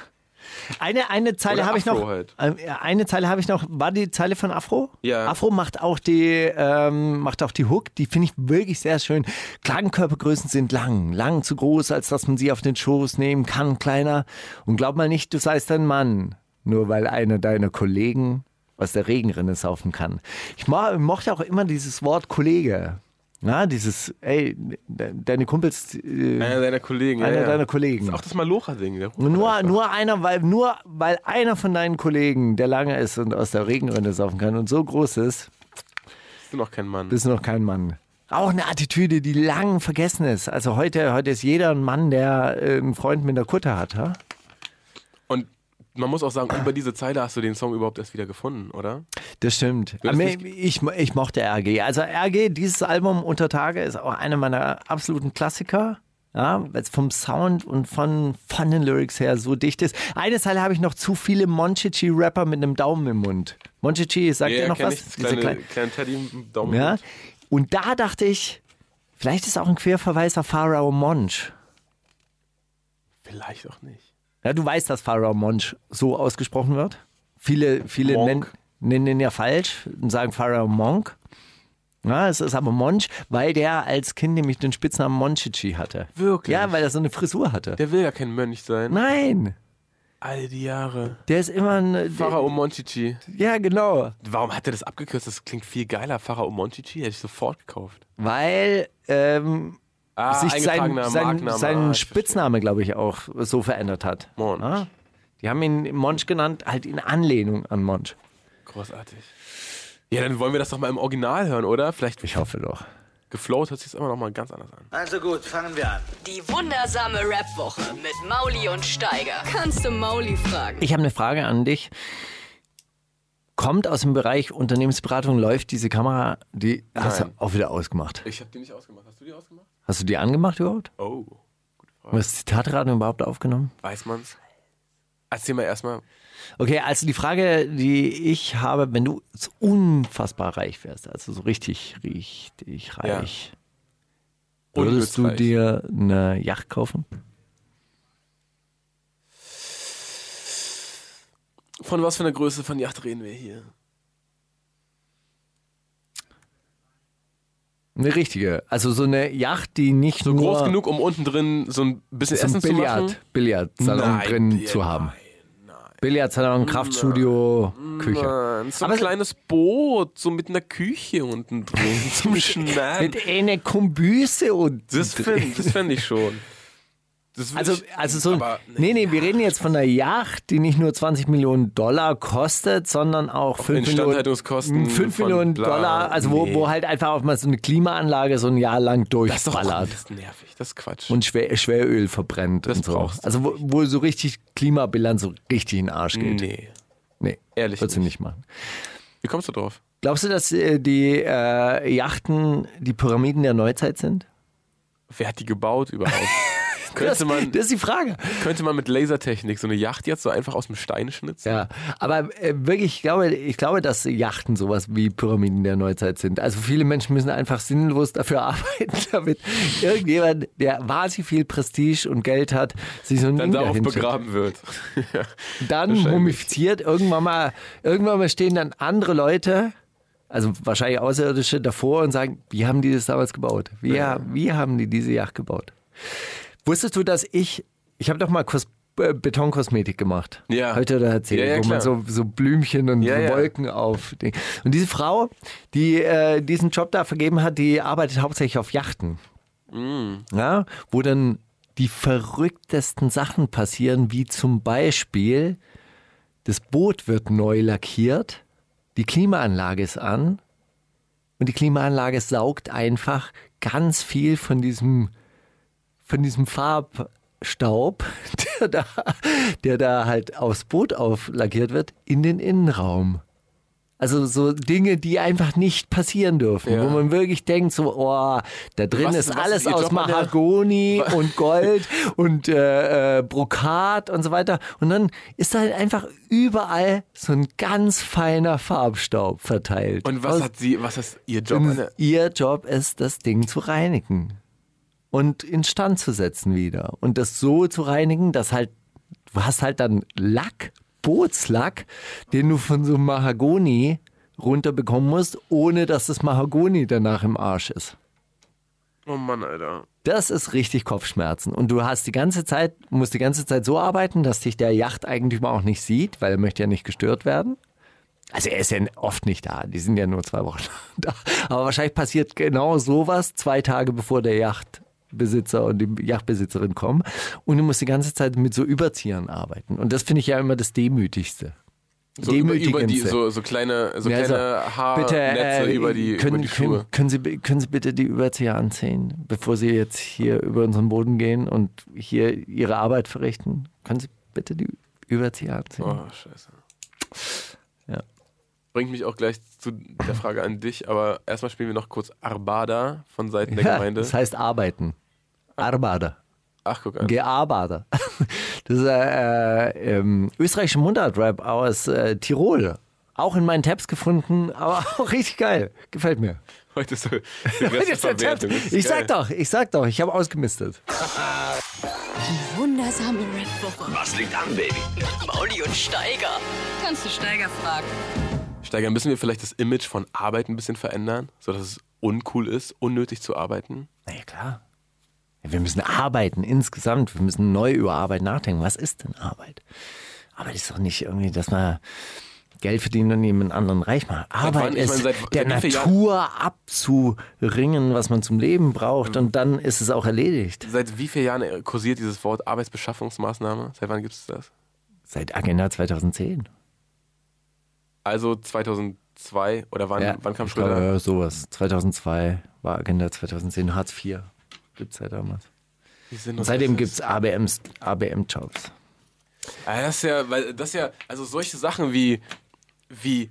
Eine, eine Zeile habe ich noch. halt. äh, Eine Zeile habe ich noch. War die Zeile von Afro? Ja. Afro macht auch die, ähm, macht auch die Hook. Die finde ich wirklich sehr schön. Klagenkörpergrößen sind lang, lang zu groß, als dass man sie auf den Schoß nehmen kann, kleiner. Und glaub mal nicht, du seist ein Mann, nur weil einer deiner Kollegen aus der Regenrinne saufen kann. Ich mo mochte auch immer dieses Wort Kollege. Na, dieses, ey, de deine Kumpels. Äh, Einer deiner Kollegen. einer ja, ja. deiner Kollegen. Das ist auch das Malocha-Ding. Nur, einfach. nur einer, weil nur weil einer von deinen Kollegen, der lange ist und aus der Regenrinne saufen kann und so groß ist, Bist du noch kein Mann. bist du noch kein Mann. Auch eine Attitüde, die lang vergessen ist. Also heute, heute ist jeder ein Mann, der äh, einen Freund mit einer Kutte hat. Ha? Und man muss auch sagen, über diese Zeile hast du den Song überhaupt erst wieder gefunden, oder? Das stimmt. Ich, ich mochte RG. Also RG, dieses Album Unter Tage ist auch einer meiner absoluten Klassiker. Ja, weil es vom Sound und von, von den Lyrics her so dicht ist. Eine Zeile habe ich noch zu viele Monchichi-Rapper mit einem Daumen im Mund. Monchichi, sagt ihr noch was? Ich, kleine, kleinen- kleine Teddy Daumen. ja. Mund. Und da dachte ich, vielleicht ist auch ein Querverweis auf Pharao Monch. Vielleicht auch nicht. Ja, du weißt, dass Pharao Monch so ausgesprochen wird. Viele, viele nennen, nennen ihn ja falsch und sagen Pharao Monk. Ja, es ist aber Monch, weil der als Kind nämlich den Spitznamen Monchichi hatte. Wirklich? Ja, weil er so eine Frisur hatte. Der will ja kein Mönch sein. Nein, All die Jahre. der ist immer ein. Pharao Monchichi. Ja, genau. Warum hat er das abgekürzt? Das klingt viel geiler. Pharao Monchichi hätte ich sofort gekauft. Weil ähm, Ah, sich sein, sein, sein Ah, Spitzname, glaube ich, auch so verändert hat. Monch. Ja? Die haben ihn Monch genannt, halt in Anlehnung an Monch. Großartig. Ja, dann wollen wir das doch mal im Original hören, oder? Vielleicht Ich hoffe doch. geflowt hört sich immer noch mal ganz anders an. Also gut, fangen wir an. Die wundersame Rap-Woche mit Mauli und Steiger. Kannst du Mauli fragen? Ich habe eine Frage an dich. Kommt aus dem Bereich Unternehmensberatung, läuft diese Kamera, die hast du Nein. auch wieder ausgemacht. Ich habe die nicht ausgemacht. Hast du die ausgemacht? Hast du die angemacht überhaupt? Oh, gute Frage. Was Zitatraten überhaupt aufgenommen? Weiß man's? Erzähl mal erstmal. Okay, also die Frage, die ich habe, wenn du so unfassbar reich wärst, also so richtig, richtig Ja. reich, würdest du dir eine Yacht kaufen? Von was für einer Größe von Yacht reden wir hier? Eine richtige. Also so eine Yacht, die nicht So nur groß genug, um unten drin so ein bisschen so Essen ein zu machen? Billard, Billardsalon Nein, drin Bill- zu haben. Nein, nein. Billardsalon, Kraftstudio, Küche. Mann, so ein Aber so- kleines Boot, so mit einer Küche unten drin, (laughs) zum Schnappen. Mit einer Kombüse und Das fände fänd ich schon. Also, also so, aber, nee, nee, wir reden jetzt von einer Yacht, die nicht nur 20 Millionen Dollar kostet, sondern auch 5 Millionen, Instandhaltungskosten 5 von Millionen bla. Dollar, also wo, Nee. wo halt einfach auch mal so eine Klimaanlage so ein Jahr lang Das ist doch durchballert das ist nervig, das ist Quatsch. und Schwer, Schweröl verbrennt Das und so. du Also wo, wo so richtig Klimabilanz so richtig in den Arsch geht. nee. Nee, Ehrlich würdest du nicht. nicht machen. Wie kommst du drauf? Glaubst du, dass äh, die äh, Yachten die Pyramiden der Neuzeit sind? Wer hat die gebaut überhaupt? (laughs) Das, könnte, man, das ist die Frage. könnte man mit Lasertechnik so eine Yacht jetzt so einfach aus dem Stein schnitzen? Ja, aber äh, wirklich, ich glaube, ich glaube, dass Yachten sowas wie Pyramiden der Neuzeit sind. Also viele Menschen müssen einfach sinnlos dafür (laughs) arbeiten, damit irgendjemand, der wahnsinnig viel Prestige und Geld hat, sich so ein Dann Ding darauf begraben wird. (laughs) ja. Dann mumifiziert, irgendwann mal, irgendwann mal stehen dann andere Leute, also wahrscheinlich Außerirdische davor und sagen, wie haben die das damals gebaut? Wie, wie haben die diese Yacht gebaut? Wusstest du, dass ich, ich habe doch mal kurz äh, Betonkosmetik gemacht. Ja. Heute oder erzählt, Ja, ja, wo man klar. so, so Blümchen und ja. Wolken auf. Und diese Frau, die äh, diesen Job da vergeben hat, die arbeitet hauptsächlich auf Yachten. Mm. Ja, wo dann die verrücktesten Sachen passieren, wie zum Beispiel, das Boot wird neu lackiert, die Klimaanlage ist an und die Klimaanlage saugt einfach ganz viel von diesem, von diesem Farbstaub, (laughs) der da, der da halt aufs Boot auflackiert wird, in den Innenraum. Also so Dinge, die einfach nicht passieren dürfen, Ja. wo man wirklich denkt, so, oh, da drin Was- ist was alles ist aus der- Mahagoni (laughs) und Gold und äh, äh, Brokat und so weiter. Und dann ist da halt einfach überall so ein ganz feiner Farbstaub verteilt. Und was Aus- hat sie, was ist ihr Job? ihr Job ist, das Ding zu reinigen und instand zu setzen wieder. Und das so zu reinigen, dass halt, du hast halt dann Lack, Bootslack, den du von so einem Mahagoni runterbekommen musst, ohne dass das Mahagoni danach im Arsch ist. oh Mann, Alter. Das ist richtig Kopfschmerzen. Und du hast die ganze Zeit, musst die ganze Zeit so arbeiten, dass dich der Yachteigentümer auch nicht sieht, weil er möchte ja nicht gestört werden. Also er ist ja oft nicht da, die sind ja nur zwei Wochen (laughs) da. Aber wahrscheinlich passiert genau sowas zwei Tage bevor der Yachtbesitzer und die Yachtbesitzerin kommen. Und du musst die ganze Zeit mit so Überziehern arbeiten. Und das finde ich ja immer das Demütigste. So über, über die, Demütigendste. so, so kleine, so Ja, also, kleine Haarnetze äh, über die, können, über die können, Schuhe. können, Sie, können Sie bitte die Überzieher anziehen, bevor Sie jetzt hier über unseren Boden gehen und hier Ihre Arbeit verrichten? Können Sie bitte die Überzieher anziehen? Oh, scheiße. Ja. Bringt mich auch gleich zu der Frage an dich, aber erstmal spielen wir noch kurz Arbada von Seiten der Ja, Gemeinde. das heißt arbeiten. Arbeiter. Ach, guck an. Gearbeiter. (laughs) Das ist äh, äh, ähm, österreichische Mundartrap aus äh, Tirol. Auch in meinen Tabs gefunden, aber (laughs) auch richtig geil. Gefällt mir. Heute ist so (laughs) die Reste Verwertung. Das ist Ich geil. sag doch, ich sag doch, ich habe ausgemistet. Wundersame Rap-Woche. Was liegt an, Baby? Mauli und Steiger. Kannst du Steiger fragen? Steiger, müssen wir vielleicht das Image von Arbeit ein bisschen verändern, sodass es uncool ist, unnötig zu arbeiten? Na ja, klar. Ja, wir müssen arbeiten insgesamt. Wir müssen neu über Arbeit nachdenken. Was ist denn Arbeit? Arbeit ist doch nicht irgendwie, dass man Geld verdient und jemand anderen reich macht. Arbeit ist meine, seit- der seit Natur abzuringen, was man zum Leben braucht und dann ist es auch erledigt. Seit wie vielen Jahren kursiert dieses Wort Arbeitsbeschaffungsmaßnahme? Seit wann gibt es das? Seit Agenda 2010. Also 2002 oder wann, wann kam glaube, Schröder? ja, sowas. 2002 war Agenda 2010, Hartz IV. Gibt's ja damals. Und seitdem gibt's ABMs, ABM-Jobs. Ah, das ist ja, weil das ist ja, also solche Sachen wie, wie,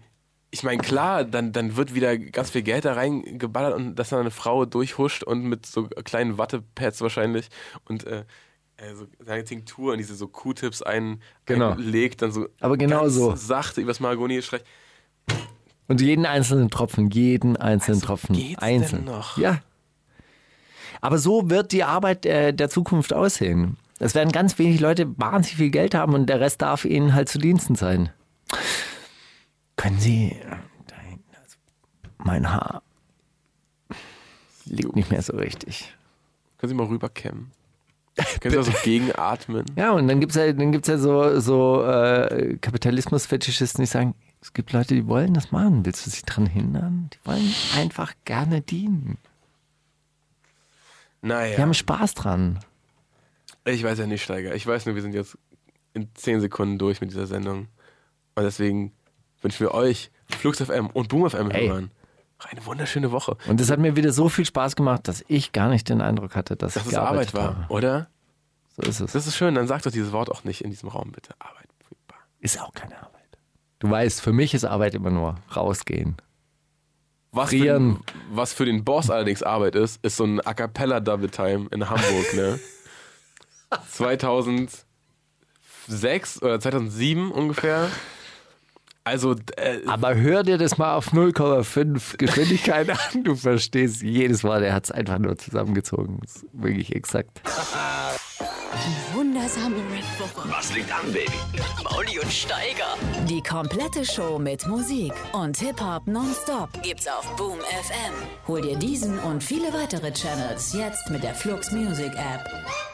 ich meine, klar, dann, dann wird wieder ganz viel Geld da reingeballert und dass dann eine Frau durchhuscht und mit so kleinen Wattepads wahrscheinlich und äh, äh, so seine Tinktur und diese so Q-Tips ein, Genau. einlegt, dann so Aber genau so. sachte übers Mahagoni streicht. Und jeden einzelnen Tropfen, jeden einzelnen Also Tropfen, geht's denn einzeln. noch? Ja. Aber so wird die Arbeit äh, der Zukunft aussehen. Es werden ganz wenig Leute wahnsinnig viel Geld haben und der Rest darf ihnen halt zu Diensten sein. Können Sie also mein Haar liegt nicht mehr so richtig. Können Sie mal rüberkämmen? Können Sie da so (laughs) gegenatmen? Ja, und dann gibt's ja, dann gibt's ja so, so äh, Kapitalismus-Fetischisten, die sagen, es gibt Leute, die wollen das machen. Willst du sie dran hindern? Die wollen einfach gerne dienen. Naja. Die haben Spaß dran. Ich weiß ja nicht, Steiger. Ich weiß nur, wir sind jetzt in 10 Sekunden durch mit dieser Sendung. Und deswegen wünschen wir euch, Flux FM und Boom FM Ey. hören, eine wunderschöne Woche. Und es hat mir wieder so viel Spaß gemacht, dass ich gar nicht den Eindruck hatte, dass Dass ich es Arbeit war, habe. oder? So ist es. Das ist schön, dann sagt doch dieses Wort auch nicht in diesem Raum, bitte. Arbeit. Ist auch keine Arbeit. Du weißt, für mich ist Arbeit immer nur rausgehen. Was für, was für den Boss allerdings Arbeit ist, ist so ein A Cappella Double Time in Hamburg, ne? (laughs) 2006 oder 2007 ungefähr. Also, äh, Aber hör dir das mal auf 0,5 Geschwindigkeit (laughs) an. Du verstehst jedes Mal, der hat es einfach nur zusammengezogen. Das ist wirklich exakt. Wundersame Rap-Woche. Was liegt an, Baby? Mauli und Steiger. Die komplette Show mit Musik und Hip-Hop nonstop gibt's auf Boom FM. Hol dir diesen und viele weitere Channels jetzt mit der Flux Music App.